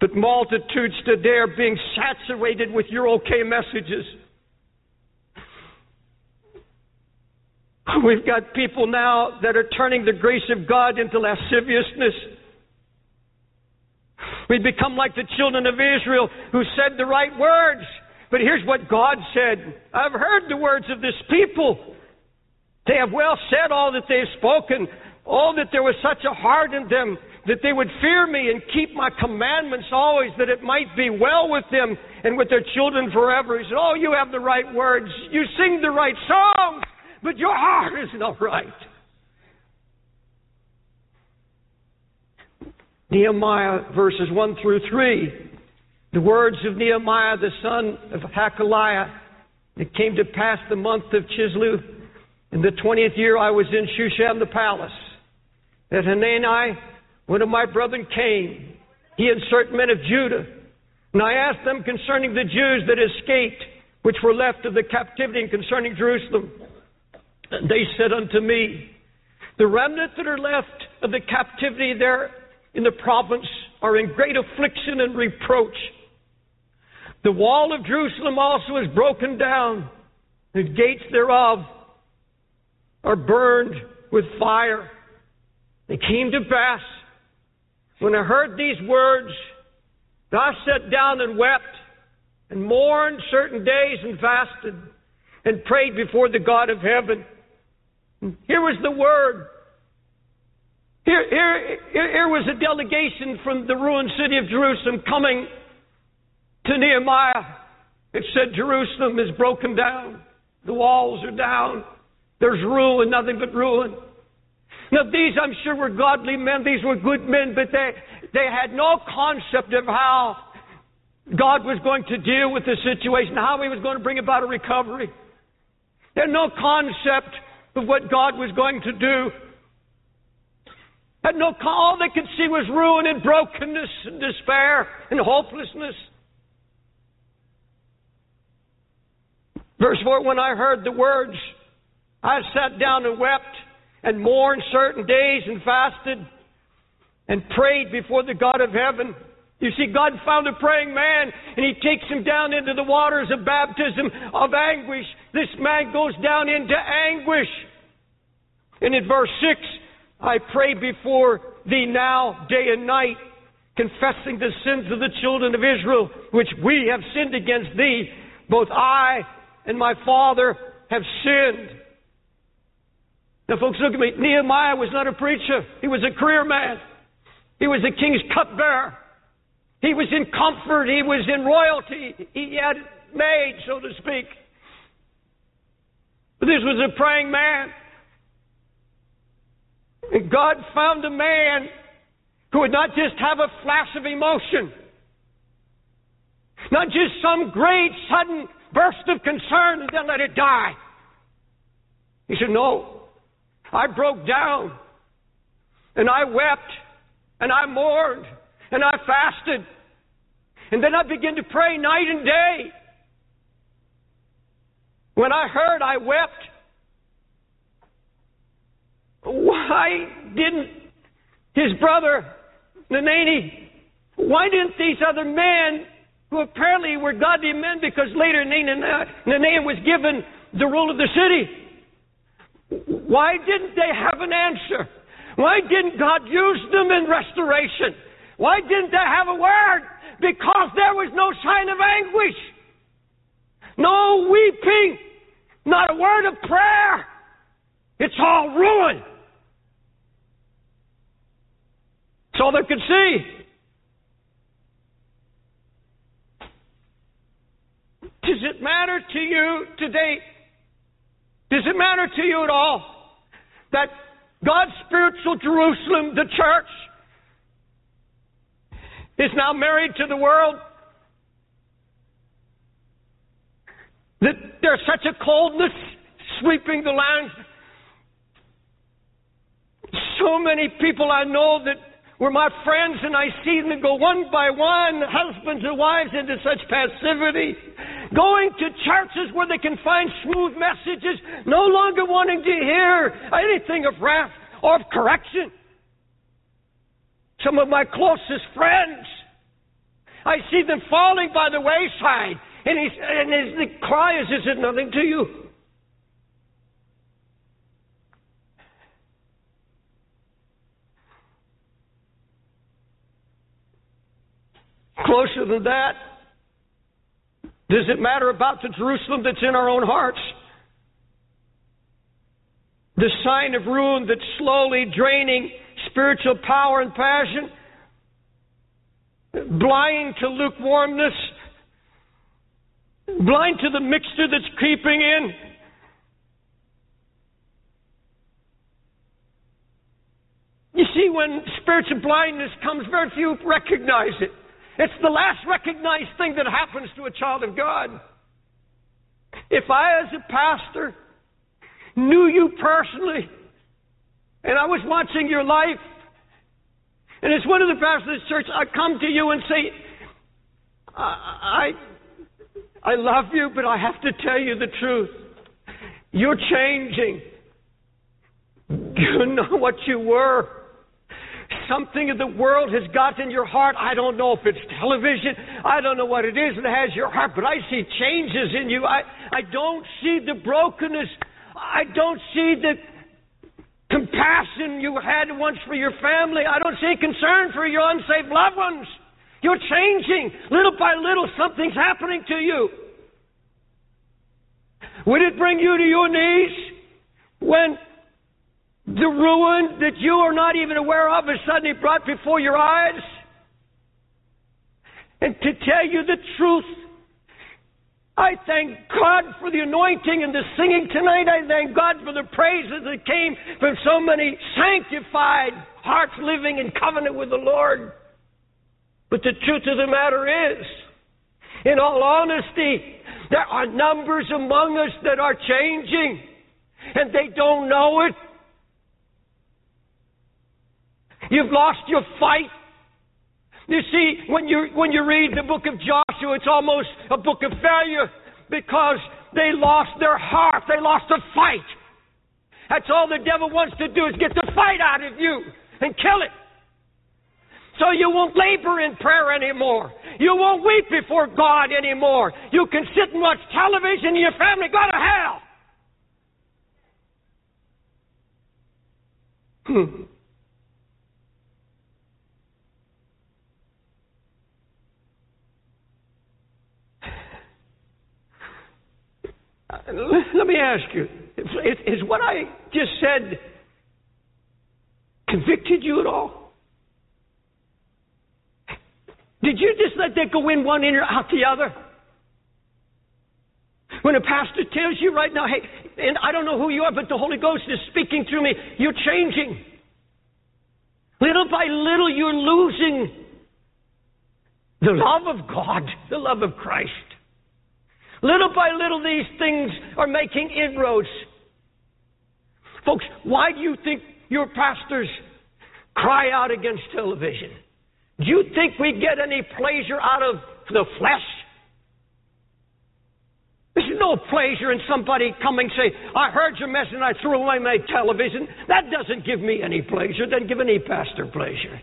But multitudes today are being saturated with your okay messages. We've got people now that are turning the grace of God into lasciviousness. We've become like the children of Israel who said the right words. But here's what God said I've heard the words of this people. They have well said all that they have spoken. Oh, that there was such a heart in them that they would fear me and keep my commandments always, that it might be well with them and with their children forever. He said, Oh, you have the right words. You sing the right songs, but your heart is not right. Nehemiah verses 1 through 3. The words of Nehemiah, the son of Hachaliah. It came to pass the month of Chisleu in the 20th year I was in Shushan the palace, that Hanani, one of my brethren, came, he and certain men of Judah. And I asked them concerning the Jews that escaped, which were left of the captivity, and concerning Jerusalem. And they said unto me, The remnant that are left of the captivity there in the province are in great affliction and reproach. The wall of Jerusalem also is broken down, the gates thereof are burned with fire. It came to pass when I heard these words, I sat down and wept and mourned certain days and fasted and prayed before the God of heaven. Here was the word. Here, here, here was a delegation from the ruined city of Jerusalem coming to Nehemiah. It said Jerusalem is broken down. The walls are down. There's ruin, nothing but ruin. Now, these, I'm sure, were godly men. These were good men, but they, they had no concept of how God was going to deal with the situation, how He was going to bring about a recovery. They had no concept of what God was going to do. Had no, all they could see was ruin and brokenness and despair and hopelessness. Verse 4 When I heard the words, I sat down and wept and mourned certain days and fasted and prayed before the God of heaven. You see, God found a praying man and he takes him down into the waters of baptism of anguish. This man goes down into anguish. And in verse 6, I pray before thee now, day and night, confessing the sins of the children of Israel, which we have sinned against thee. Both I and my father have sinned. Now, folks, look at me. Nehemiah was not a preacher, he was a career man. He was the king's cupbearer. He was in comfort. He was in royalty. He had made, so to speak. But this was a praying man. And God found a man who would not just have a flash of emotion, not just some great sudden burst of concern and then let it die. He said, No. I broke down and I wept and I mourned and I fasted. And then I began to pray night and day. When I heard, I wept. Why didn't his brother, Hanani, why didn't these other men, who apparently were godly men because later Hanani was given the rule of the city, why didn't they have an answer? Why didn't God use them in restoration? Why didn't they have a word? Because there was no sign of anguish, no weeping, not a word of prayer. It's all ruin. That's all they could see. Does it matter to you today? Does it matter to you at all that God's spiritual Jerusalem, the church, is now married to the world? That there's such a coldness sweeping the land. So many people I know that were my friends, and I see them go one by one, husbands and wives, into such passivity. Going to churches where they can find smooth messages, no longer wanting to hear anything of wrath or of correction. Some of my closest friends, I see them falling by the wayside, and, and his, the cry is, Is it nothing to you? Closer than that, does it matter about the Jerusalem that's in our own hearts? The sign of ruin that's slowly draining spiritual power and passion, blind to lukewarmness, blind to the mixture that's creeping in. You see, when spiritual blindness comes, very few recognize it. It's the last recognized thing that happens to a child of God. If I, as a pastor, knew you personally, and I was watching your life, and as one of the pastors of church, I come to you and say, I, I, I love you, but I have to tell you the truth. You're changing. You know what you were something of the world has got in your heart. I don't know if it's television. I don't know what it is that has your heart, but I see changes in you. I, I don't see the brokenness. I don't see the compassion you had once for your family. I don't see concern for your unsaved loved ones. You're changing. Little by little, something's happening to you. Would it bring you to your knees when the ruin that you are not even aware of is suddenly brought before your eyes. And to tell you the truth, I thank God for the anointing and the singing tonight. I thank God for the praises that came from so many sanctified hearts living in covenant with the Lord. But the truth of the matter is, in all honesty, there are numbers among us that are changing, and they don't know it. You've lost your fight. You see, when you, when you read the book of Joshua, it's almost a book of failure because they lost their heart. They lost the fight. That's all the devil wants to do is get the fight out of you and kill it. So you won't labor in prayer anymore. You won't weep before God anymore. You can sit and watch television and your family go to hell. Hmm. Uh, let me ask you is what I just said convicted you at all? Did you just let that go in one ear out the other? When a pastor tells you right now, hey, and I don't know who you are, but the Holy Ghost is speaking through me, you're changing. Little by little, you're losing the love of God, the love of Christ. Little by little, these things are making inroads. Folks, why do you think your pastors cry out against television? Do you think we get any pleasure out of the flesh? There's no pleasure in somebody coming say, I heard your message and I threw away my television. That doesn't give me any pleasure. It Doesn't give any pastor pleasure.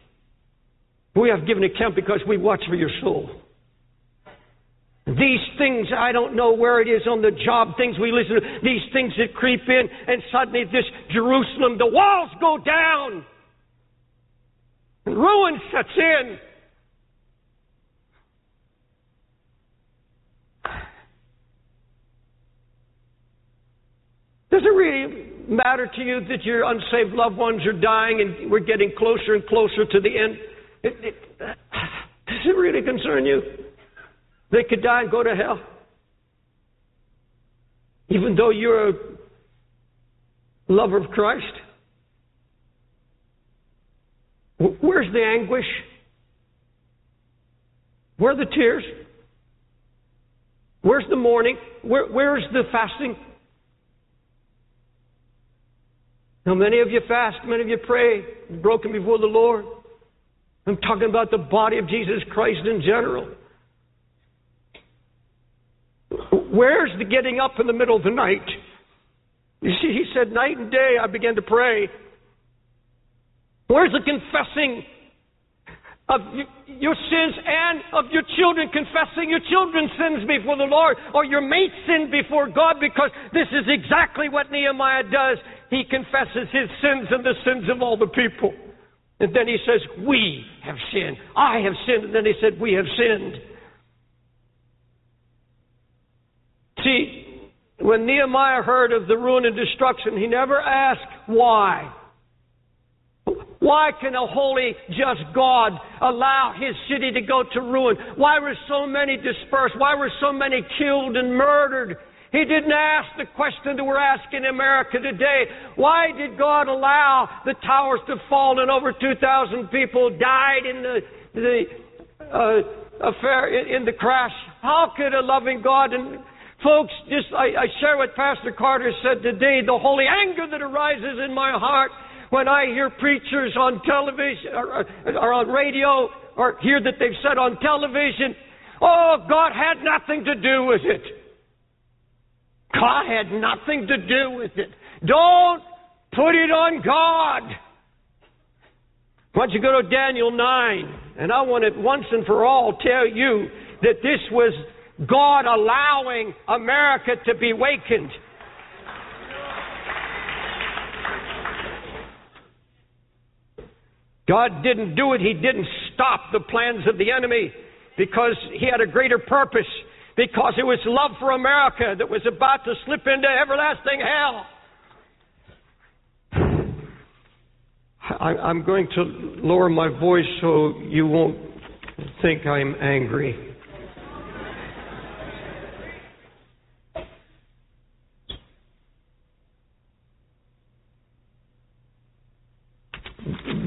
We have given account because we watch for your soul. These things, I don't know where it is on the job, things we listen to, these things that creep in, and suddenly this Jerusalem, the walls go down, and ruin sets in. Does it really matter to you that your unsaved loved ones are dying and we're getting closer and closer to the end? It, it, does it really concern you? They could die and go to hell. Even though you're a lover of Christ. Where's the anguish? Where are the tears? Where's the mourning? Where, where's the fasting? Now, many of you fast, many of you pray, broken before the Lord. I'm talking about the body of Jesus Christ in general. Where's the getting up in the middle of the night? You see, he said, night and day I began to pray. Where's the confessing of your sins and of your children, confessing your children's sins before the Lord or your mate's sin before God because this is exactly what Nehemiah does. He confesses his sins and the sins of all the people. And then he says, We have sinned. I have sinned. And then he said, We have sinned. See, when Nehemiah heard of the ruin and destruction, he never asked why. Why can a holy, just God allow his city to go to ruin? Why were so many dispersed? Why were so many killed and murdered? He didn't ask the question that we're asking in America today. Why did God allow the towers to fall and over 2,000 people died in the, the uh, affair, in, in, the crash? How could a loving God and folks, just I, I share what Pastor Carter said today, the holy anger that arises in my heart when I hear preachers on television or, or on radio or hear that they've said on television, oh, God had nothing to do with it. God had nothing to do with it. Don't put it on God. Why don't you go to Daniel 9? And I want to once and for all tell you that this was God allowing America to be wakened. God didn't do it. He didn't stop the plans of the enemy because he had a greater purpose because it was love for America that was about to slip into everlasting hell. I'm going to lower my voice so you won't think I'm angry.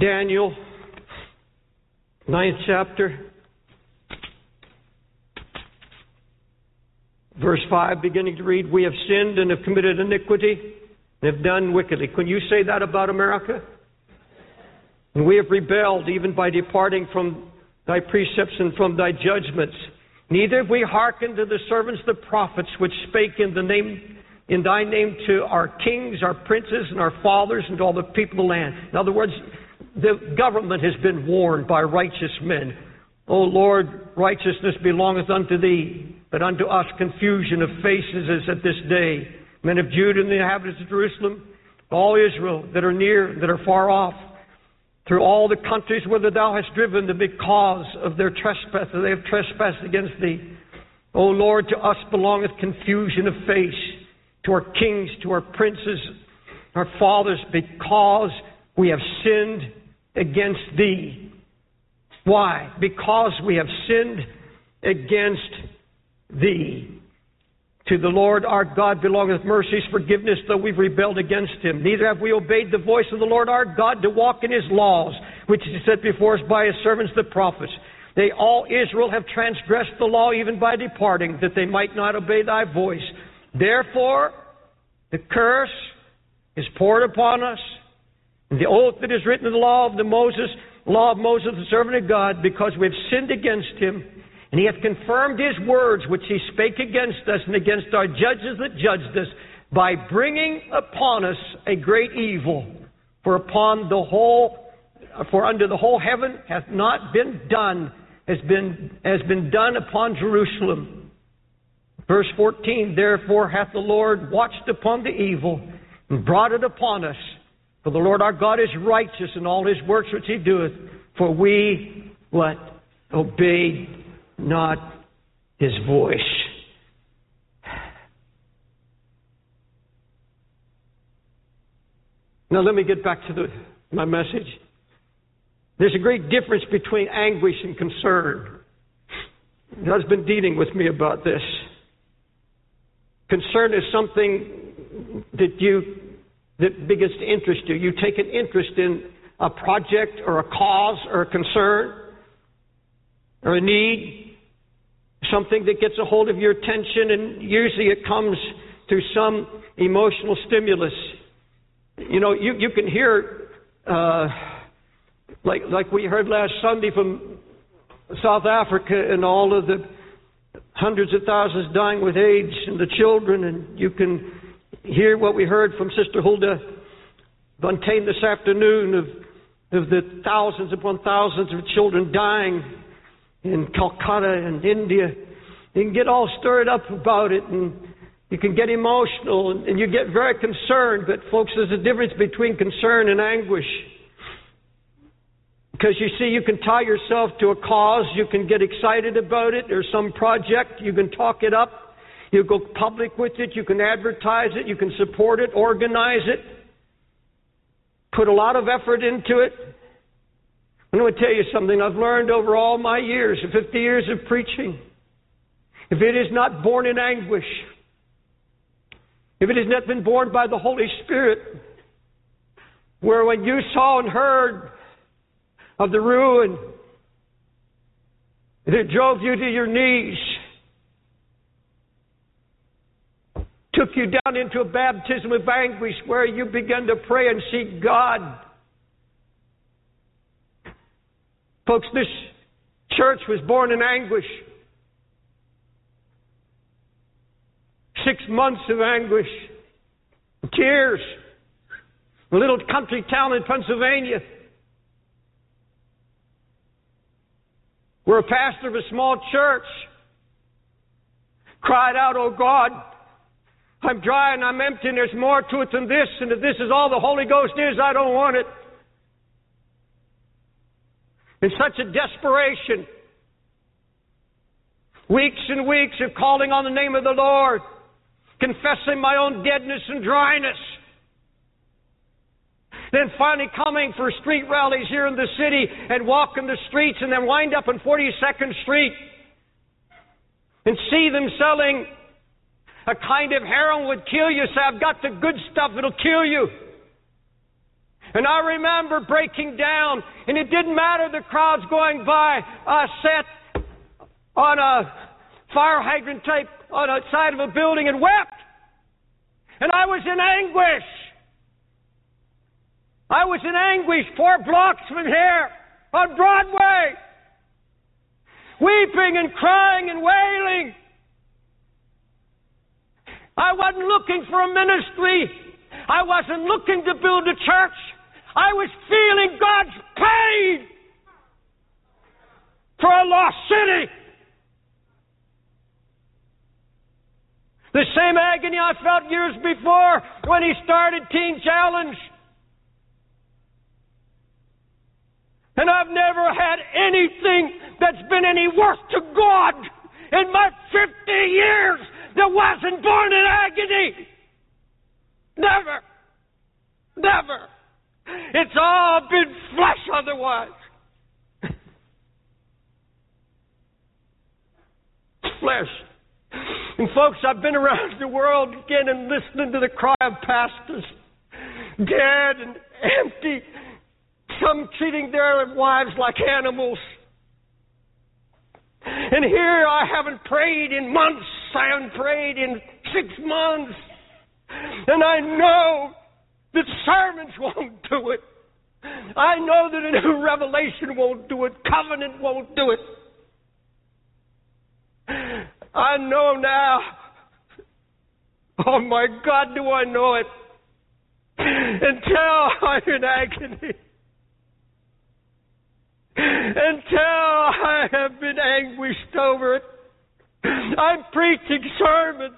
Daniel, ninth chapter. Verse 5, beginning to read, We have sinned and have committed iniquity and have done wickedly. Can you say that about America? And we have rebelled even by departing from thy precepts and from thy judgments. Neither have we hearkened to the servants, the prophets, which spake in the name in thy name to our kings, our princes, and our fathers, and to all the people of the land. In other words, the government has been warned by righteous men. O Lord, righteousness belongeth unto thee but unto us confusion of faces is at this day. Men of Judah and the inhabitants of Jerusalem, all Israel that are near, that are far off, through all the countries whither thou hast driven them because of their trespass, they have trespassed against thee. O Lord, to us belongeth confusion of face, to our kings, to our princes, our fathers, because we have sinned against thee. Why? Because we have sinned against thee. To the Lord our God belongeth mercies, forgiveness, though we've rebelled against him. Neither have we obeyed the voice of the Lord our God to walk in his laws, which he set before us by his servants the prophets. They all Israel have transgressed the law even by departing, that they might not obey thy voice. Therefore, the curse is poured upon us, the oath that is written in the law of the Moses, law of Moses, the servant of God, because we have sinned against him and he hath confirmed his words which he spake against us and against our judges that judged us by bringing upon us a great evil. For upon the whole, for under the whole heaven hath not been done, has been, has been done upon Jerusalem. Verse 14, therefore hath the Lord watched upon the evil and brought it upon us. For the Lord our God is righteous in all his works which he doeth. For we, what? Obeyed not his voice. Now, let me get back to the, my message. There's a great difference between anguish and concern. God's been dealing with me about this. Concern is something that you that biggest interest you. You take an interest in a project or a cause or a concern or a need something that gets a hold of your attention, and usually it comes through some emotional stimulus. You know, you, you can hear, uh, like, like we heard last Sunday from South Africa and all of the hundreds of thousands dying with AIDS and the children, and you can hear what we heard from Sister Huldah Buntain this afternoon of, of the thousands upon thousands of children dying in Calcutta and India. You can get all stirred up about it and you can get emotional and, and you get very concerned. But, folks, there's a difference between concern and anguish. Because you see, you can tie yourself to a cause, you can get excited about it, or some project, you can talk it up, you go public with it, you can advertise it, you can support it, organize it, put a lot of effort into it. I'm going to tell you something I've learned over all my years, 50 years of preaching. If it is not born in anguish, if it has not been born by the Holy Spirit, where when you saw and heard of the ruin, it drove you to your knees, took you down into a baptism of anguish where you began to pray and seek God Folks, this church was born in anguish. Six months of anguish, tears. A little country town in Pennsylvania where a pastor of a small church cried out, Oh God, I'm dry and I'm empty and there's more to it than this, and if this is all the Holy Ghost is, I don't want it in such a desperation. Weeks and weeks of calling on the name of the Lord, confessing my own deadness and dryness. Then finally coming for street rallies here in the city and walking the streets and then wind up on 42nd Street and see them selling a kind of heroin would kill you. Say, I've got the good stuff, it'll kill you. And I remember breaking down, and it didn't matter the crowds going by. I sat on a fire hydrant type on the side of a building and wept. And I was in anguish. I was in anguish four blocks from here on Broadway, weeping and crying and wailing. I wasn't looking for a ministry. I wasn't looking to build a church. I was feeling God's pain for a lost city. The same agony I felt years before when he started Teen Challenge. And I've never had anything that's been any worse to God in my 50 years that wasn't born in agony. Never. Never. It's all been flesh otherwise. flesh. And folks, I've been around the world again and listening to the cry of pastors, dead and empty, some treating their wives like animals. And here I haven't prayed in months I haven't prayed in six months. And I know that sermons won't do it. I know that a new revelation won't do it, covenant won't do it. I know now. Oh my God, do I know it? Until I'm in agony. Until I have been anguished over it. I'm preaching sermons.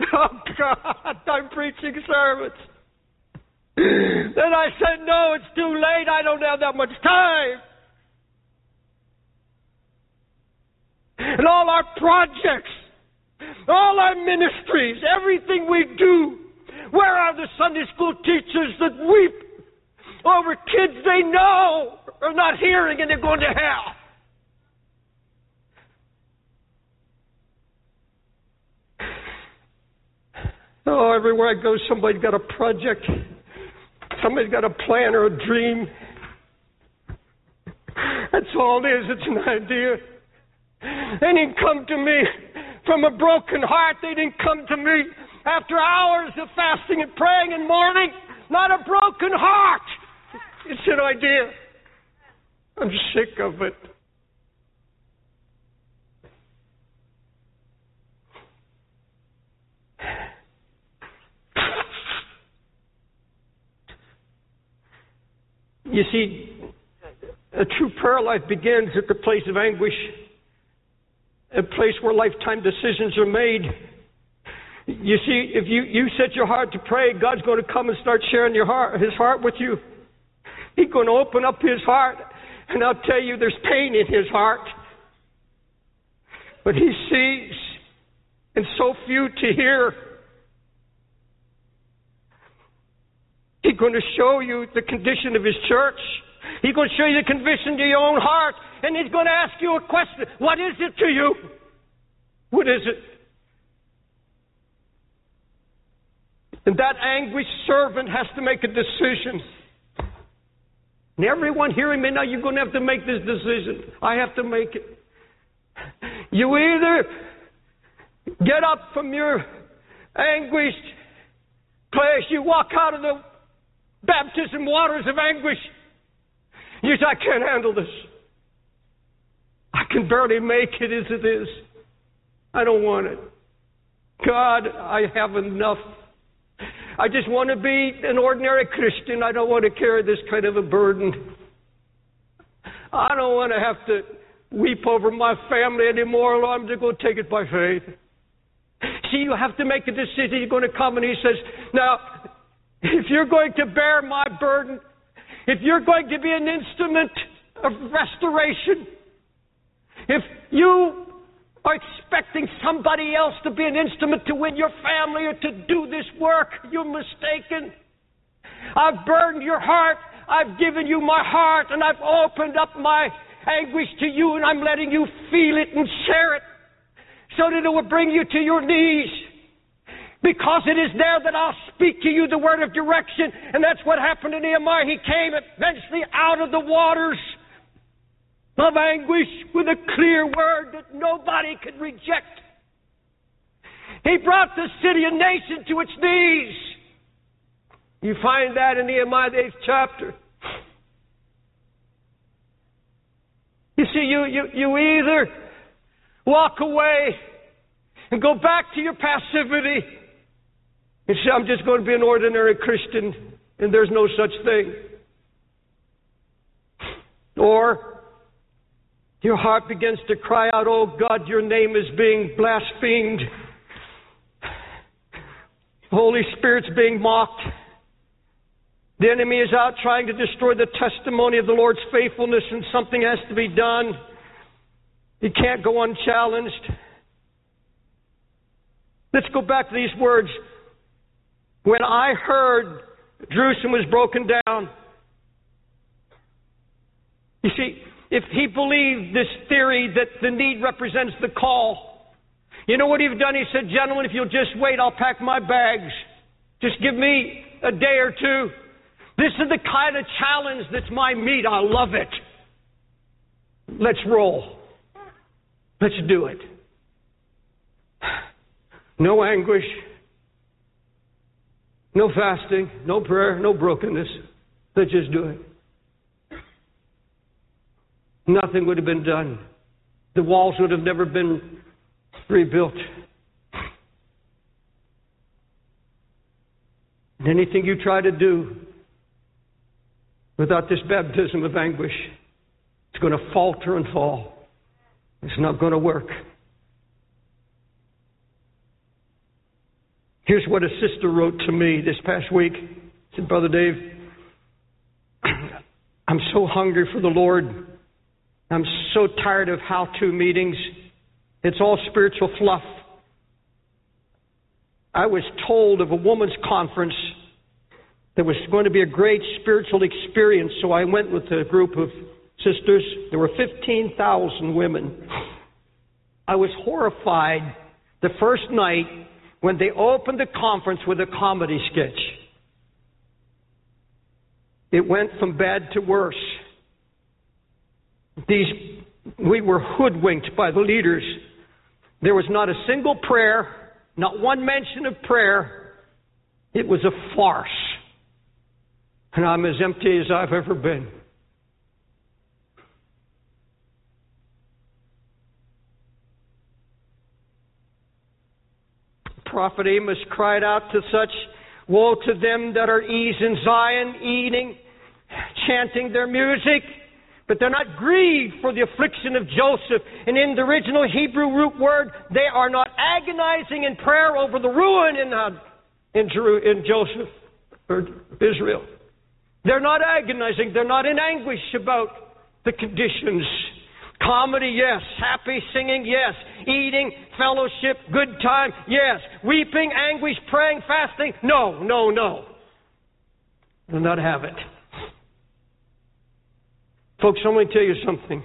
Oh God, I'm preaching sermons. Then I said, No, it's too late. I don't have that much time. And all our projects, all our ministries, everything we do. Where are the Sunday school teachers that weep over kids they know are not hearing and they're going to hell? Oh, everywhere I go, somebody's got a project. Somebody's got a plan or a dream. That's all it is. It's an idea. They didn't come to me from a broken heart. They didn't come to me after hours of fasting and praying and mourning. Not a broken heart. It's an idea. I'm sick of it. You see, a true prayer life begins at the place of anguish, a place where lifetime decisions are made. You see, if you, you set your heart to pray, God's going to come and start sharing your heart, His heart with you. He's going to open up His heart, and I'll tell you, there's pain in His heart. But He sees, and so few to hear. He's going to show you the condition of His church. He's going to show you the condition of your own heart. And He's going to ask you a question What is it to you? What is it? And that anguished servant has to make a decision. And everyone hearing me now, you're going to have to make this decision. I have to make it. You either get up from your anguished place, you walk out of the baptism waters of anguish. You say, I can't handle this. I can barely make it as it is. I don't want it. God, I have enough. I just want to be an ordinary Christian. I don't want to carry this kind of a burden. I don't want to have to weep over my family anymore. I'm just going to go take it by faith. See, you have to make a decision. You're going to come and he says, Now, if you're going to bear my burden, if you're going to be an instrument of restoration, if you are expecting somebody else to be an instrument to win your family or to do this work, you're mistaken. I've burdened your heart. I've given you my heart and I've opened up my anguish to you and I'm letting you feel it and share it so that it will bring you to your knees. Because it is there that I'll speak to you the word of direction. And that's what happened to Nehemiah. He came eventually out of the waters of anguish with a clear word that nobody could reject. He brought the city and nation to its knees. You find that in Nehemiah, the eighth chapter. You see, you, you, you either walk away and go back to your passivity and say, I'm just going to be an ordinary Christian, and there's no such thing. Or your heart begins to cry out, Oh God, your name is being blasphemed. The Holy Spirit's being mocked. The enemy is out trying to destroy the testimony of the Lord's faithfulness, and something has to be done. It can't go unchallenged. Let's go back to these words. When I heard Jerusalem was broken down, you see, if he believed this theory that the need represents the call, You know what he'd done? He said, Gentlemen, if you'll just wait, I'll pack my bags. Just give me a day or two. This is the kind of challenge that's my meat. I love it. Let's roll. Let's do it. No anguish, no fasting, no prayer, no brokenness. Let's just do it. Nothing would have been done. The walls would have never been rebuilt. Anything you try to do without this baptism of anguish, it's going to falter and fall. It's not going to work. Here's what a sister wrote to me this past week. She said, Brother Dave, I'm so hungry for the Lord. I'm so tired of how to meetings. It's all spiritual fluff. I was told of a woman's conference that was going to be a great spiritual experience, so I went with a group of sisters. There were 15,000 women. I was horrified the first night when they opened the conference with a comedy sketch. It went from bad to worse. These, we were hoodwinked by the leaders. There was not a single prayer, not one mention of prayer. It was a farce. And I'm as empty as I've ever been. Prophet Amos cried out to such, Woe to them that are ease in Zion, eating, chanting their music, but they're not grieved for the affliction of Joseph. And in the original Hebrew root word, they are not agonizing in prayer over the ruin in, uh, in, Jeru- in Joseph or Israel. They're not agonizing. They're not in anguish about the conditions. Comedy, yes. Happy singing, yes. Eating, fellowship, good time, yes. Weeping, anguish, praying, fasting, no, no, no. Will not have it. Folks, let me tell you something.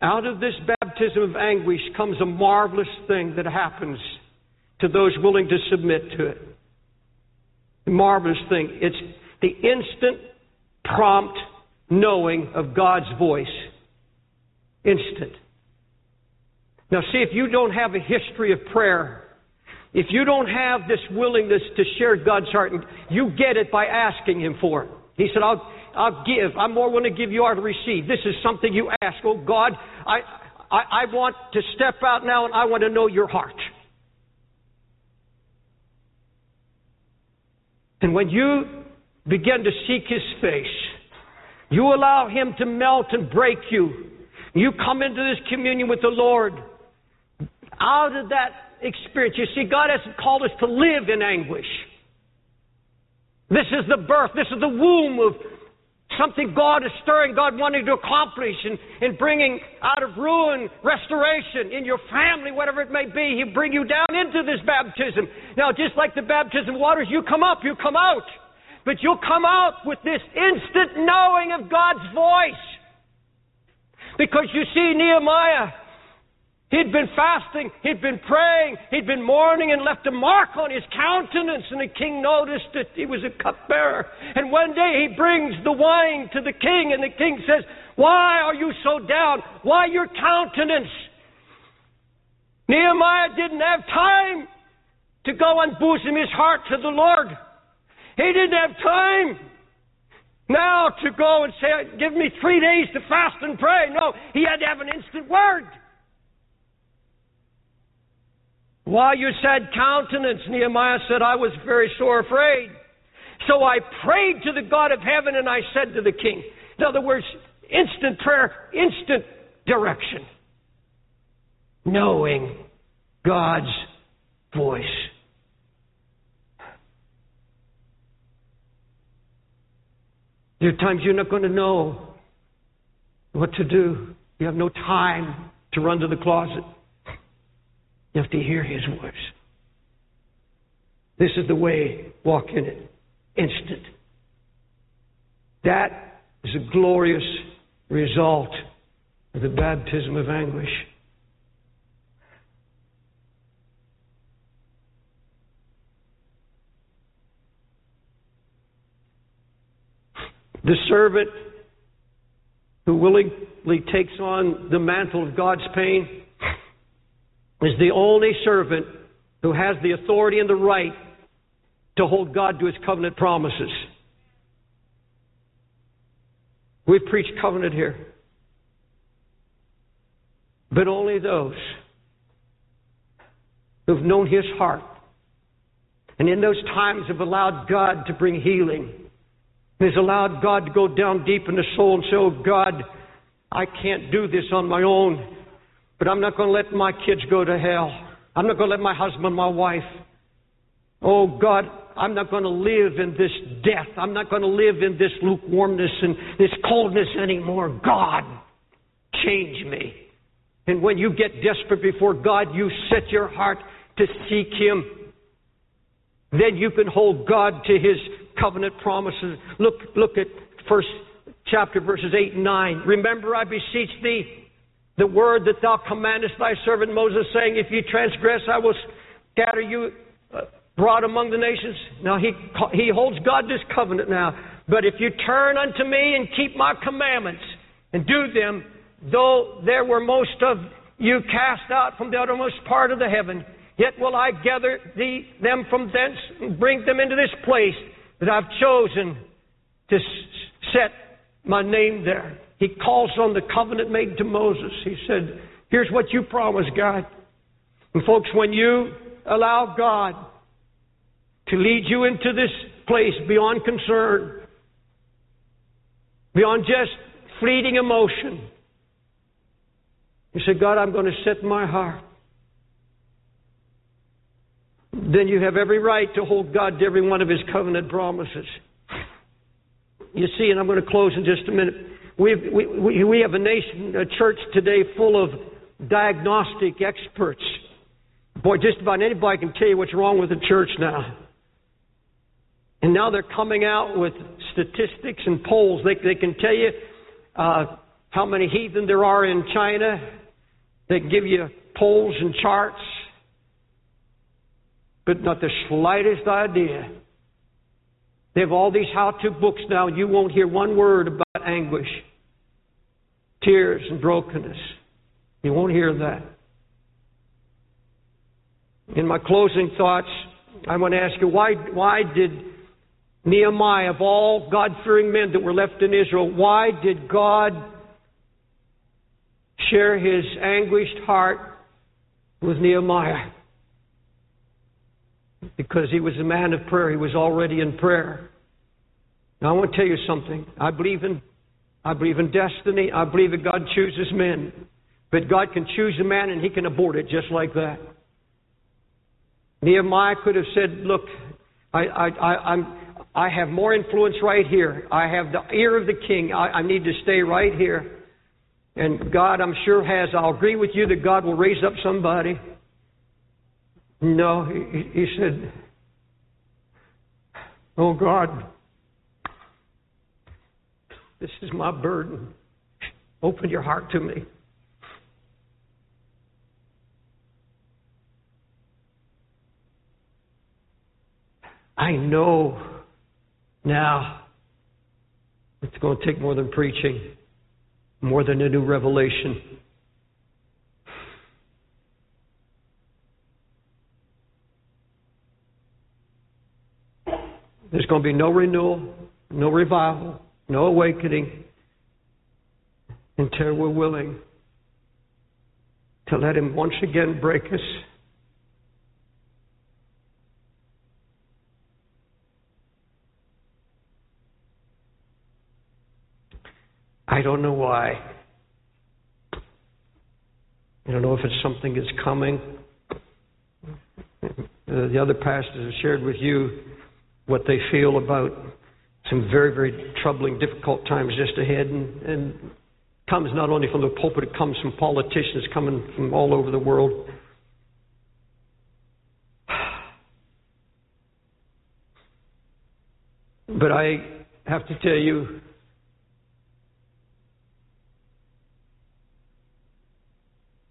Out of this baptism of anguish comes a marvelous thing that happens to those willing to submit to it. A marvelous thing. It's the instant, prompt knowing of God's voice. Instant. Now, see, if you don't have a history of prayer, if you don't have this willingness to share God's heart, you get it by asking Him for it. He said, I'll, I'll give. I'm more willing to give you are to receive. This is something you ask. Oh, God, I, I, I want to step out now and I want to know your heart. And when you begin to seek His face, you allow Him to melt and break you. You come into this communion with the Lord. Out of that experience, you see, God hasn't called us to live in anguish. This is the birth, this is the womb of something God is stirring, God wanting to accomplish and, and bringing out of ruin restoration in your family, whatever it may be. He'll bring you down into this baptism. Now, just like the baptism waters, you come up, you come out. But you'll come out with this instant knowing of God's voice. Because you see, Nehemiah, He'd been fasting, he'd been praying, he'd been mourning and left a mark on his countenance. And the king noticed that he was a cupbearer. And one day he brings the wine to the king, and the king says, Why are you so down? Why your countenance? Nehemiah didn't have time to go and bosom his heart to the Lord. He didn't have time now to go and say, Give me three days to fast and pray. No, he had to have an instant word. Why you sad countenance? Nehemiah said, I was very sore afraid. So I prayed to the God of heaven and I said to the king. In other words, instant prayer, instant direction. Knowing God's voice. There are times you're not going to know what to do. You have no time to run to the closet. You have to hear His voice. This is the way, walk in it. Instant. That is a glorious result of the baptism of anguish. The servant who willingly takes on the mantle of God's pain is the only servant who has the authority and the right to hold God to his covenant promises. We've preached covenant here. But only those who've known his heart and in those times have allowed God to bring healing has allowed God to go down deep in the soul and say, Oh God, I can't do this on my own, but I'm not going to let my kids go to hell. I'm not going to let my husband, my wife. Oh God, I'm not going to live in this death. I'm not going to live in this lukewarmness and this coldness anymore. God, change me. And when you get desperate before God, you set your heart to seek Him. Then you can hold God to His covenant promises. Look, look at first chapter verses 8 and 9. Remember, I beseech thee, the word that thou commandest thy servant Moses, saying, If ye transgress, I will scatter you uh, abroad among the nations. Now he, he holds God this covenant now. But if you turn unto me and keep my commandments and do them, though there were most of you cast out from the uttermost part of the heaven, yet will I gather thee, them from thence and bring them into this place that I've chosen to set my name there. He calls on the covenant made to Moses. He said, Here's what you promised, God. And folks, when you allow God to lead you into this place beyond concern, beyond just fleeting emotion. You say, God, I'm going to set my heart. Then you have every right to hold God to every one of His covenant promises. You see, and I'm going to close in just a minute. We've, we, we have a nation, a church today full of diagnostic experts. Boy, just about anybody can tell you what's wrong with the church now. And now they're coming out with statistics and polls. They, they can tell you uh, how many heathen there are in China. They can give you polls and charts, but not the slightest idea. They have all these how to books now, and you won't hear one word about anguish, tears, and brokenness. You won't hear that. In my closing thoughts, I want to ask you why, why did Nehemiah, of all God fearing men that were left in Israel, why did God share his anguished heart with Nehemiah? Because he was a man of prayer. He was already in prayer. Now I want to tell you something. I believe in I believe in destiny. I believe that God chooses men. But God can choose a man and he can abort it just like that. Nehemiah could have said, Look, I, I, I, I'm I have more influence right here. I have the ear of the king. I, I need to stay right here. And God, I'm sure, has. I'll agree with you that God will raise up somebody. No, he, he said, Oh God, this is my burden. Open your heart to me. I know now, it's going to take more than preaching, more than a new revelation. There's going to be no renewal, no revival, no awakening until we're willing to let Him once again break us I don't know why. I don't know if it's something that's coming. The other pastors have shared with you what they feel about some very, very troubling, difficult times just ahead, and, and comes not only from the pulpit, it comes from politicians coming from all over the world. But I have to tell you,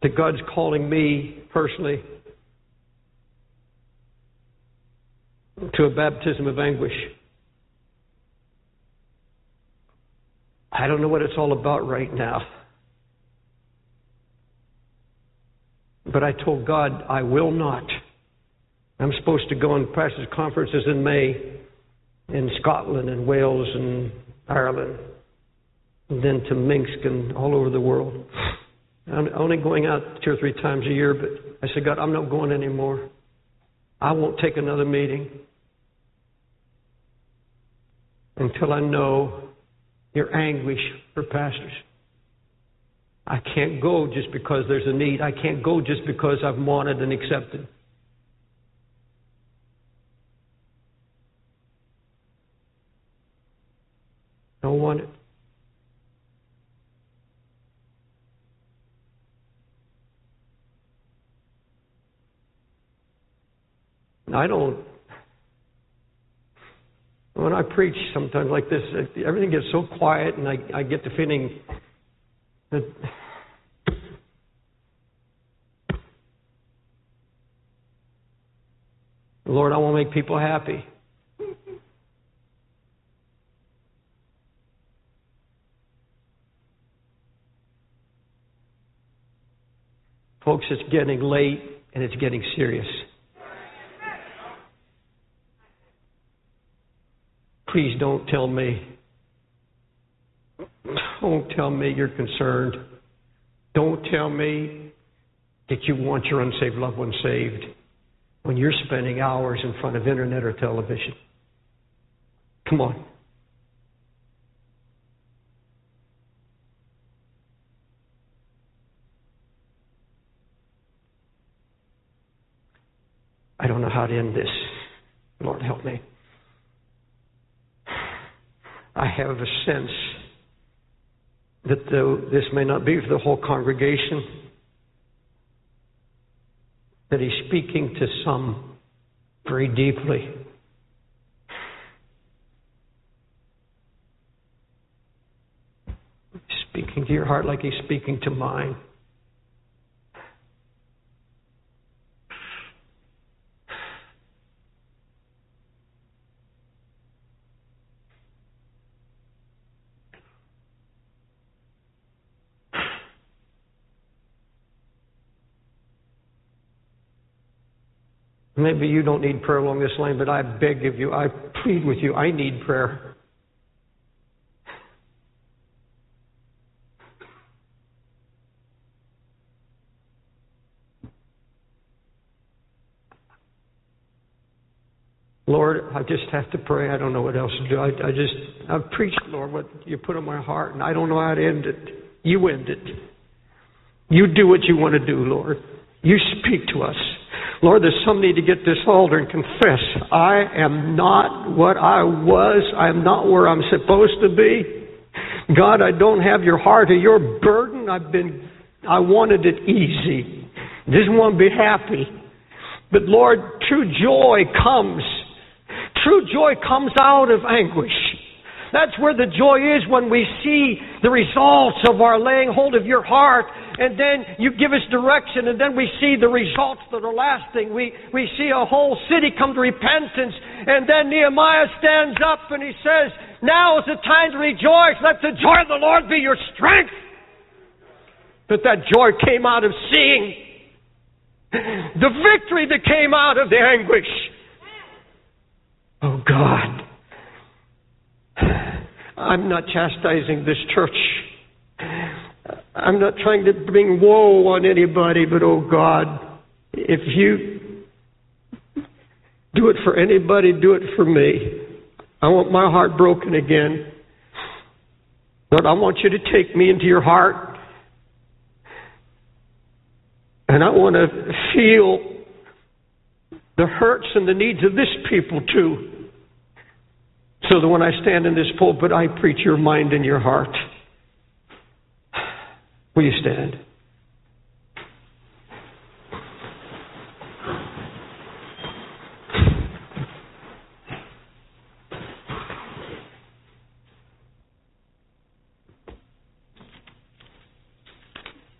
that God's calling me personally to a baptism of anguish. I don't know what it's all about right now. But I told God, I will not. I'm supposed to go on pastors' conferences in May in Scotland and Wales and Ireland, and then to Minsk and all over the world. I'm only going out two or three times a year, but I said, God, I'm not going anymore. I won't take another meeting until I know your anguish for pastors. I can't go just because there's a need. I can't go just because I've wanted and accepted. Don't want it. I don't. When I preach sometimes like this, everything gets so quiet, and I, I get the feeling that Lord, I want to make people happy. Folks, it's getting late and it's getting serious. Please don't tell me. Don't tell me you're concerned. Don't tell me that you want your unsaved loved one saved when you're spending hours in front of internet or television. Come on. I don't know how to end this. Lord, help me. I have a sense that though this may not be for the whole congregation, that he's speaking to some very deeply. Speaking to your heart like he's speaking to mine. Maybe you don't need prayer along this line, but I beg of you, I plead with you, I need prayer. Lord, I just have to pray. I don't know what else to do. I, I just, I've preached, Lord, what you put on my heart, and I don't know how to end it. You end it. You do what you want to do, Lord. You speak to us. Lord, there's some need to get this altar and confess I am not what I was. I am not where I'm supposed to be. God, I don't have your heart or your burden. I've been, I wanted it easy. Just want to be happy. But Lord, true joy comes. True joy comes out of anguish. That's where the joy is when we see the results of our laying hold of your heart and then you give us direction, and then we see the results that are lasting. We, we see a whole city come to repentance, and then Nehemiah stands up and he says, Now is the time to rejoice. Let the joy of the Lord be your strength. But that joy came out of seeing the victory that came out of the anguish. Oh God. I'm not chastising this church. I'm not trying to bring woe on anybody, but oh God, if you do it for anybody, do it for me. I want my heart broken again. Lord, I want you to take me into your heart. And I want to feel the hurts and the needs of this people too. So that when I stand in this pulpit, I preach your mind and your heart. Will you stand?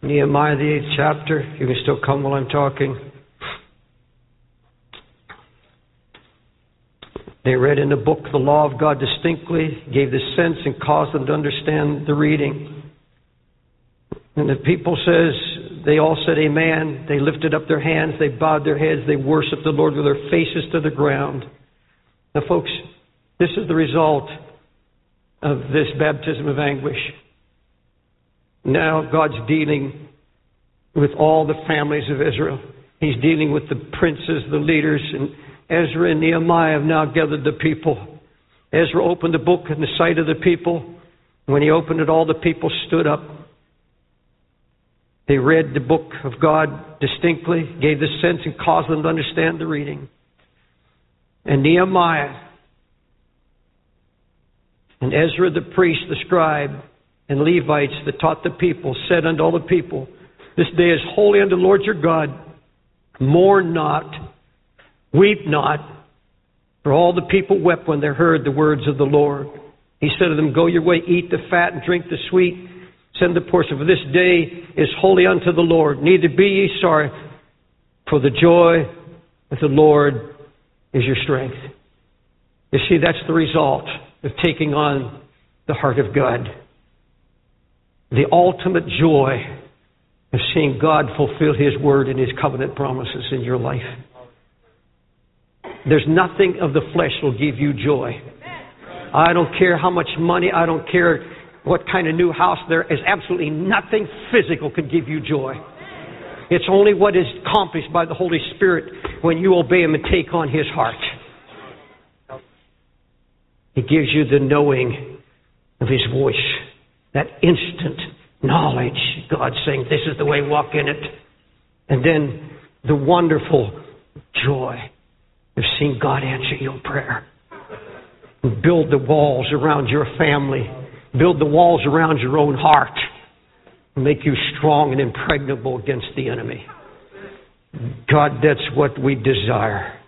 Nehemiah, the eighth chapter. You can still come while I'm talking. They read in the book the law of God distinctly, gave the sense, and caused them to understand the reading. And the people says they all said amen. They lifted up their hands, they bowed their heads, they worshiped the Lord with their faces to the ground. Now, folks, this is the result of this baptism of anguish. Now God's dealing with all the families of Israel. He's dealing with the princes, the leaders, and Ezra and Nehemiah have now gathered the people. Ezra opened the book in the sight of the people. When he opened it, all the people stood up. They read the book of God distinctly, gave the sense, and caused them to understand the reading. And Nehemiah and Ezra the priest, the scribe, and Levites that taught the people said unto all the people, This day is holy unto the Lord your God. Mourn not, weep not. For all the people wept when they heard the words of the Lord. He said to them, Go your way, eat the fat and drink the sweet. Send the portion, for this day is holy unto the Lord. Neither be ye sorry, for the joy of the Lord is your strength. You see, that's the result of taking on the heart of God. The ultimate joy of seeing God fulfill His word and His covenant promises in your life. There's nothing of the flesh will give you joy. I don't care how much money, I don't care what kind of new house there is, absolutely nothing physical can give you joy. It's only what is accomplished by the Holy Spirit when you obey Him and take on His heart. He gives you the knowing of His voice, that instant knowledge. God saying, This is the way, walk in it. And then the wonderful joy of seeing God answer your prayer. And build the walls around your family, build the walls around your own heart, make you strong and impregnable against the enemy. God, that's what we desire.